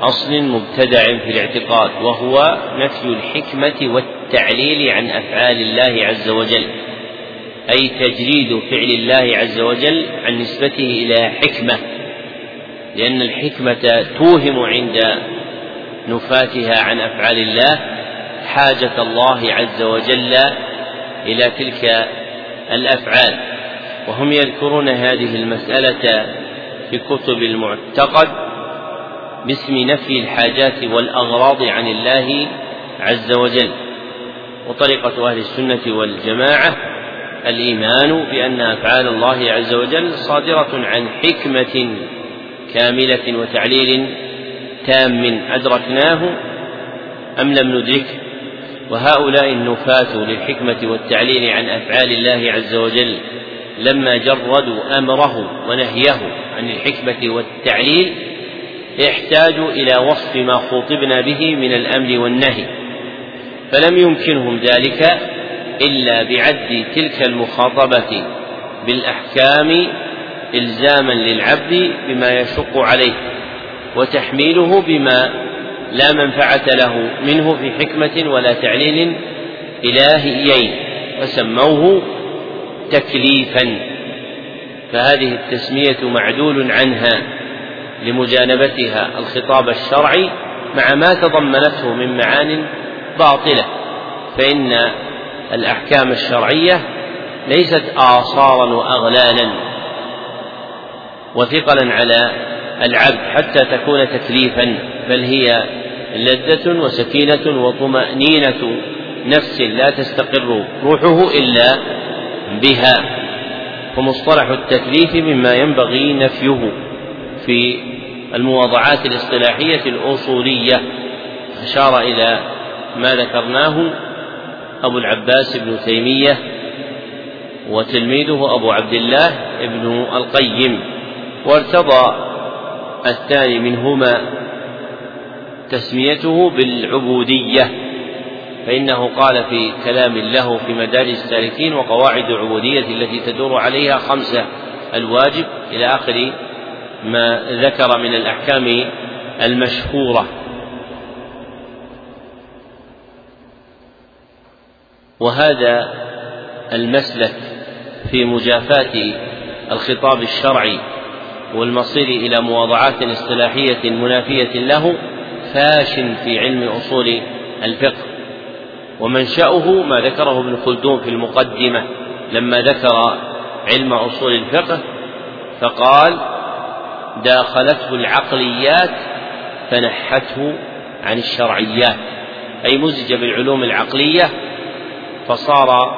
أصل مبتدع في الاعتقاد وهو نفي الحكمة والتعليل عن أفعال الله عز وجل أي تجريد فعل الله عز وجل عن نسبته إلى حكمة لأن الحكمة توهم عند نفاتها عن أفعال الله حاجة الله عز وجل إلى تلك الأفعال. وهم يذكرون هذه المسألة في كتب المعتقد باسم نفي الحاجات والأغراض عن الله عز وجل. وطريقة أهل السنة والجماعة الإيمان بأن أفعال الله عز وجل صادرة عن حكمة كاملة وتعليل تام أدركناه أم لم ندركه وهؤلاء النفاة للحكمة والتعليل عن أفعال الله عز وجل. لما جردوا أمره ونهيه عن الحكمة والتعليل احتاجوا إلى وصف ما خوطبنا به من الأمر والنهي. فلم يمكنهم ذلك إلا بعد تلك المخاطبة بالأحكام إلزاما للعبد بما يشق عليه وتحميله بما لا منفعة له منه في حكمة ولا تعليل إلهيين فسموه تكليفا فهذه التسمية معدول عنها لمجانبتها الخطاب الشرعي مع ما تضمنته من معان باطلة فإن الأحكام الشرعية ليست آصارا وأغلالا وثقلا على العبد حتى تكون تكليفا بل هي لذة وسكينة وطمأنينة نفس لا تستقر روحه إلا بها فمصطلح التكليف مما ينبغي نفيه في المواضعات الاصطلاحية الأصولية. أشار إلى ما ذكرناه أبو العباس بن تيمية وتلميذه أبو عبد الله ابن القيم. وارتضى الثاني منهما تسميته بالعبودية. فإنه قال في كلام له في مدارج السالكين وقواعد العبودية التي تدور عليها خمسة الواجب إلى آخر ما ذكر من الأحكام المشهورة. وهذا المسلك في مجافاة الخطاب الشرعي والمصير إلى مواضعات اصطلاحية منافية له فاش في علم أصول الفقه. ومنشأه ما ذكره ابن خلدون في المقدمة لما ذكر علم أصول الفقه فقال داخلته العقليات فنحته عن الشرعيات أي مزج بالعلوم العقلية فصار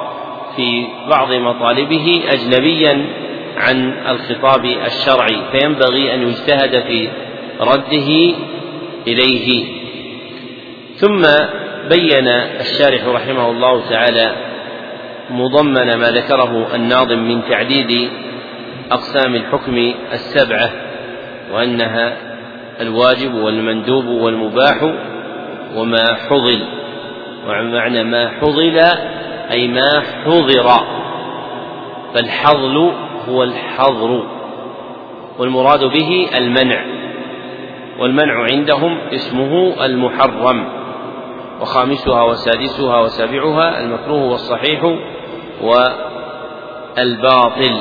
في بعض مطالبه أجنبيا عن الخطاب الشرعي فينبغي أن يجتهد في رده إليه. ثم بين الشارح رحمه الله تعالى مضمن ما ذكره الناظم من تعديد أقسام الحكم السبعة وأنها الواجب والمندوب والمباح وما حضل ومعنى ما حضل أي ما حضر فالحضل هو الحظر والمراد به المنع والمنع عندهم اسمه المحرم. وخامسها وسادسها وسابعها المكروه والصحيح والباطل.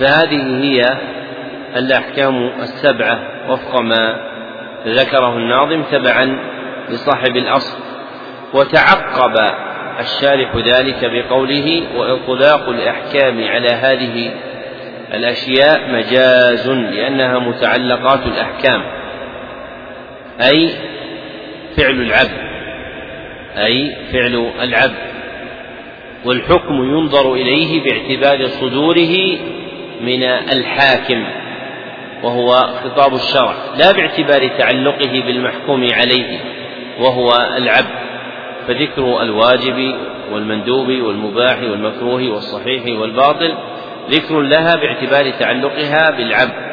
فهذه هي الأحكام السبعة وفق ما ذكره الناظم تبعا لصاحب الأصل. وتعقب الشارح ذلك بقوله وإطلاق الأحكام على هذه الأشياء مجاز لأنها متعلقات الأحكام. أي فعل العبد أي فعل العبد والحكم ينظر إليه باعتبار صدوره من الحاكم وهو خطاب الشرع لا باعتبار تعلقه بالمحكوم عليه وهو العبد فذكر الواجب والمندوب والمباح والمكروه والصحيح والباطل ذكر لها باعتبار تعلقها بالعبد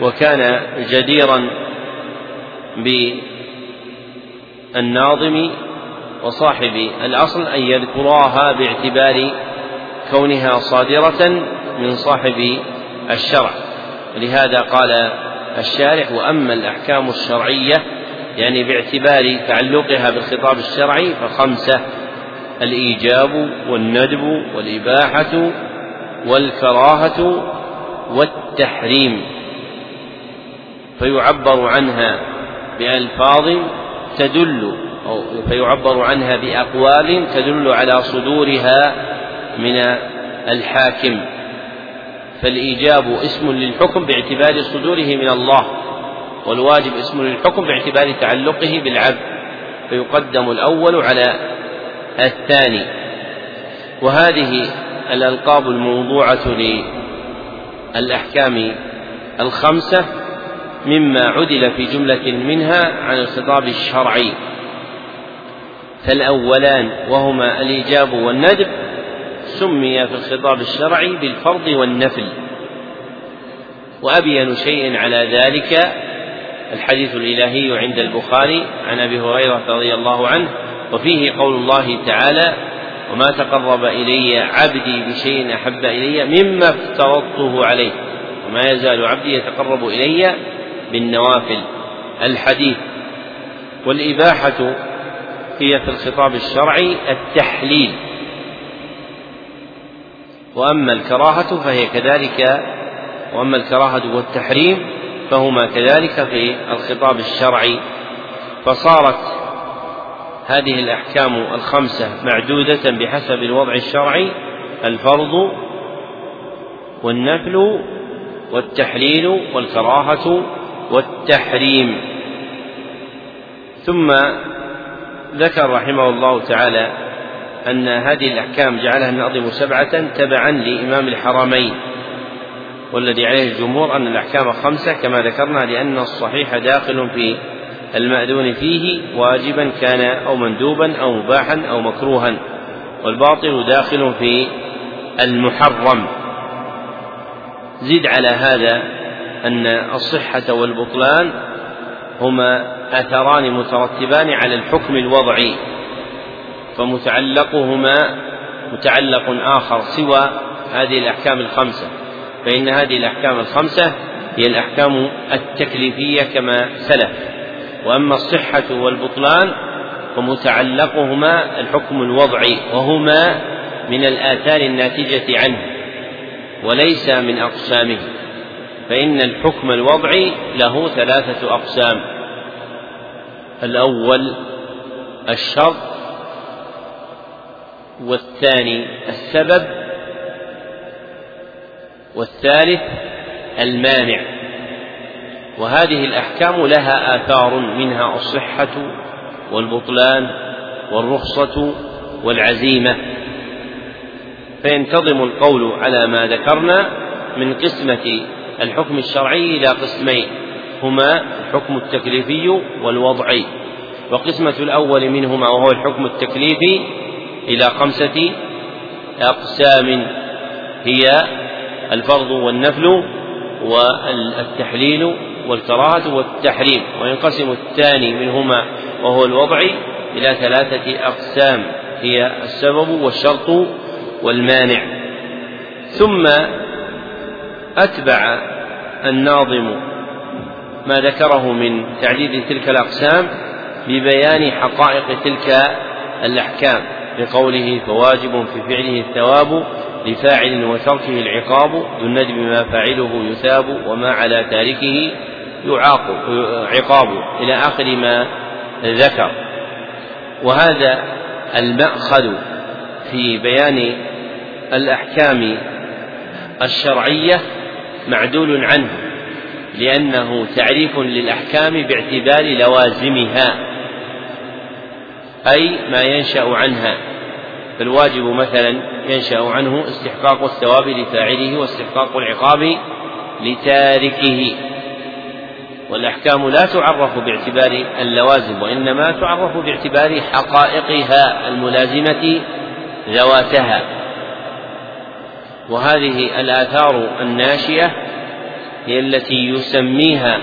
وكان جديرا بالناظم وصاحب الأصل أن يذكراها باعتبار كونها صادرة من صاحب الشرع. لهذا قال الشارح وأما الأحكام الشرعية يعني باعتبار تعلقها بالخطاب الشرعي فخمسة الإيجاب والندب والإباحة والكراهة والتحريم. فيعبر عنها بألفاظ تدل أو فيعبر عنها بأقوال تدل على صدورها من الحاكم. فالإيجاب اسم للحكم باعتبار صدوره من الله والواجب اسم للحكم باعتبار تعلقه بالعبد فيقدم الأول على الثاني. وهذه الألقاب الموضوعة للأحكام الخمسة مما عدل في جملة منها عن الخطاب الشرعي. فالأولان وهما الإيجاب والندب سمي في الخطاب الشرعي بالفرض والنفل. وأبين شيء على ذلك الحديث الإلهي عند البخاري عن أبي هريرة رضي الله عنه وفيه قول الله تعالى وما تقرب إلي عبدي بشيء أحب إلي مما افترضته عليه وما يزال عبدي يتقرب إلي بالنوافل الحديث. والإباحة هي في الخطاب الشرعي التحليل. وأما الكراهة فهي كذلك وأما الكراهة والتحريم فهما كذلك في الخطاب الشرعي. فصارت هذه الأحكام الخمسة معدودة بحسب الوضع الشرعي الفرض والنفل والتحليل والكراهة والتحريم. ثم ذكر رحمه الله تعالى أن هذه الأحكام جعلها الناظم سبعة تبعا لإمام الحرمين والذي عليه الجمهور أن الأحكام خمسة كما ذكرنا لأن الصحيح داخل في المأذون فيه واجبا كان أو مندوبا أو مباحا أو مكروها والباطل داخل في المحرم. زد على هذا أن الصحة والبطلان هما أثران مترتبان على الحكم الوضعي فمتعلقهما متعلق آخر سوى هذه الأحكام الخمسة. فإن هذه الأحكام الخمسة هي الأحكام التكليفية كما سلف. وأما الصحة والبطلان فمتعلقهما الحكم الوضعي وهما من الآثار الناتجة عنه وليس من أقسامه. فإن الحكم الوضعي له ثلاثة أقسام. الأول الشرط والثاني السبب والثالث المانع. وهذه الأحكام لها آثار منها الصحة والبطلان والرخصة والعزيمة. فينتظم القول على ما ذكرنا من قسمة الحكم الشرعي إلى قسمين هما الحكم التكليفي والوضعي. وقسمة الأول منهما وهو الحكم التكليفي إلى خمسة أقسام هي الفرض والنفل والتحليل والكراهة والتحريم. وينقسم الثاني منهما وهو الوضعي إلى ثلاثة أقسام هي السبب والشرط والمانع. ثم أتبع الناظم ما ذكره من تعديد تلك الأقسام ببيان حقائق تلك الأحكام بقوله فواجب في فعله الثواب لفاعل وتركه العقاب ذو الندب ما فاعله يثاب وما على تاركه يعاقب عقاب إلى آخر ما ذكر. وهذا المأخذ في بيان الأحكام الشرعية معدول عنه لأنه تعريف للأحكام باعتبار لوازمها أي ما ينشأ عنها. فالواجب مثلا ينشأ عنه استحقاق الثواب لفاعله واستحقاق العقاب لتاركه. والأحكام لا تعرف باعتبار اللوازم وإنما تعرف باعتبار حقائقها الملازمة ذواتها. وهذه الآثار الناشئة هي التي يسميها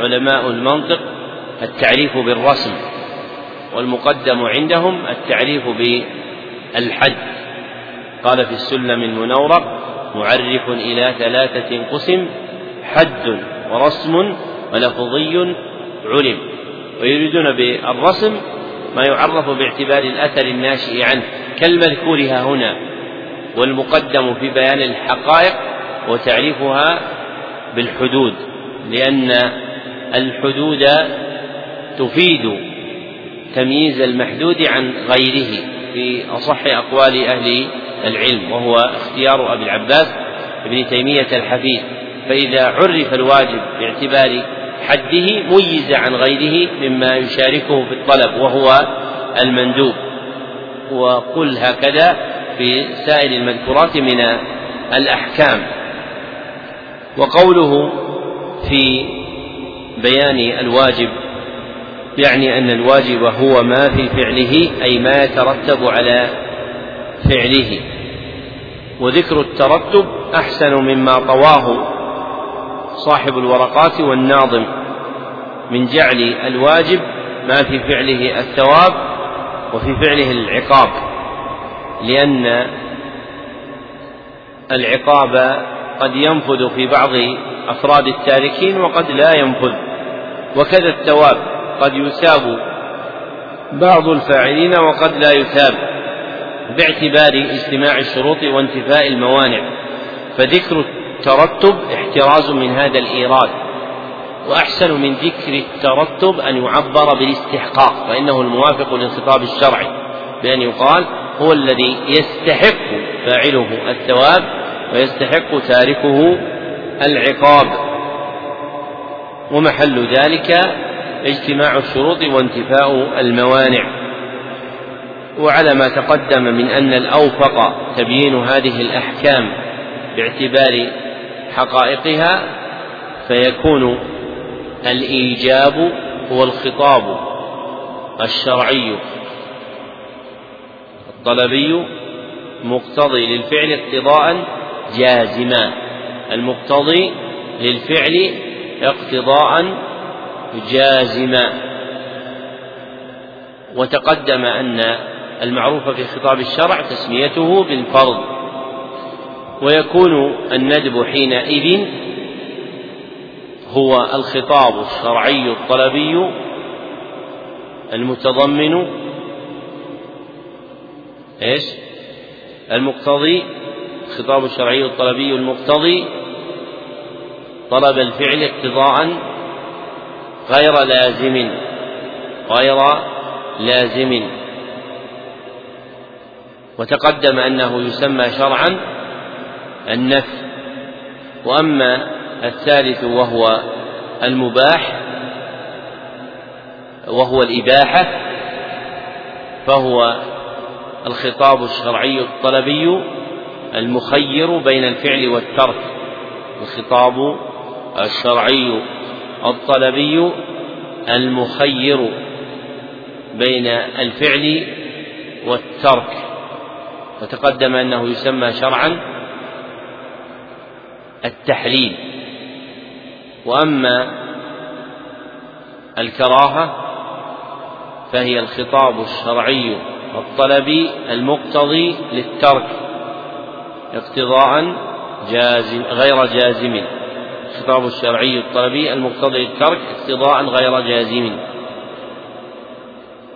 علماء المنطق التعريف بالرسم والمقدم عندهم التعريف بالحد. قال في السلم المنورق معرف إلى ثلاثة قسم حد ورسم ولفظي علم. ويريدون بالرسم ما يعرف باعتبار الأثر الناشئ عنه كالمذكور ها هنا. والمقدم في بيان الحقائق وتعريفها بالحدود لأن الحدود تفيد تمييز المحدود عن غيره في أصح أقوال أهل العلم وهو اختيار أبي العباس ابن تيمية الحفيد. فإذا عرف الواجب باعتبار حده ميز عن غيره مما يشاركه في الطلب وهو المندوب. وقل هكذا في سائر المذكورات من الأحكام. وقوله في بيان الواجب يعني أن الواجب هو ما في فعله أي ما يترتب على فعله. وذكر الترتب أحسن مما طواه صاحب الورقات والناظم من جعل الواجب ما في فعله الثواب وفي فعله العقاب. لأن العقاب قد ينفذ في بعض أفراد التاركين وقد لا ينفذ. وكذا الثواب قد يثاب بعض الفاعلين وقد لا يثاب باعتبار اجتماع الشروط وانتفاء الموانع. فذكر الترتب احتراز من هذا الإيراد وأحسن من ذكر الترتب أن يعبر بالاستحقاق فإنه الموافق للخطاب الشرعي بأن يقال هو الذي يستحق فاعله الثواب ويستحق تاركه العقاب. ومحل ذلك اجتماع الشروط وانتفاء الموانع. وعلى ما تقدم من أن الأوفق تبيين هذه الأحكام باعتبار حقائقها فيكون الإيجاب هو الخطاب الشرعي. الطلبي مقتضي للفعل اقتضاء جازما. المقتضي للفعل اقتضاء جازما. وتقدم أن المعروف في خطاب الشرع تسميته بالفرض. ويكون الندب حينئذ هو الخطاب الشرعي الطلبي المتضمن إيش؟ المقتضي الخطاب الشرعي الطلبي المقتضي طلب الفعل اقتضاء غير لازم غير لازم وتقدم أنه يسمى شرعا النفي وأما الثالث وهو المباح وهو الإباحة فهو الخطاب الشرعي الطلبي المخير بين الفعل والترك. الخطاب الشرعي الطلبي المخير بين الفعل والترك. وتقدم أنه يسمى شرعا التحليل. وأما الكراهة فهي الخطاب الشرعي الطلبي المقتضي للترك اقتضاء جازم غير جازم. الخطاب الشرعي الطلبي المقتضي للترك اقتضاء غير جازم.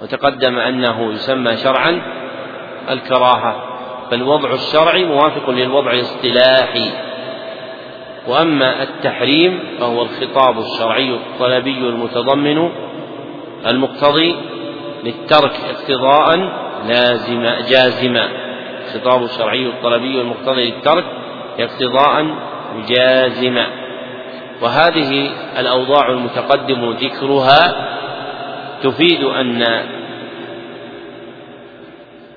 وتقدم أنه يسمى شرعا الكراهة فالوضع الشرعي موافق للوضع الاصطلاحي. وأما التحريم فهو الخطاب الشرعي الطلبي المتضمن المقتضي للترك اقتضاء لازم جازما الخطاب الشرعي الطلبي المقتضي للترك اقتضاء جازما وهذه الأوضاع المتقدم ذكرها تفيد أن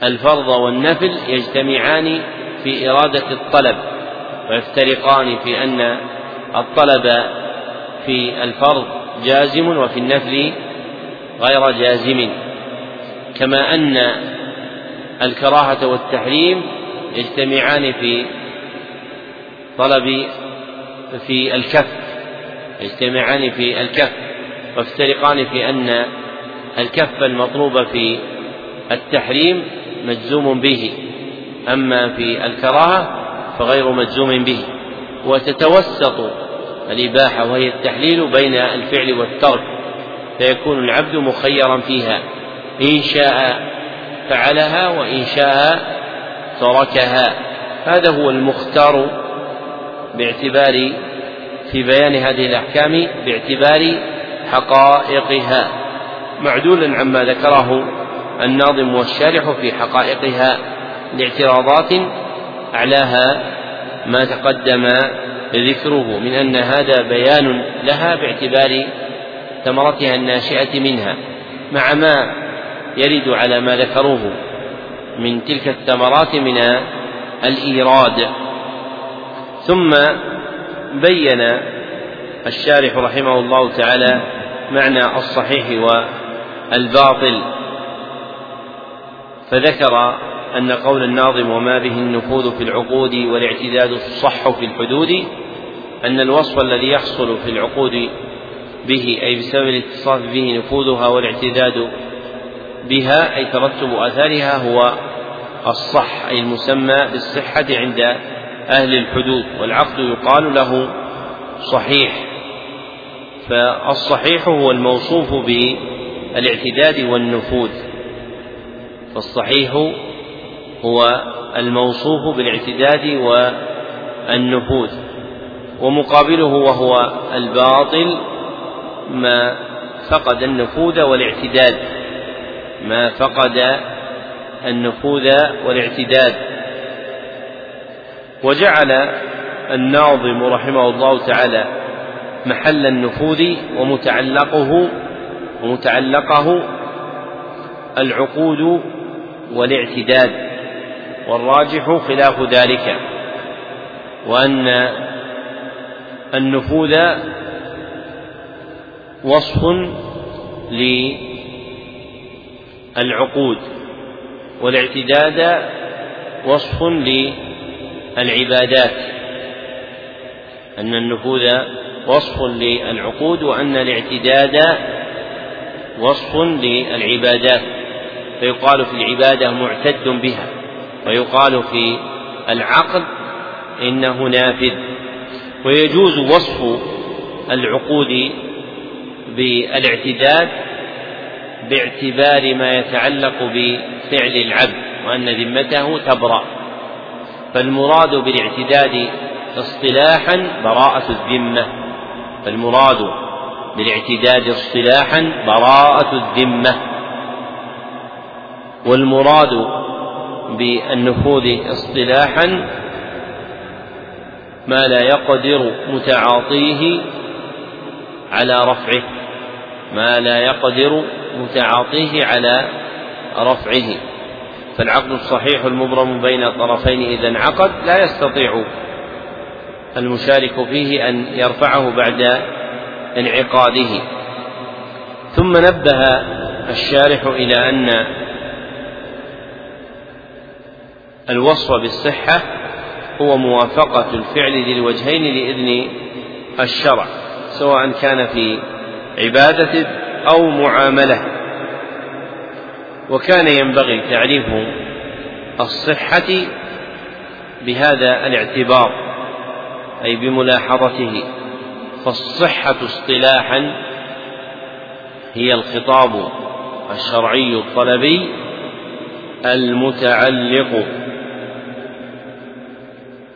الفرض والنفل يجتمعان في إرادة الطلب ويفترقان في أن الطلب في الفرض جازم وفي النفل غير جازم. كما أن الكراهة والتحريم يجتمعان في طلب في الكف يجتمعان في الكف ويفترقان في أن الكف المطلوب في التحريم مجزوم به أما في الكراهة فغير مجزوم به وتتوسط الإباحة وهي التحليل بين الفعل والترك فيكون العبد مخيرا فيها إن شاء فعلها وإن شاء تركها. هذا هو المختار باعتبار في بيان هذه الأحكام باعتبار حقائقها. معدولا عما ذكره الناظم والشارح في حقائقها لاعتراضات أعلاها ما تقدم ذكره من أن هذا بيان لها باعتبار ثمرتها الناشئة منها. مع ما يرد على ما ذكروه من تلك الثمرات من الإيراد. ثم بين الشارح رحمه الله تعالى معنى الصحيح والباطل فذكر أن قول الناظم وما به النفوذ في العقود والاعتداد الصح في الحدود أن الوصف الذي يحصل في العقود به أي بسبب الاتصاف به نفوذها والاعتداد بها أي ترتب آثارها هو الصح أي المسمى بالصحة عند أهل الحدود والعقد يقال له صحيح. فالصحيح هو الموصوف بالاعتداد والنفوذ. فالصحيح هو الموصوف بالاعتداد والنفوذ. ومقابله وهو الباطل ما فقد النفوذ والاعتداد. ما فقد النفوذ والاعتداد. وجعل الناظم رحمه الله تعالى محل النفوذ ومتعلقه ومتعلقه العقود والاعتداد. والراجح خلاف ذلك. وأن النفوذ وصف للعقود والاعتداد وصف للعبادات أن النفوذ وصف للعقود وأن الاعتداد وصف للعبادات فيقال في العبادة معتد بها ويقال في العقد إنه نافذ ويجوز وصف العقود بالاعتداد باعتبار ما يتعلق بفعل العبد وأن ذمته تبرأ. فالمراد بالاعتداد اصطلاحا براءة الذمة. فالمراد بالاعتداد اصطلاحا براءة الذمة. والمراد بالنفوذ اصطلاحا ما لا يقدر متعاطيه على رفعه. ما لا يقدر متعاطيه على رفعه. فالعقد الصحيح المبرم بين الطرفين إذا انعقد لا يستطيع المشارك فيه أن يرفعه بعد انعقاده. ثم نبه الشارح إلى أن الوصف بالصحة هو موافقة الفعل للوجهين لإذن الشرع سواء كان في عبادة أو معاملة. وكان ينبغي تعريف الصحة بهذا الاعتبار أي بملاحظته. فالصحة اصطلاحا هي الخطاب الشرعي الطلبي المتعلق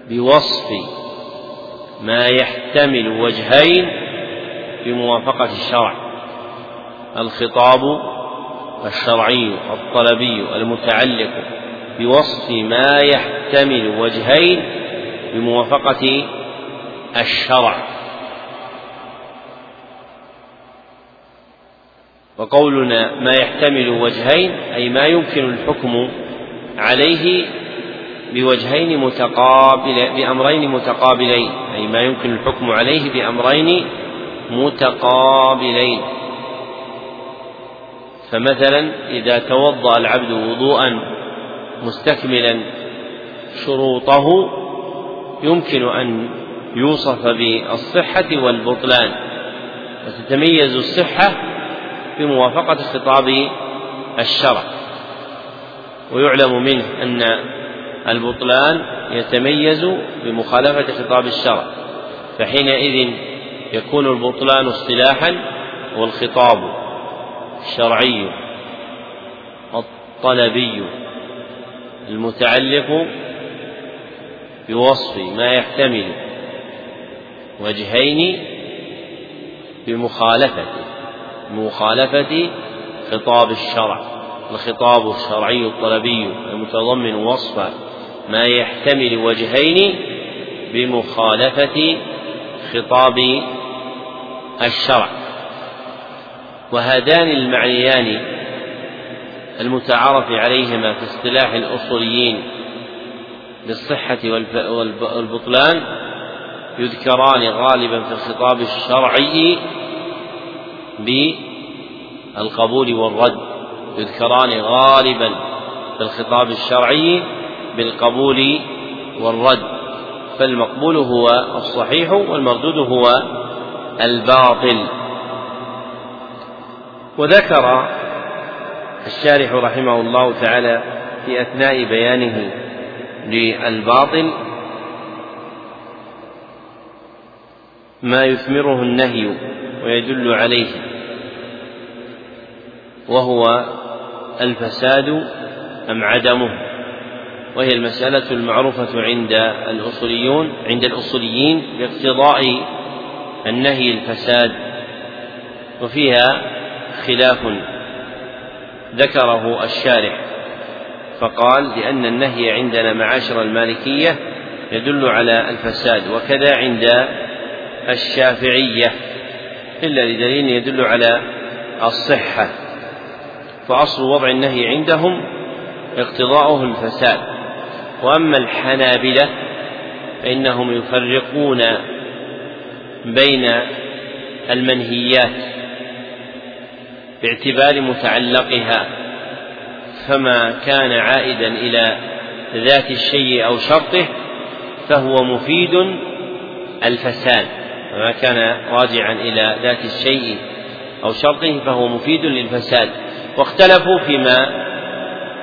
بوصف ما يحتمل وجهين بموافقة الشرع. الخطاب الشرعي الطلبي المتعلق بوصف ما يحتمل وجهين بموافقة الشرع. وقولنا ما يحتمل وجهين أي ما يمكن الحكم عليه بوجهين متقابل بأمرين متقابلين أي ما يمكن الحكم عليه بأمرين متقابلين. فمثلا إذا توضأ العبد وضوءا مستكملا شروطه يمكن أن يوصف بالصحة والبطلان وتتميز الصحة بموافقة خطاب الشرع. ويعلم منه أن البطلان يتميز بمخالفة خطاب الشرع فحينئذ يكون البطلان اصطلاحا والخطاب الشرعي الطلبي المتعلق بوصف ما يحتمل وجهين بمخالفة مخالفة خطاب الشرع الخطاب الشرعي الطلبي المتضمن وصف ما يحتمل وجهين بمخالفة خطاب الشرع. وهذان المعنيان المتعارف عليهما في اصطلاح الأصوليين بالصحة والبطلان يذكران غالبا في الخطاب الشرعي بالقبول والرد. يذكران غالبا في الخطاب الشرعي بالقبول والرد. فالمقبول هو الصحيح والمردود هو الباطل. وذكر الشارح رحمه الله تعالى في أثناء بيانه للباطل ما يثمره النهي ويدل عليه وهو الفساد أم عدمه؟ وهي المسألة المعروفة عند الأصوليون عند الأصوليين باقتضاء النهي الفساد وفيها خلاف ذكره الشارح. فقال لأن النهي عندنا معاشر المالكية يدل على الفساد وكذا عند الشافعية إلا لدليل يدل على الصحة. فأصل وضع النهي عندهم اقتضاؤه الفساد. وأما الحنابلة فإنهم يفرقون بين المنهيات. باعتبار متعلقها فما كان عائدا إلى ذات الشيء أو شرطه فهو مفيد الفساد. وما كان راجعا إلى ذات الشيء أو شرطه فهو مفيد للفساد. واختلفوا فيما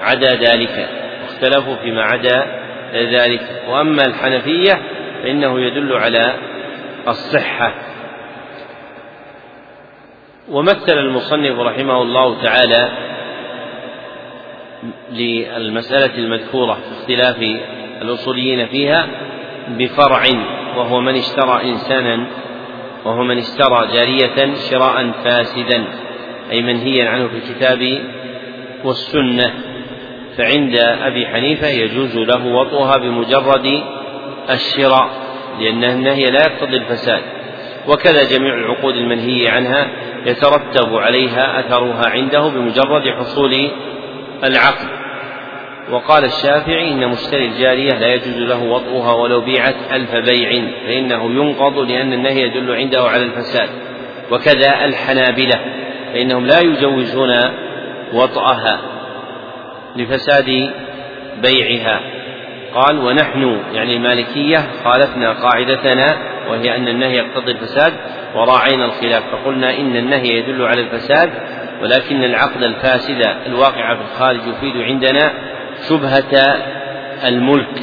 عدا ذلك واختلفوا فيما عدا ذلك. وأما الحنفية فإنه يدل على الصحة. ومثل المصنف رحمه الله تعالى للمسألة المذكورة في اختلاف الأصوليين فيها بفرع وهو من اشترى إنسانا وهو من اشترى جارية شراء فاسدا أي منهيا عنه في الكتاب والسنة. فعند أبي حنيفة يجوز له وطئها بمجرد الشراء لأن النهي لا يقتضي الفساد. وكذا جميع العقود المنهي عنها يترتب عليها أثرها عنده بمجرد حصول العقد. وقال الشافعي إن مشتري الجارية لا يجوز له وطئها ولو بيعت ألف بيع فإنه ينقض لأن النهي يدل عنده على الفساد. وكذا الحنابلة فإنهم لا يجوزون وطأها لفساد بيعها. قال ونحن يعني المالكية خالفنا قاعدتنا وهي أن النهي يقتضي الفساد وراعينا الخلاف. فقلنا إن النهي يدل على الفساد ولكن العقد الفاسد الواقع في الخارج يفيد عندنا شبهة الملك.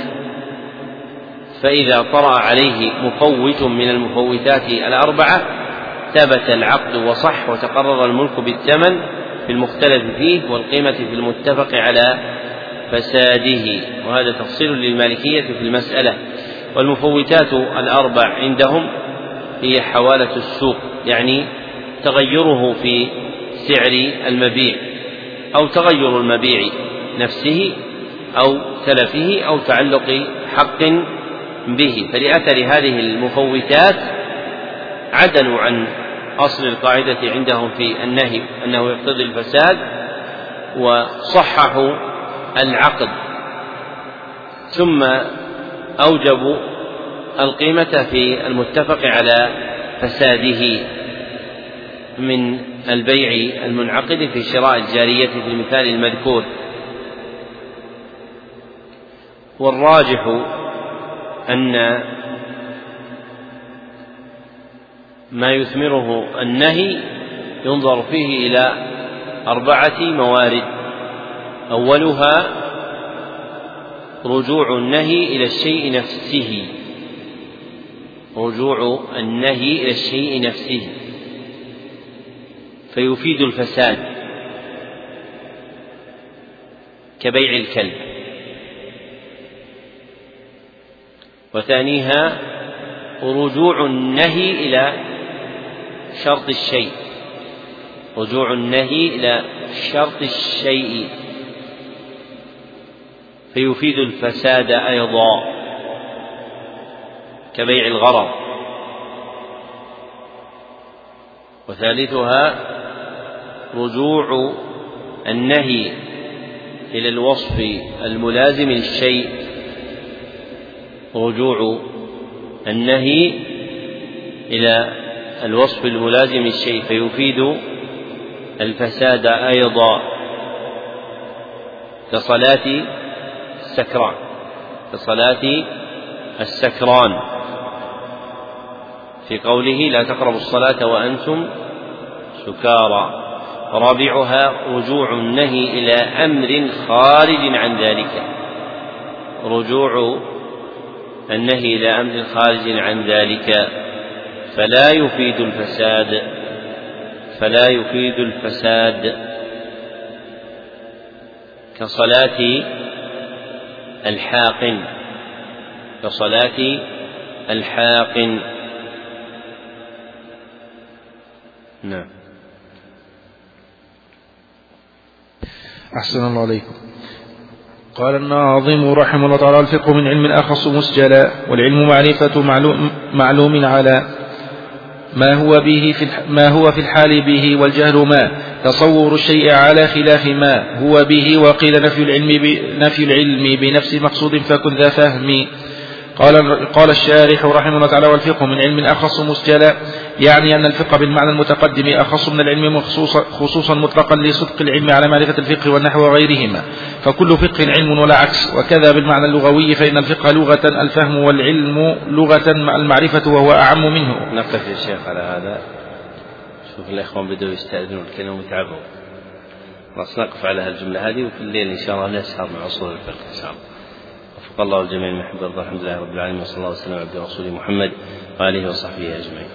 فإذا طرأ عليه مفوت من المفوتات الأربعة ثبت العقد وصح وتقرر الملك بالثمن في المختلف فيه والقيمة في المتفق على فساده. وهذا تفصيل للمالكية في المسألة. والمفوتات الأربع عندهم هي حوالة السوق يعني تغيره في سعر المبيع أو تغير المبيع نفسه أو تلفه أو تعلق حق به. فلأثر هذه المفوتات عدلوا عن أصل القاعدة عندهم في النهي أنه يقتضي الفساد وصححوا العقد. ثم أوجبوا القيمة في المتفق على فساده من البيع المنعقد في شراء الجارية في المثال المذكور. والراجح أن ما يثمره النهي ينظر فيه إلى أربعة موارد. أولها رجوع النهي إلى الشيء نفسه. رجوع النهي إلى الشيء نفسه. فيفيد الفساد كبيع الكلب. وثانيها رجوع النهي إلى شرط الشيء. رجوع النهي إلى شرط الشيء. فيفيد الفساد أيضا كبيع الغرض. وثالثها رجوع النهي إلى الوصف الملازم للشيء. رجوع النهي إلى الوصف الملازم للشيء فيفيد الفساد أيضا كصلاة السكران. كصلاة السكران. في قوله لا تقربوا الصلاة وأنتم سكارى. رابعها رجوع النهي إلى أمر خارج عن ذلك. رجوع النهي إلى أمر خارج عن ذلك. فلا يفيد الفساد. فلا يفيد الفساد. كصلاة الحاقن كصلاة الحاقن نعم. أحسن الله عليكم. قال الناظم رحمه الله تعالى الفقه من علم أخص مسجلا والعلم معرفة معلوم, معلوم على ما هو به في ما هو في الحال به والجهل ما. تصور الشيء على خلاف ما هو به وقيل نفي العلم نفي العلم بنفس مقصود فكن ذا فهم. قال قال الشارح رحمه الله تعالى والفقه من علم أخص مسجلا يعني أن الفقه بالمعنى المتقدم أخص من العلم خصوصا, خصوصا مطلقا لصدق العلم على معرفة الفقه والنحو وغيرهما. فكل فقه علم ولا عكس. وكذا بالمعنى اللغوي فإن الفقه لغة الفهم والعلم لغة المعرفة وهو أعم منه. نقف يا شيخ على هذا. شوف الإخوان بدأوا يستأذنون الكلمة ويتعبوا خلاص نقف على هالجملة هذه وفي الليل إن شاء الله نسهر مع أصول الفقه إن شاء الله. الله الجميع المحب الحمد لله رب العالمين وصلى الله وسلم على عبد رسوله محمد وآله وصحبه أجمعين.